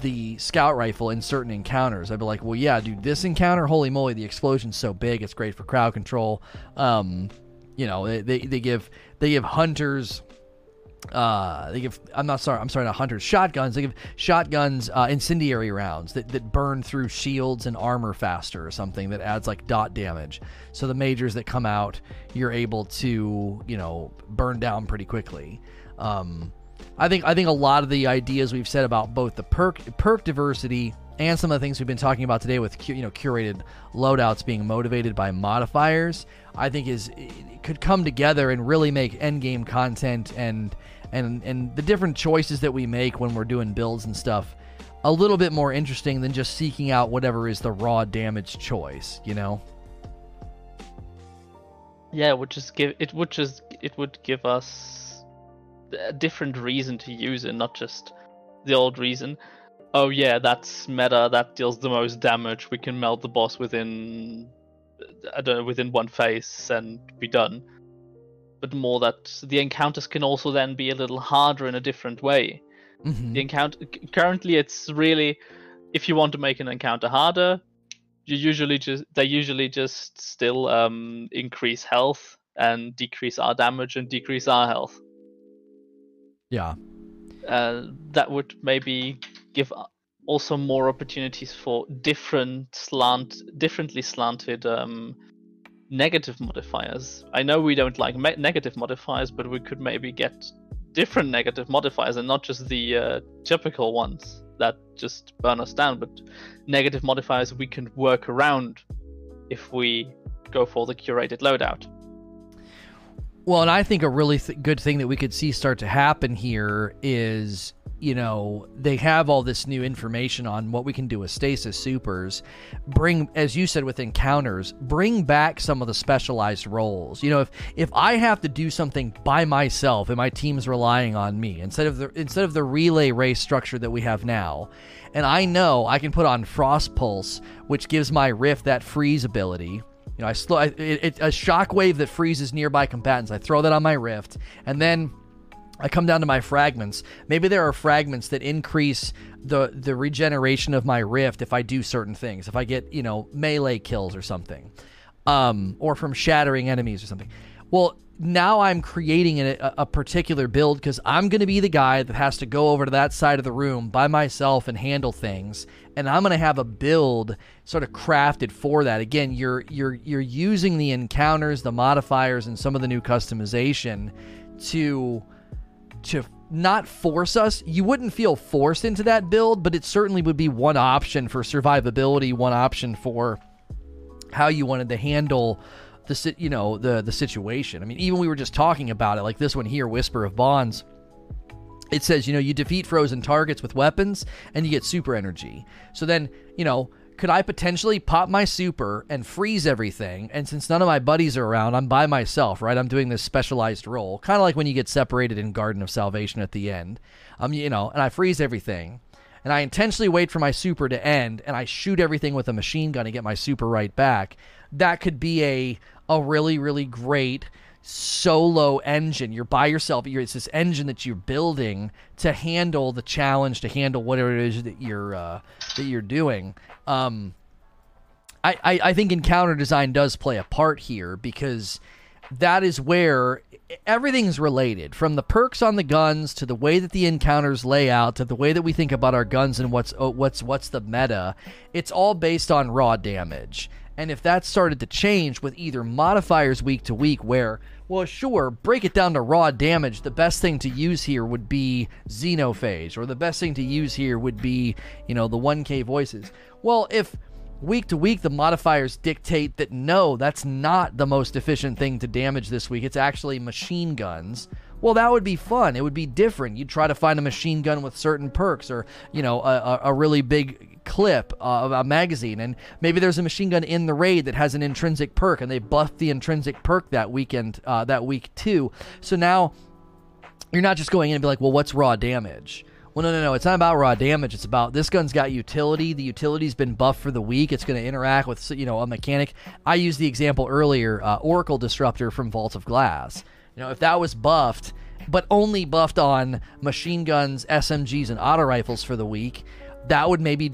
the scout rifle in certain encounters. I'd be like, well, yeah, dude, this encounter, holy moly, the explosion's so big, it's great for crowd control. Um, you know, they, they, they give they give hunters uh, they give I'm not sorry I'm sorry not hunters shotguns. They give shotguns uh, incendiary rounds that, that burn through shields and armor faster or something that adds like dot damage. So the majors that come out you're able to you know burn down pretty quickly. Um, I think I think a lot of the ideas we've said about both the perk perk diversity and some of the things we've been talking about today with you know curated loadouts being motivated by modifiers, I think is could come together and really make endgame content and and and the different choices that we make when we're doing builds and stuff a little bit more interesting than just seeking out whatever is the raw damage choice, you know. Yeah, would just give it would just it would give us a different reason to use it, not just the old reason oh yeah, that's meta. That deals the most damage. We can melt the boss within, I don't know, within one phase and be done. But more that the encounters can also then be a little harder in a different way. Mm-hmm. The encounter currently it's really, if you want to make an encounter harder, you usually just they usually just still um, increase health and decrease our damage and decrease our health. Yeah. Uh, that would maybe give also more opportunities for different slant, differently slanted um, negative modifiers. I know we don't like me- negative modifiers, but we could maybe get different negative modifiers and not just the uh, typical ones that just burn us down, but negative modifiers we can work around if we go for the curated loadout. Well, and I think a really th- good thing that we could see start to happen here is you know they have all this new information on what we can do with stasis supers bring as you said with encounters bring back some of the specialized roles you know if if i have to do something by myself and my team's relying on me instead of the instead of the relay race structure that we have now and i know i can put on frost pulse which gives my rift that freeze ability you know, I slow it, it, a shockwave that freezes nearby combatants. I throw that on my rift, and then I come down to my fragments. Maybe there are fragments that increase the the regeneration of my rift if I do certain things. If I get you know melee kills or something, um, or from shattering enemies or something. Well, now I'm creating a, a particular build because I'm going to be the guy that has to go over to that side of the room by myself and handle things, and I'm going to have a build sort of crafted for that. Again, you're you're you're using the encounters, the modifiers, and some of the new customization to to not force us. You wouldn't feel forced into that build, but it certainly would be one option for survivability, one option for how you wanted to handle the you know the the situation. I mean, even we were just talking about it, like this one here, Whisper of Bonds. It says, you know, you defeat frozen targets with weapons and you get super energy. So then, you know, could I potentially pop my super and freeze everything? And since none of my buddies are around, I'm by myself, right? I'm doing this specialized role, kind of like when you get separated in Garden of Salvation at the end. Um, you know, and I freeze everything, and I intentionally wait for my super to end, and I shoot everything with a machine gun to get my super right back. That could be a a really really great solo engine. You're by yourself. You're, it's this engine that you're building to handle the challenge, to handle whatever it is that you're uh, that you're doing. Um, I, I, I think encounter design does play a part here because that is where everything's related from the perks on the guns to the way that the encounters lay out to the way that we think about our guns and what's oh, what's what's the meta it's all based on raw damage and if that started to change with either modifiers week to week, where, well, sure, break it down to raw damage, the best thing to use here would be Xenophage, or the best thing to use here would be, you know, the 1K voices. Well, if week to week the modifiers dictate that no, that's not the most efficient thing to damage this week, it's actually machine guns well, that would be fun. It would be different. You'd try to find a machine gun with certain perks, or you know, a, a really big clip of a magazine, and maybe there's a machine gun in the raid that has an intrinsic perk, and they buffed the intrinsic perk that weekend, uh, that week too. So now you're not just going in and be like, well, what's raw damage? Well, no, no, no. It's not about raw damage. It's about this gun's got utility. The utility's been buffed for the week. It's going to interact with, you know, a mechanic. I used the example earlier, uh, Oracle Disruptor from Vault of Glass. You know, if that was buffed, but only buffed on machine guns, SMGs, and auto rifles for the week, that would maybe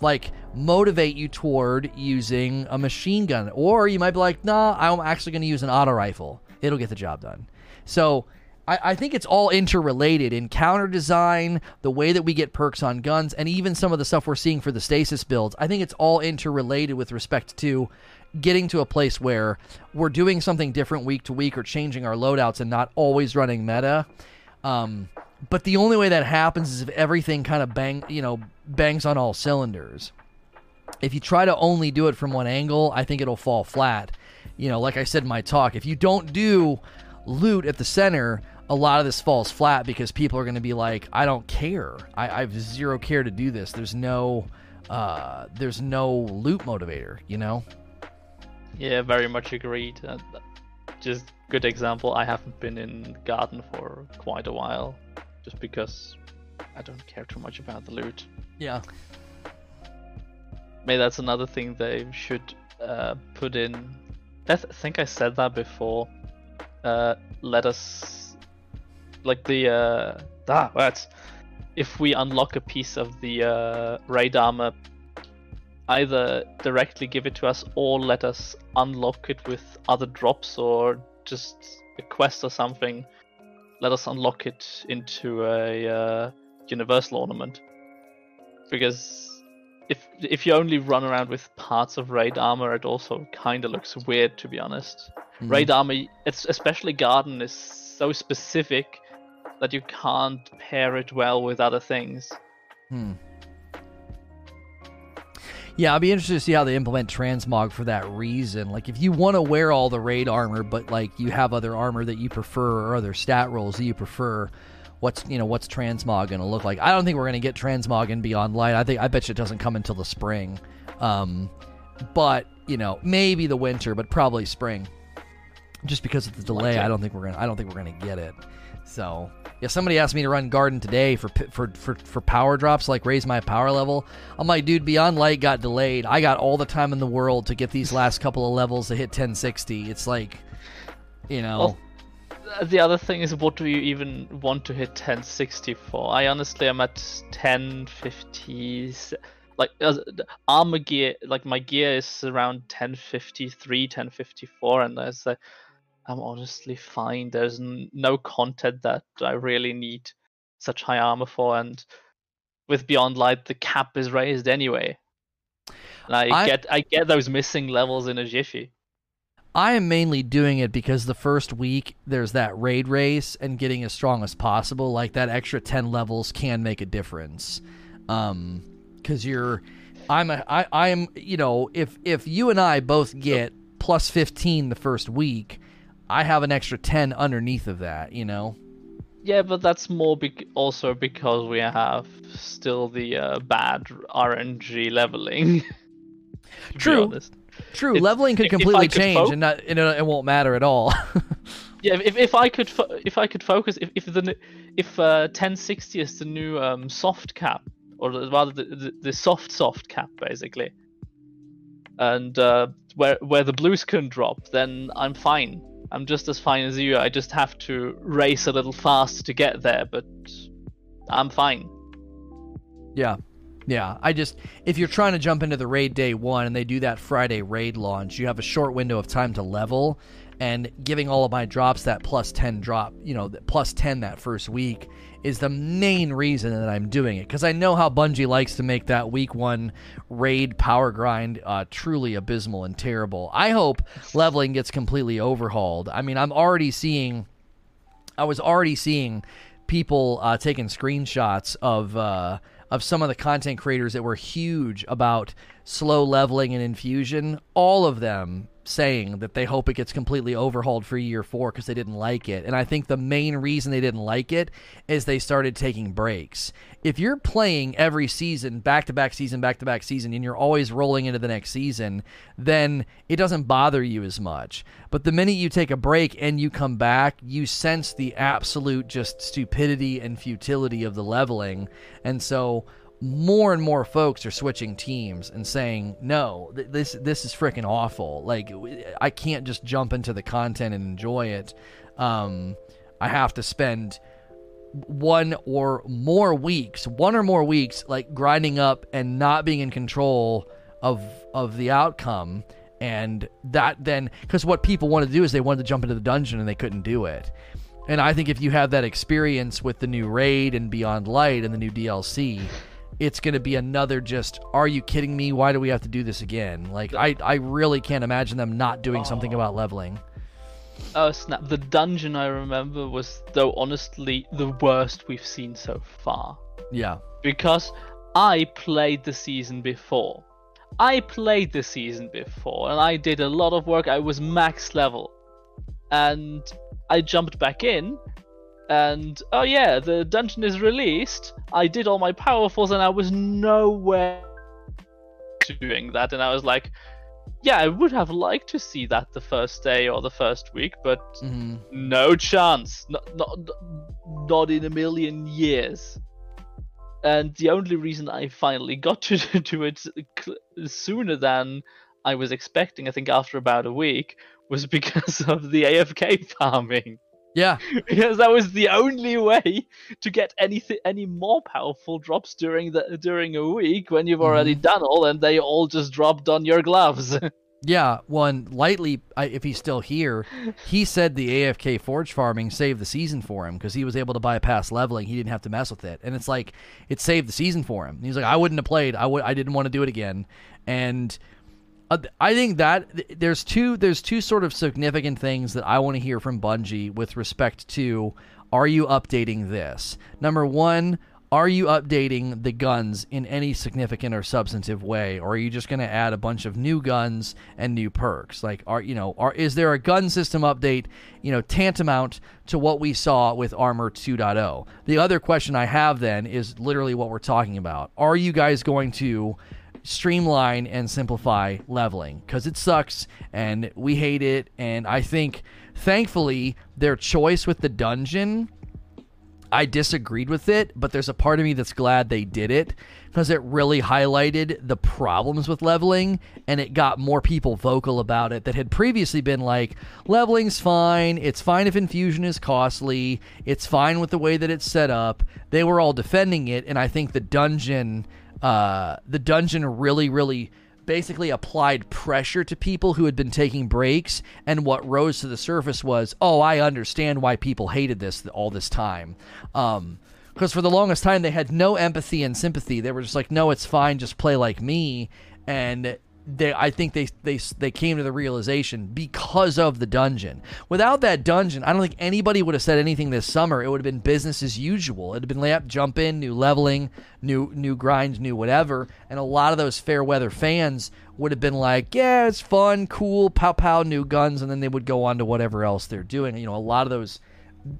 like motivate you toward using a machine gun, or you might be like, nah, I'm actually going to use an auto rifle. It'll get the job done. So I, I think it's all interrelated encounter design, the way that we get perks on guns, and even some of the stuff we're seeing for the stasis builds. I think it's all interrelated with respect to getting to a place where we're doing something different week to week or changing our loadouts and not always running meta. Um, but the only way that happens is if everything kind of bang, you know, bangs on all cylinders. If you try to only do it from one angle, I think it'll fall flat. You know, like I said in my talk, if you don't do loot at the center, a lot of this falls flat because people are going to be like, I don't care. I, I have zero care to do this. There's no, uh, there's no loot motivator. You know. Yeah, very much agreed. Uh, just good example. I haven't been in Garden for quite a while, just because I don't care too much about the loot. Yeah. Maybe that's another thing they should uh, put in. I th- think I said that before. Uh, let us like the uh, ah, what? If we unlock a piece of the uh, raid armor, either directly give it to us or let us unlock it with other drops or just a quest or something. Let us unlock it into a uh, universal ornament. Because if if you only run around with parts of raid armor, it also kind of looks weird, to be honest. Mm-hmm. Raid armor, it's especially garden, is so specific that you can't pair it well with other things. Hmm. Yeah, I'll be interested to see how they implement transmog for that reason. Like, if you want to wear all the raid armor, but like you have other armor that you prefer or other stat rolls that you prefer, what's you know what's transmog going to look like? I don't think we're going to get transmog in Beyond Light. I think I bet you it doesn't come until the spring. Um, but you know, maybe the winter, but probably spring. Just because of the delay, I don't think we're gonna. I don't think we're gonna get it. So yeah, somebody asked me to run garden today for for for for power drops, like raise my power level. I'm like, dude, Beyond Light got delayed. I got all the time in the world to get these last couple of levels to hit 1060. It's like, you know. Well, the other thing is, what do you even want to hit 1060 for? I honestly am at 1050. Like uh, armor gear, like my gear is around 1053, 1054, and there's a I'm honestly fine. There's n- no content that I really need such high armor for, and with Beyond Light, the cap is raised anyway. And I, I get I get those missing levels in a jiffy. I am mainly doing it because the first week there's that raid race and getting as strong as possible. Like that extra ten levels can make a difference. Um, because you're, I'm a, I, I'm, you know, if if you and I both get plus fifteen the first week, I have an extra 10 underneath of that, you know? Yeah, but that's more be- also because we have still the uh, bad RNG leveling. True. True. It's, leveling could completely change fo- and, not, and it won't matter at all. yeah, if, if I could fo- if I could focus if if the if uh, 1060 is the new um, soft cap or rather the, the, the soft soft cap basically, and uh, where where the blues can drop, then I'm fine. I'm just as fine as you. I just have to race a little fast to get there, but I'm fine. Yeah. Yeah, I just if you're trying to jump into the raid day 1 and they do that Friday raid launch, you have a short window of time to level and giving all of my drops that plus 10 drop, you know, plus 10 that first week is the main reason that I'm doing it because I know how Bungie likes to make that week one raid power grind uh, truly abysmal and terrible. I hope leveling gets completely overhauled. I mean, I'm already seeing, I was already seeing people uh, taking screenshots of uh, of some of the content creators that were huge about slow leveling and infusion. All of them saying that they hope it gets completely overhauled for year four because they didn't like it. And I think the main reason they didn't like it is they started taking breaks. If you're playing every season, back to back season, back to back season, and you're always rolling into the next season, then it doesn't bother you as much. But the minute you take a break and you come back, you sense the absolute just stupidity and futility of the leveling. And so more and more folks are switching teams and saying, "No, th- this this is freaking awful. Like I can't just jump into the content and enjoy it. Um, I have to spend one or more weeks, one or more weeks, like grinding up and not being in control of of the outcome. And that then, because what people wanted to do is they wanted to jump into the dungeon and they couldn't do it. And I think if you have that experience with the new raid and Beyond Light and the new DLC, it's going to be another just are you kidding me why do we have to do this again like i i really can't imagine them not doing something about leveling Oh snap! The dungeon I remember was, though honestly, the worst we've seen so far. yeah Because I played the season before. I played the season before, and I did a lot of work. I was max level, and I jumped back in, and oh yeah, the dungeon is released. I did all my powerfuls, and I was nowhere doing that, and I was like, yeah, I would have liked to see that the first day or the first week, but hmm no chance. Not, not, not in a million years. And the only reason I finally got to do it sooner than I was expecting, I think after about a week, was because of the AFK farming. Yeah. Because that was the only way to get anything any more powerful drops during the during a week when you've already mm-hmm. done all and they all just dropped on your gloves. yeah one lightly I, if he's still here he said the afk forge farming saved the season for him because he was able to bypass leveling. He didn't have to mess with it. And it's like it saved the season for him. He's like i wouldn't have played. I would i didn't want to do it again. And uh, I think that th- there's two there's two sort of significant things that I want to hear from Bungie with respect to are you updating this? Number 1, are you updating the guns in any significant or substantive way or are you just going to add a bunch of new guns and new perks? Like are you know, are is there a gun system update, you know, tantamount to what we saw with Armor 2.0? The other question I have then is literally what we're talking about. Are you guys going to streamline and simplify leveling because it sucks and we hate it. And I think, thankfully, their choice with the dungeon, I disagreed with it, but there's a part of me that's glad they did it because it really highlighted the problems with leveling and it got more people vocal about it that had previously been like, leveling's fine, it's fine if infusion is costly, it's fine with the way that it's set up. They were all defending it, and I think the dungeon uh, the dungeon really, really basically applied pressure to people who had been taking breaks. And what rose to the surface was, oh, I understand why people hated this all this time. Um, because for the longest time they had no empathy and sympathy. They were just like, no, it's fine, just play like me. And they, I think they, they they came to the realization because of the dungeon. Without that dungeon, I don't think anybody would have said anything this summer. It would have been business as usual. It'd have been layup, jump in, new leveling, new new grinds, new whatever. And a lot of those fair weather fans would have been like, yeah, it's fun, cool, pow pow, new guns, and then they would go on to whatever else they're doing. You know, a lot of those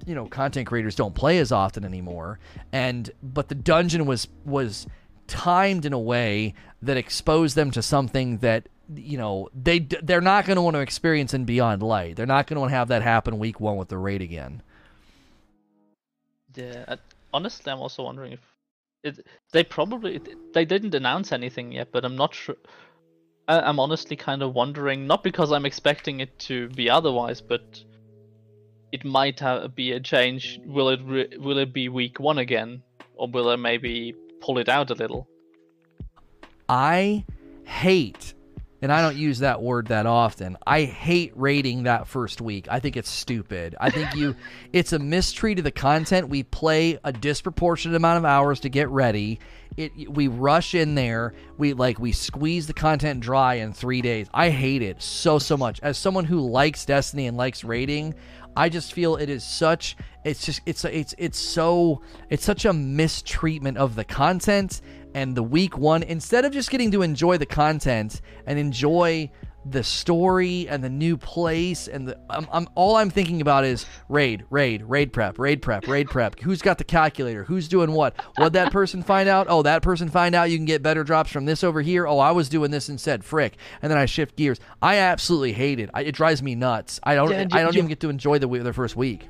you know content creators don't play as often anymore and but the dungeon was was timed in a way that exposed them to something that you know they they're not going to want to experience in Beyond Light. They're not going to want to have that happen week 1 with the raid again. Yeah, honestly, I'm also wondering if it, they probably they didn't announce anything yet, but I'm not sure. I, I'm honestly kind of wondering, not because I'm expecting it to be otherwise, but it might have, be a change. Will it re- will it be week one again, or will it maybe pull it out a little? I hate and I don't use that word that often. I hate raiding that first week. I think it's stupid. I think you it's a mistreat of the content. We play a disproportionate amount of hours to get ready. It we rush in there. We like we squeeze the content dry in 3 days. I hate it so so much. As someone who likes Destiny and likes raiding, I just feel it is such it's just it's it's it's so it's such a mistreatment of the content and the week one instead of just getting to enjoy the content and enjoy the story and the new place and the I'm, I'm all I'm thinking about is raid raid raid prep raid prep raid prep. Who's got the calculator? Who's doing what? What that person find out? Oh that person find out you can get better drops from this over here. Oh I was doing this instead. Frick. And then I shift gears. I absolutely hate it. I, it drives me nuts. I don't Yeah, I don't even get to enjoy the, the first week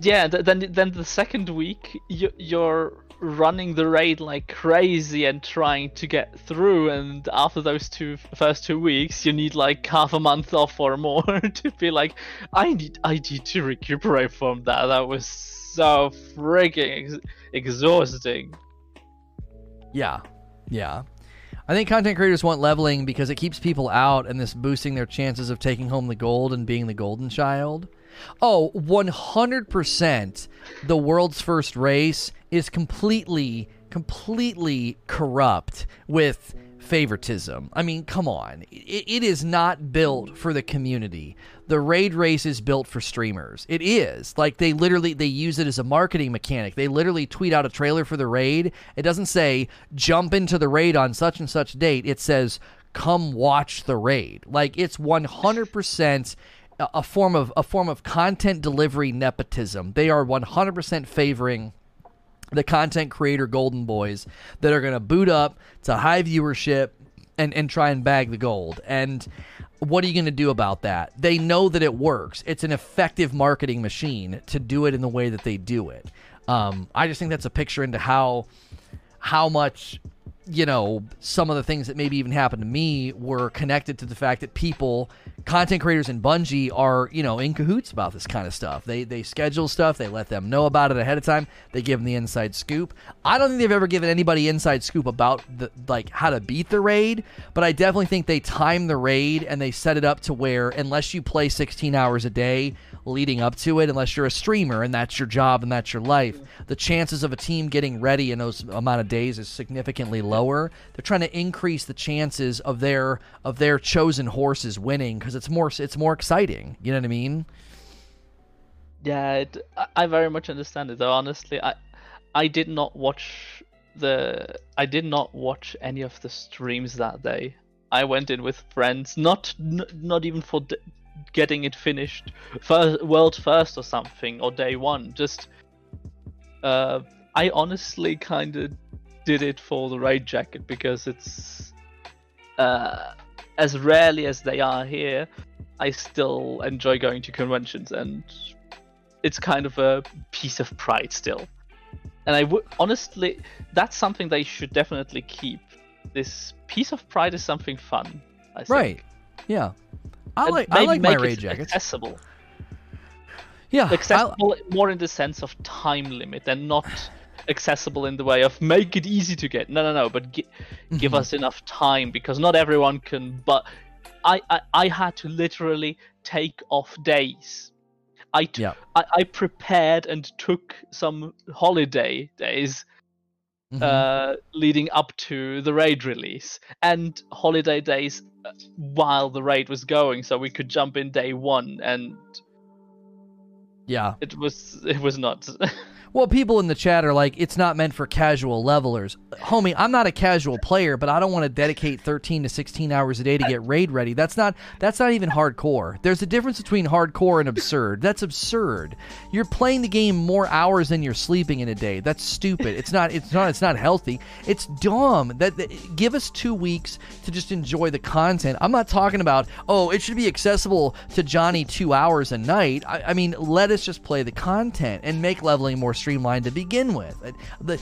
Yeah, th- then then the second week you, you're running the raid like crazy and trying to get through, and after those two first two weeks, you need like half a month off or more to be like, I need I need to recuperate from that. That was so freaking ex- exhausting. Yeah, yeah. I think content creators want leveling because it keeps people out and this boosting their chances of taking home the gold and being the golden child. Oh, 100% the world's first race is completely, completely corrupt with favoritism. I mean, come on. It, it is not built for the community. The raid race is built for streamers. It is. Like they literally they use it as a marketing mechanic. They literally tweet out a trailer for the raid. It doesn't say jump into the raid on such and such date. It says come watch the raid. Like it's 100% a form of a form of content delivery nepotism. They are 100% favoring the content creator golden boys that are going to boot up to high viewership and, and try and bag the gold. And what are you going to do about that? They know that it works. It's an effective marketing machine to do it in the way that they do it. Um, I just think that's a picture into how how much you know, some of the things that maybe even happened to me were connected to the fact that people, content creators in Bungie, are you know in cahoots about this kind of stuff. They they schedule stuff, they let them know about it ahead of time, they give them the inside scoop. I don't think they've ever given anybody inside scoop about the like how to beat the raid, but I definitely think they time the raid and they set it up to where unless you play 16 hours a day, leading up to it unless you're a streamer and that's your job and that's your life. The chances of a team getting ready in those amount of days is significantly lower. They're trying to increase the chances of their of their chosen horses winning because it's more it's more exciting. You know what I mean? Yeah, it, I very much understand it. Though honestly, I I did not watch the I did not watch any of the streams that day. I went in with friends, not n- not even for d- getting it finished first, world first or something or day one. Just uh, I honestly kind of did it for the raid jacket because it's uh, as rarely as they are here. I still enjoy going to conventions and it's kind of a piece of pride still. And I would honestly, that's something they should definitely keep. This piece of pride is something fun. I think. Right. Yeah. I like I like my raid jackets. Accessible. Yeah, accessible I... more in the sense of time limit and not accessible in the way of make it easy to get. No, no, no. But gi- give mm-hmm. us enough time because not everyone can. But I, I, I had to literally take off days. I, t- yeah. I, I prepared and took some holiday days mm-hmm. uh, leading up to the raid release and holiday days uh, while the raid was going, so we could jump in day one and yeah, it was it was nuts. Well, people in the chat are like, it's not meant for casual levelers. Homie, I'm not a casual player, but I don't want to dedicate 13 to 16 hours a day to get raid ready. That's not that's not even hardcore. There's a difference between hardcore and absurd. That's absurd. You're playing the game more hours than you're sleeping in a day. That's stupid. It's not it's not it's not healthy. It's dumb. That, that give us 2 weeks to just enjoy the content. I'm not talking about, "Oh, it should be accessible to Johnny 2 hours a night." I, I mean, let us just play the content and make leveling more streamlined to begin with. Uh,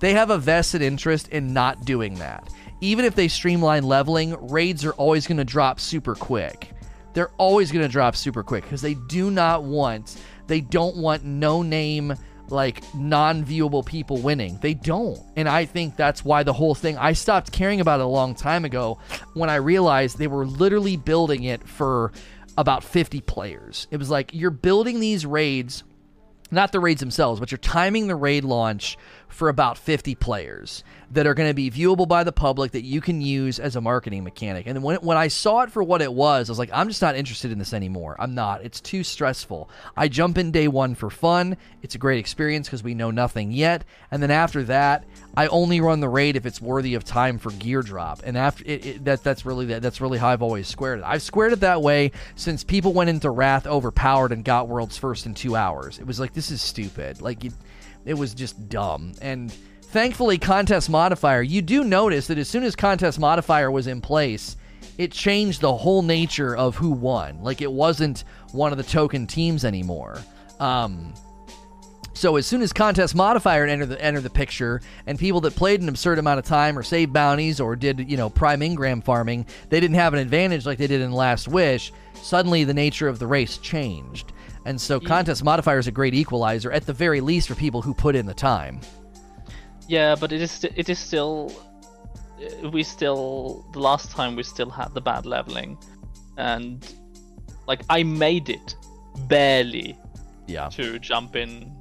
they have a vested interest in not doing that. Even if they streamline leveling, raids are always going to drop super quick. They're always going to drop super quick because they do not want, they don't want no name, like non viewable people winning. They don't. And I think that's why the whole thing, I stopped caring about it a long time ago when I realized they were literally building it for about 50 players. It was like, you're building these raids not the raids themselves, but you're timing the raid launch for about 50 players that are going to be viewable by the public that you can use as a marketing mechanic. And when, when I saw it for what it was, I was like, I'm just not interested in this anymore. I'm not. It's too stressful. I jump in day one for fun. It's a great experience because we know nothing yet. And then after that, I only run the raid if it's worthy of time for gear drop, and after it, it, that that's really that, that's really how I've always squared it. I've squared it that way since people went into Wrath overpowered and got worlds first in two hours. It was like this is stupid. Like it, it was just dumb. And thankfully, contest modifier. You do notice that as soon as contest modifier was in place, it changed the whole nature of who won. Like it wasn't one of the token teams anymore. Um, so as soon as contest modifier entered the enter the picture, and people that played an absurd amount of time or saved bounties or did you know prime engram farming, they didn't have an advantage like they did in Last Wish. Suddenly, the nature of the race changed, And so contest modifier is a great equalizer, at the very least, for people who put in the time. Yeah, but it is st- it is still uh, we still the last time we still had the bad leveling, and like I made it barely Yeah. to jump in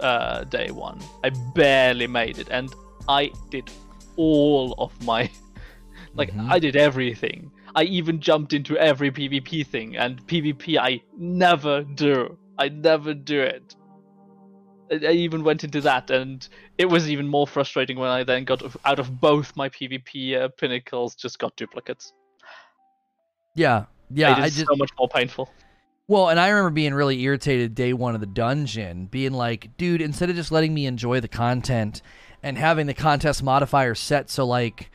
uh, day one. I barely made it, and I did all of my like Mhm. I did everything. I even jumped into every PvP thing, and PvP I never do. I never do it. I I even went into that, and it was even more frustrating when I then got out of both my PvP uh, pinnacles, just got duplicates. Yeah. Yeah. it is I just so much more painful. Well, and I remember being really irritated day one of the dungeon, being like, dude, instead of just letting me enjoy the content and having the contest modifier set so like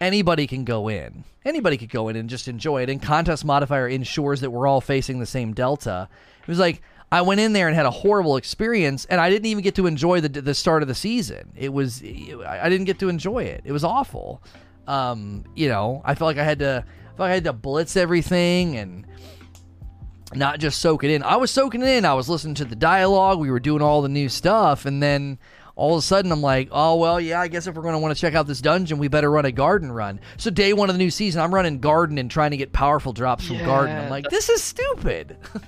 anybody can go in, anybody could go in and just enjoy it, and contest modifier ensures that we're all facing the same delta. It was like I went in there and had a horrible experience, and I didn't even get to enjoy the the start of the season. It was I didn't get to enjoy it. It was awful. Um, you know, I felt like I had to, I felt like I had to blitz everything and not just soak it in. I was soaking it in. I was listening to the dialogue. We were doing all the new stuff, and then all of a sudden, I'm like, oh well, yeah. I guess if we're going to want to check out this dungeon, we better run a garden run. So day one of the new season, I'm running garden and trying to get powerful drops from garden. I'm like, this is stupid.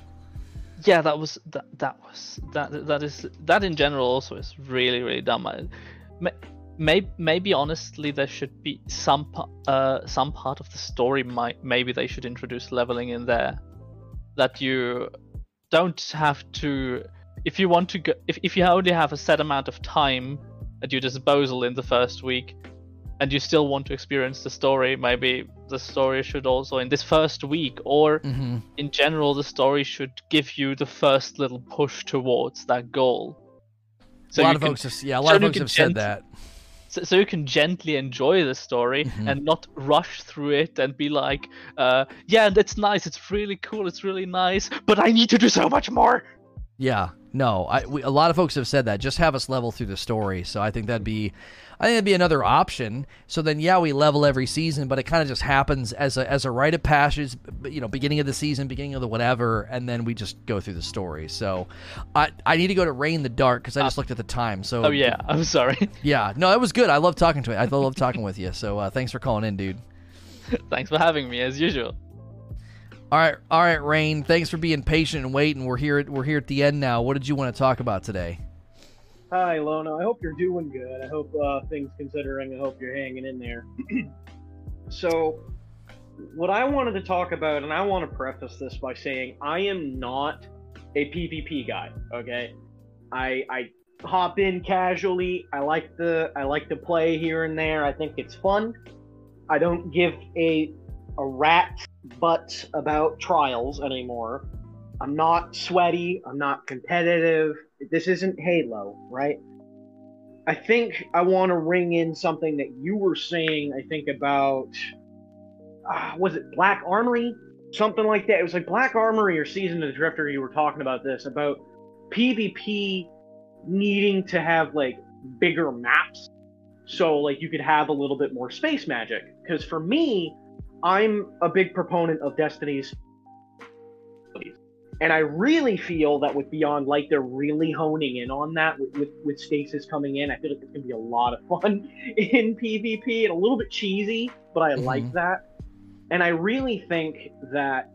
yeah that was that that was that that is that in general also is really really dumb I, may, may, maybe honestly there should be some uh some part of the story might maybe they should introduce leveling in there that you don't have to if you want to go if, if you only have a set amount of time at your disposal in the first week and you still want to experience the story maybe the story should also in this first week or hmm in general, the story should give you the first little push towards that goal. a lot of can, folks, have, yeah, a lot so of folks have said that. so, so you can gently enjoy the story Mhm. and not rush through it and be like, uh, "Yeah, that's nice. It's really cool. It's really nice, but I need to do so much more." Yeah, no, I we, a lot of folks have said that. Just have us level through the story. So I think that'd be, I think that'd be another option. So then, yeah, we level every season, but it kind of just happens as a as a rite of passage. You know, beginning of the season, beginning of the whatever, and then we just go through the story. So I I need to go to Rain the Dark because I just looked at the time. So Oh yeah, I'm sorry. yeah, no, it was good. I love talking to it. I love talking with you. So uh, thanks for calling in, dude. Thanks for having me as usual. All right, all right, Rain. Thanks for being patient and waiting. We're here. At, we're here at the end now. What did you want to talk about today? Hi, Lona. I hope you're doing good. I hope uh, things considering. I hope you're hanging in there. so, what I wanted to talk about, and I want to preface this by saying I am not a PvP guy. Okay, I I hop in casually. I like the I like to play here and there. I think it's fun. I don't give a a rat's butt about trials anymore. I'm not sweaty. I'm not competitive. This isn't Halo, right? I think I want to ring in something that you were saying. I think about uh, was it Black Armory, something like that. It was like Black Armory or Season of the Drifter. You were talking about this about PvP needing to have like bigger maps, so like you could have a little bit more space magic. Because for me, I'm a big proponent of Destiny's and I really feel that with Beyond Light, they're really honing in on that with, with, with Stasis coming in. I feel like it's going to be a lot of fun in PvP and a little bit cheesy, but I like Mhm. that. And I really think that,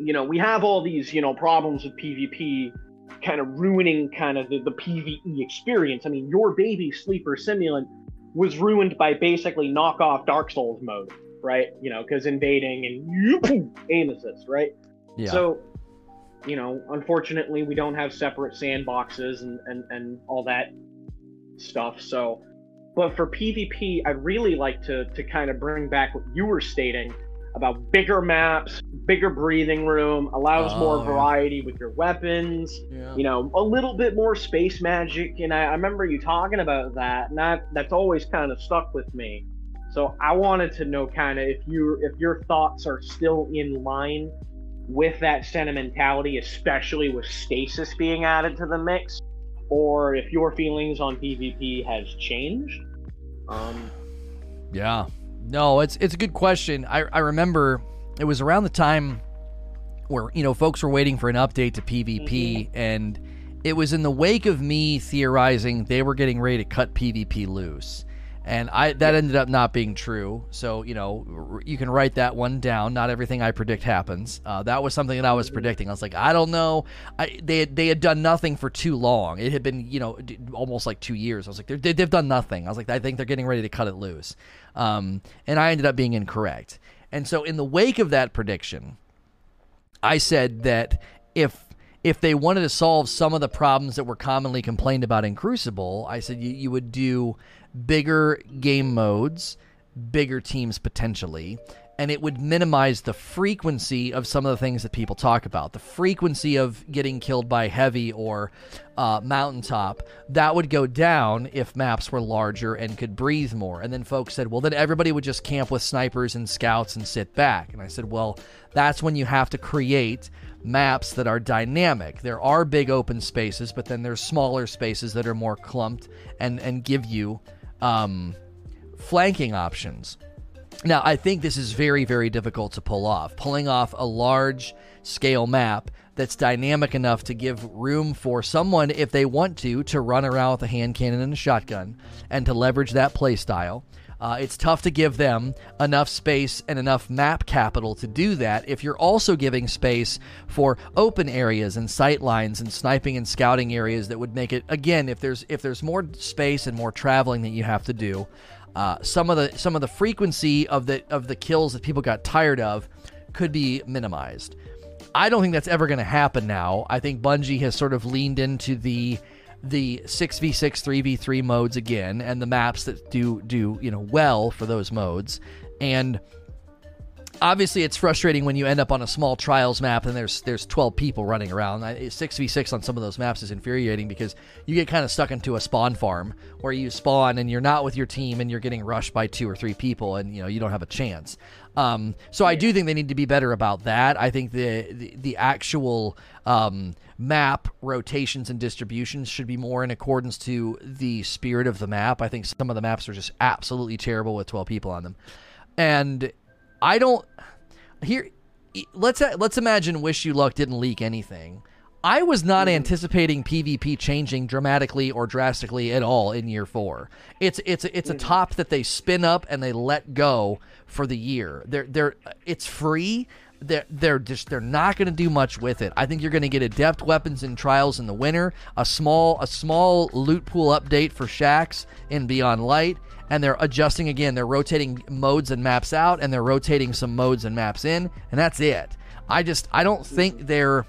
you know, we have all these, you know, problems with PvP kind of ruining kind of the, the PvE experience. I mean, your baby Sleeper Simulant was ruined by basically knockoff Dark Souls mode, right? You know, because invading and aim assist, right? Yeah. So, you know, unfortunately, we don't have separate sandboxes and, and, and all that stuff. So, but for PvP, I'd really like to, to kind of bring back what you were stating about bigger maps, bigger breathing room, allows Oh, more yeah. variety with your weapons, yeah. you know, a little bit more space magic. And I, I remember you talking about that, and that, that's always kind of stuck with me. So I wanted to know kind of if you if your thoughts are still in line with that sentimentality, especially with stasis being added to the mix, or if your feelings on PvP has changed. Um, Yeah. No, it's it's a good question. I I remember it was around the time where you know folks were waiting for an update to PvP, mm-hmm. and it was in the wake of me theorizing they were getting ready to cut PvP loose and I that ended up not being true. So you know you can write that one down. Not everything I predict happens. Uh, that was something that I was predicting. I was like, I don't know. I, they had, they had done nothing for too long. It had been you know almost like two years. I was like, they, they've done nothing. I was like, I think they're getting ready to cut it loose. Um, and I ended up being incorrect. And so in the wake of that prediction, I said that if if they wanted to solve some of the problems that were commonly complained about in Crucible, I said you, you would do bigger game modes, bigger teams potentially, and it would minimize the frequency of some of the things that people talk about. The frequency of getting killed by heavy or uh, mountaintop, that would go down if maps were larger and could breathe more. And then folks said, well, then everybody would just camp with snipers and scouts and sit back. And I said, well, that's when you have to create maps that are dynamic. There are big open spaces, but then there's smaller spaces that are more clumped and, and give you um, flanking options. Now, I think this is very, very difficult to pull off. Pulling off a large scale map that's dynamic enough to give room for someone, if they want to, to run around with a hand cannon and a shotgun and to leverage that playstyle. Uh, it's tough to give them enough space and enough map capital to do that if you're also giving space for open areas and sight lines and sniping and scouting areas that would make it again if there's if there's more space and more traveling that you have to do uh, some of the some of the frequency of the of the kills that people got tired of could be minimized. I don't think that's ever going to happen now. I think Bungie has sort of leaned into the the 6v6 3v3 modes again and the maps that do do you know well for those modes. And obviously it's frustrating when you end up on a small trials map and there's there's 12 people running around. 6v6 on some of those maps is infuriating because you get kind of stuck into a spawn farm where you spawn and you're not with your team and you're getting rushed by two or three people and you know you don't have a chance. Um, so I do think they need to be better about that. I think the the, the actual um, map rotations and distributions should be more in accordance to the spirit of the map. I think some of the maps are just absolutely terrible with 12 people on them. And I don't here. Let's let's imagine Wish You Luck didn't leak anything. I was not mm-hmm. anticipating PvP changing dramatically or drastically at all in year four. It's it's it's a mm-hmm. top that they spin up and they let go for the year. They're they're it's free. They're they're just they're not going to do much with it. I think you're going to get adept weapons and trials in the winter, a small a small loot pool update for Shaxx in Beyond Light, and they're adjusting again. They're rotating modes and maps out, and they're rotating some modes and maps in, and that's it. I just I don't think they're.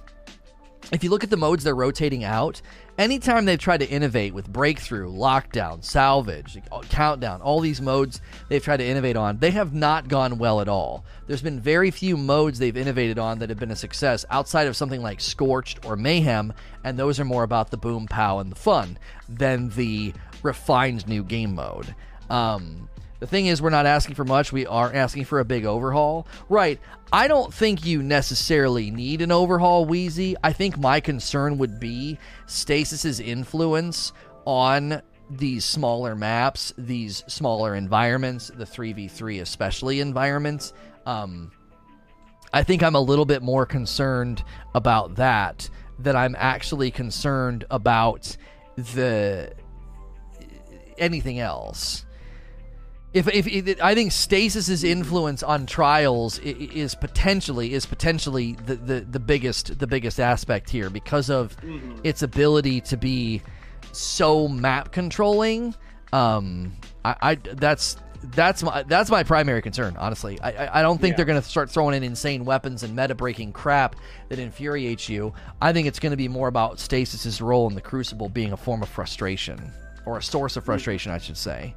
If you look at the modes they're rotating out, anytime they've tried to innovate with breakthrough, lockdown, salvage, countdown, all these modes they've tried to innovate on, they have not gone well at all. There's been very few modes they've innovated on that have been a success outside of something like Scorched or Mayhem, and those are more about the boom, pow, and the fun than the refined new game mode. Um, the thing is, we're not asking for much. We are asking for a big overhaul. Right. I don't think you necessarily need an overhaul, Wheezy. I think my concern would be Stasis's influence on these smaller maps, these smaller environments, the 3v3 especially environments. Um, I think I'm a little bit more concerned about that than I'm actually concerned about the anything else if, if, if, I think Stasis's influence on trials is potentially is potentially the, the, the biggest the biggest aspect here because of mm-hmm. its ability to be so map controlling. Um, I, I that's that's my that's my primary concern. Honestly, I I, don't think yeah. they're going to start throwing in insane weapons and meta breaking crap that infuriates you. I think it's going to be more about Stasis's role in the Crucible being a form of frustration or a source of mm. frustration, I should say.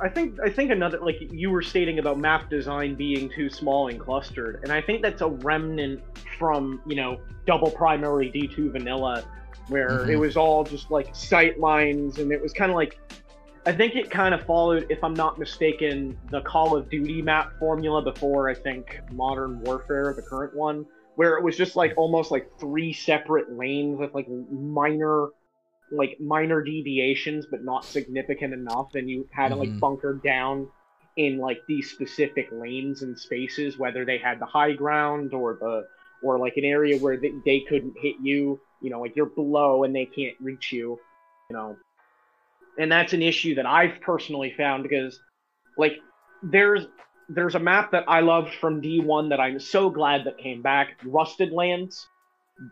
I think I think another like you were stating about map design being too small and clustered, and I think that's a remnant from you know double primary D2 vanilla, where mm-hmm. it was all just like sight lines, and it was kind of like I think it kind of followed, if I'm not mistaken, the Call of Duty map formula before I think Modern Warfare, the current one, where it was just like almost like three separate lanes with like minor like minor deviations but not significant enough and you had mm-hmm. to like mm-hmm. bunker down in like these specific lanes and spaces, whether they had the high ground or the or like an area where they, they couldn't hit you. You know, like you're below and they can't reach you. You know, and that's an issue that I've personally found because like there's there's a map that I loved from D1 that I'm so glad that came back. Rusted Lands,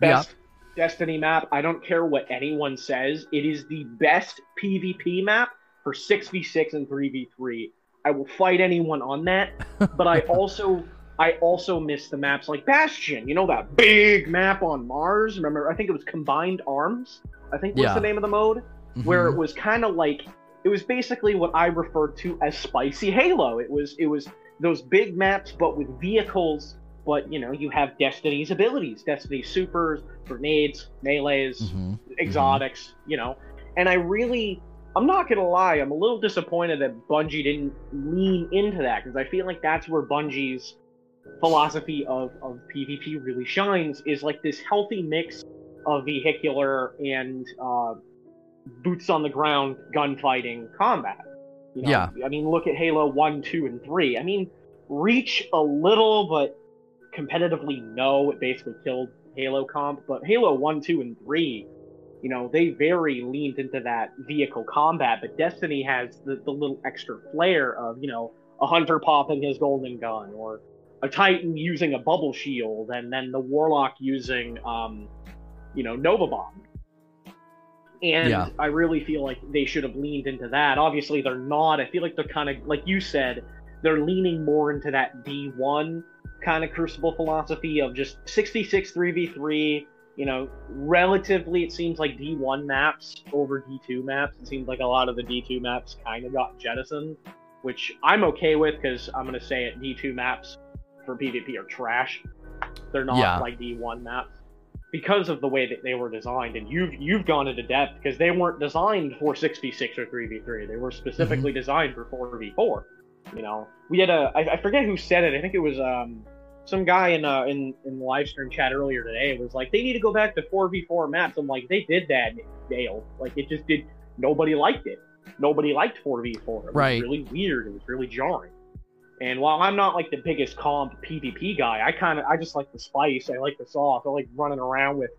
best Destiny map. I don't care what anyone says. It is the best PvP map for 6v6 and 3v3. I will fight anyone on that, but I also I also miss the maps like Bastion. You know that big map on Mars? Remember, I think it was Combined Arms. I think was Yeah. the name of the mode, Mm-hmm. where it was kind of like it was basically what I referred to as spicy Halo. It was it was those big maps, but with vehicles. But you know, you have Destiny's abilities, Destiny's supers, grenades, melees, Mhm. exotics, you know. And I really, I'm not gonna lie, I'm a little disappointed that Bungie didn't lean into that because I feel like that's where Bungie's philosophy of, of PvP really shines is like this healthy mix of vehicular and uh, boots on the ground gunfighting combat. You know? Yeah. I mean, look at Halo 1, 2, and 3. I mean, Reach a little, but competitively, no. It basically killed Halo comp. But Halo 1, 2, and 3, you know, they very leaned into that vehicle combat. But Destiny has the, the little extra flair of, you know, a hunter popping his golden gun or a Titan using a bubble shield and then the Warlock using, um, you know, Nova Bomb. And Yeah. I really feel like they should have leaned into that. Obviously, they're not. I feel like they're kind of, like you said, they're leaning more into that D1 kind of Crucible philosophy of just 66 3v3. You know, relatively, it seems like D1 maps over D2 maps. It seems like a lot of the D2 maps kind of got jettisoned, which I'm okay with because I'm going to say it D2 maps for PvP are trash. They're not Yeah. like D1 maps because of the way that they were designed. And you've you've gone into depth because they weren't designed for 6v6 or 3v3. They were specifically mm-hmm. designed for 4v4. You know, we had a I, I forget who said it. I think it was um some guy in uh in in the live stream chat earlier today was like they need to go back to 4v4 maps. I'm like they did that and it failed. Like it just did. Nobody liked it. Nobody liked 4v4. It was Right. really weird. It was really jarring. And while I'm not like the biggest comp PvP guy, I kind of I just like the spice. I like the sauce. I like running around with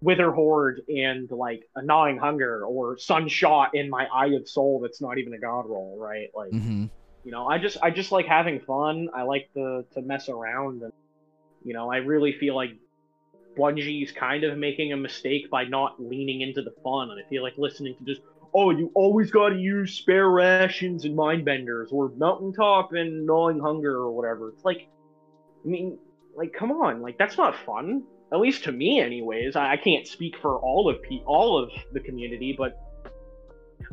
Witherhoard and like a Gnawing Hunger or Sunshot in my Eye of Soul. That's not even a god roll, right? Like hmm you know, I just I just like having fun. I like to to mess around, and you know, I really feel like Bungie's kind of making a mistake by not leaning into the fun. And I feel like listening to just oh, you always got to use spare rations and mind benders or mountaintop and gnawing hunger or whatever. It's like, I mean, like come on, like that's not fun. At least to me, anyways. I, I can't speak for all of pe- all of the community, but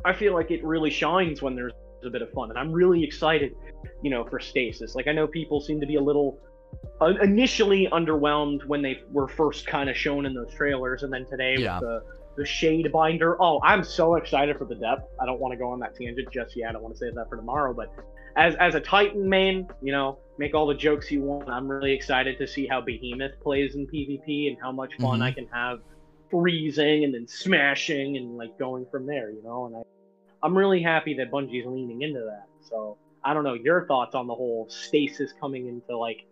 I feel like it really shines when there's a bit of fun, and I'm really excited, you know, for Stasis. Like I know people seem to be a little uh, initially underwhelmed when they were first kind of shown in those trailers, and then today Yeah. with the the Shadebinder. Oh, I'm so excited for the depth. I don't want to go on that tangent just yet. I don't want to save that for tomorrow. But as as a Titan main, you know, make all the jokes you want. I'm really excited to see how Behemoth plays in PvP and how much fun Mhm. I can have freezing and then smashing and like going from there. You know, and I I'm really happy that Bungie's leaning into that. So I don't know your thoughts on the whole stasis coming into like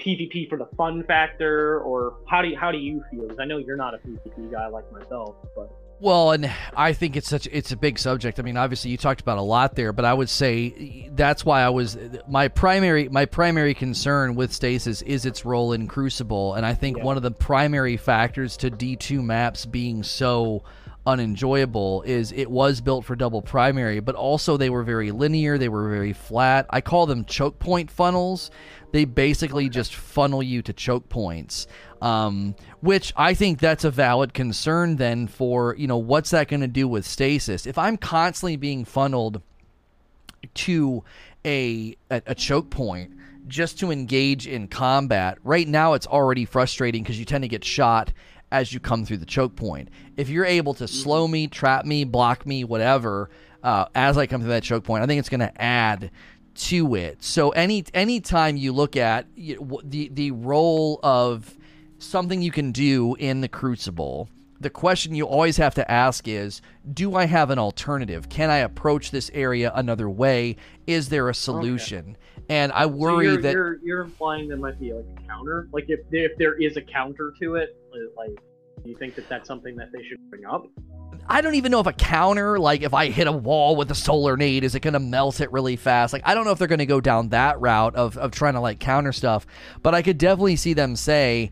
PvP for the fun factor, or how do you, how do you feel? Because I know you're not a PvP guy like myself, but Well, and I think it's such it's a big subject. I mean, obviously you talked about a lot there, but I would say that's why I was my primary my primary concern with Stasis is its role in Crucible, and I think Yeah. one of the primary factors to D2 maps being so unenjoyable is it was built for double primary, but also they were very linear, they were very flat. I call them choke point funnels. They basically just funnel you to choke points. Um, which I think that's a valid concern then for, you know, what's that going to do with stasis? If I'm constantly being funneled to a, a, a choke point just to engage in combat, right now it's already frustrating because you tend to get shot as you come through the choke point. If you're able to slow me, trap me, block me, whatever, uh, as I come through that choke point, I think it's going to add to it. So any anytime you look at the the role of something you can do in the Crucible the question you always have to ask is do I have an alternative? Can I approach this area another way? Is there a solution? Okay. And I worry so you're, that you're, you're implying there might be like a counter. Like if if there is a counter to it, like do you think that that's something that they should bring up? I don't even know if a counter, like if I hit a wall with a solar nade, is it going to melt it really fast? Like I don't know if they're going to go down that route of of trying to like counter stuff, but I could definitely see them say,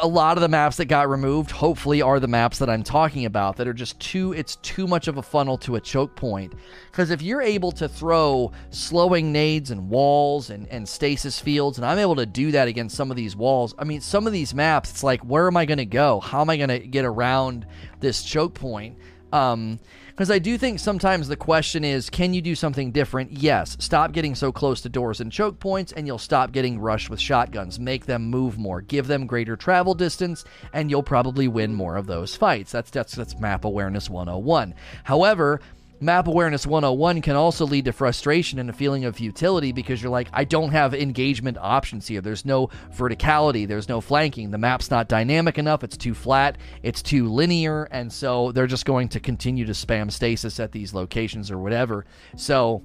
a lot of the maps that got removed hopefully are the maps that I'm talking about that are just too it's too much of a funnel to a choke point. Because if you're able to throw slowing nades and walls and, and stasis fields and I'm able to do that against some of these walls I mean some of these maps it's like where am I going to go? How am I going to get around this choke point? Um because I do think sometimes the question is, can you do something different? Yes. Stop getting so close to doors and choke points, and you'll stop getting rushed with shotguns. Make them move more. Give them greater travel distance, and you'll probably win more of those fights. That's that's that's map awareness 101. However, Map Awareness 101 can also lead to frustration and a feeling of futility because you're like, I don't have engagement options here. There's no verticality, there's no flanking. The map's not dynamic enough, it's too flat, it's too linear, and so they're just going to continue to spam stasis at these locations or whatever. So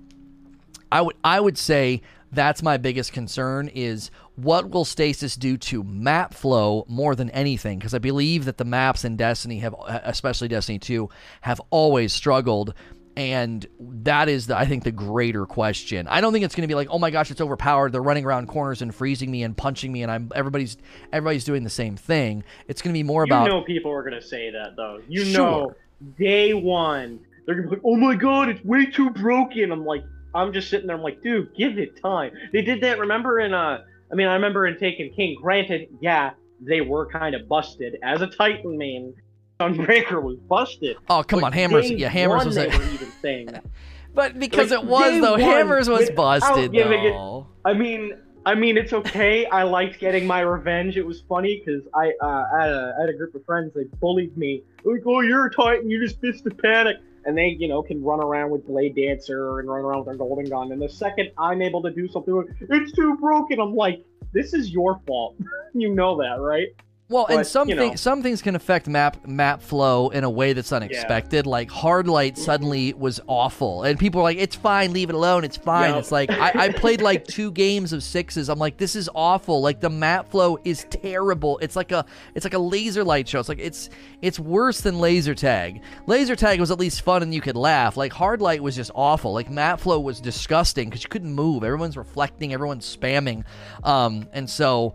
I would I would say that's my biggest concern is what will stasis do to map flow more than anything because i believe that the maps in destiny have especially destiny 2 have always struggled and that is, the, I think, the greater question. I don't think it's going to be like, oh my gosh, it's overpowered. They're running around corners and freezing me and punching me, and I'm everybody's everybody's doing the same thing. It's going to be more about. You know, people are going to say that though. You sure. know, day one, they're going to be like, oh my god, it's way too broken. I'm like, I'm just sitting there. I'm like, dude, give it time. They did that. Remember in uh, I mean, I remember in Taken King. Granted, yeah, they were kind of busted as a Titan main Sunbreaker was busted. Oh come on, Hammers! Yeah, Hammers was a... even saying. but because like, it was though, Hammers was busted though. It, I mean, I mean, it's okay. I liked getting my revenge. It was funny because I, uh, had a, I had a group of friends. They bullied me. Like, oh, you're a Titan. You just missed the panic. And they, you know, can run around with Bladedancer and run around with their golden gun. And the second I'm able to do something, it's too broken. I'm like, this is your fault. you know that, right? Well, but, and some you know. things some things can affect map map flow in a way that's unexpected. Yeah. Like hard light suddenly was awful, and people are like, "It's fine, leave it alone, it's fine." Yep. It's like I, I, played like two games of sixes. I'm like, "This is awful." Like the map flow is terrible. It's like a it's like a laser light show. It's like it's it's worse than laser tag. Laser tag was at least fun and you could laugh. Like hard light was just awful. Like map flow was disgusting because you couldn't move. Everyone's reflecting. Everyone's spamming, um, and so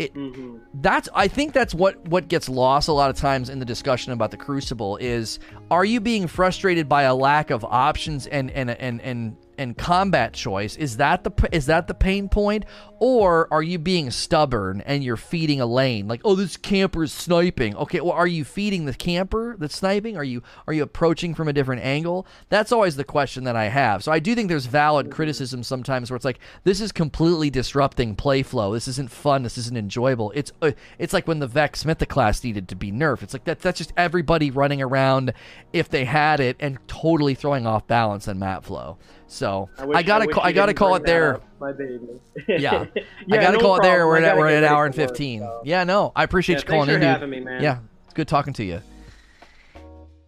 it mm-hmm. that's I think that's what what gets lost a lot of times in the discussion about the Crucible is are you being frustrated by a lack of options and and and and and combat choice is that the is that the pain point? Or are you being stubborn and you're feeding a lane? Like oh this camper is sniping. Okay well are you feeding the camper that's sniping? Are you are you approaching from a different angle? That's always the question that i have. So i do think there's valid criticism sometimes where it's like this is completely disrupting play flow. This isn't fun. This isn't enjoyable. It's uh, it's like when the vex class needed to be nerfed. It's like that that's just everybody running around if they had it and totally throwing off balance and map flow so I, wish, I gotta I, call, I gotta call it there. Up, my baby. yeah. yeah, I gotta no call problem. it there. We're at we're at an hour and fifteen. Work, so. Yeah, no, I appreciate yeah, you calling in. Having me, man. Yeah, it's good talking to you.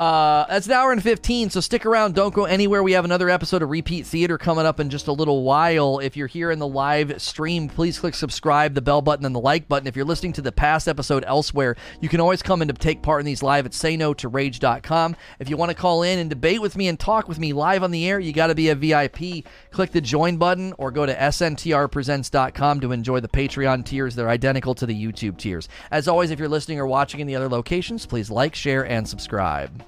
Uh, that's an hour and 15, so stick around. Don't go anywhere. We have another episode of Repeat Theater coming up in just a little while. If you're here in the live stream, please click subscribe, the bell button, and the like button. If you're listening to the past episode elsewhere, you can always come in to take part in these live at sayno2rage.com. If you want to call in and debate with me and talk with me live on the air, you got to be a VIP. Click the join button or go to sntrpresents.com to enjoy the Patreon tiers. They're identical to the YouTube tiers. As always, if you're listening or watching in the other locations, please like, share, and subscribe.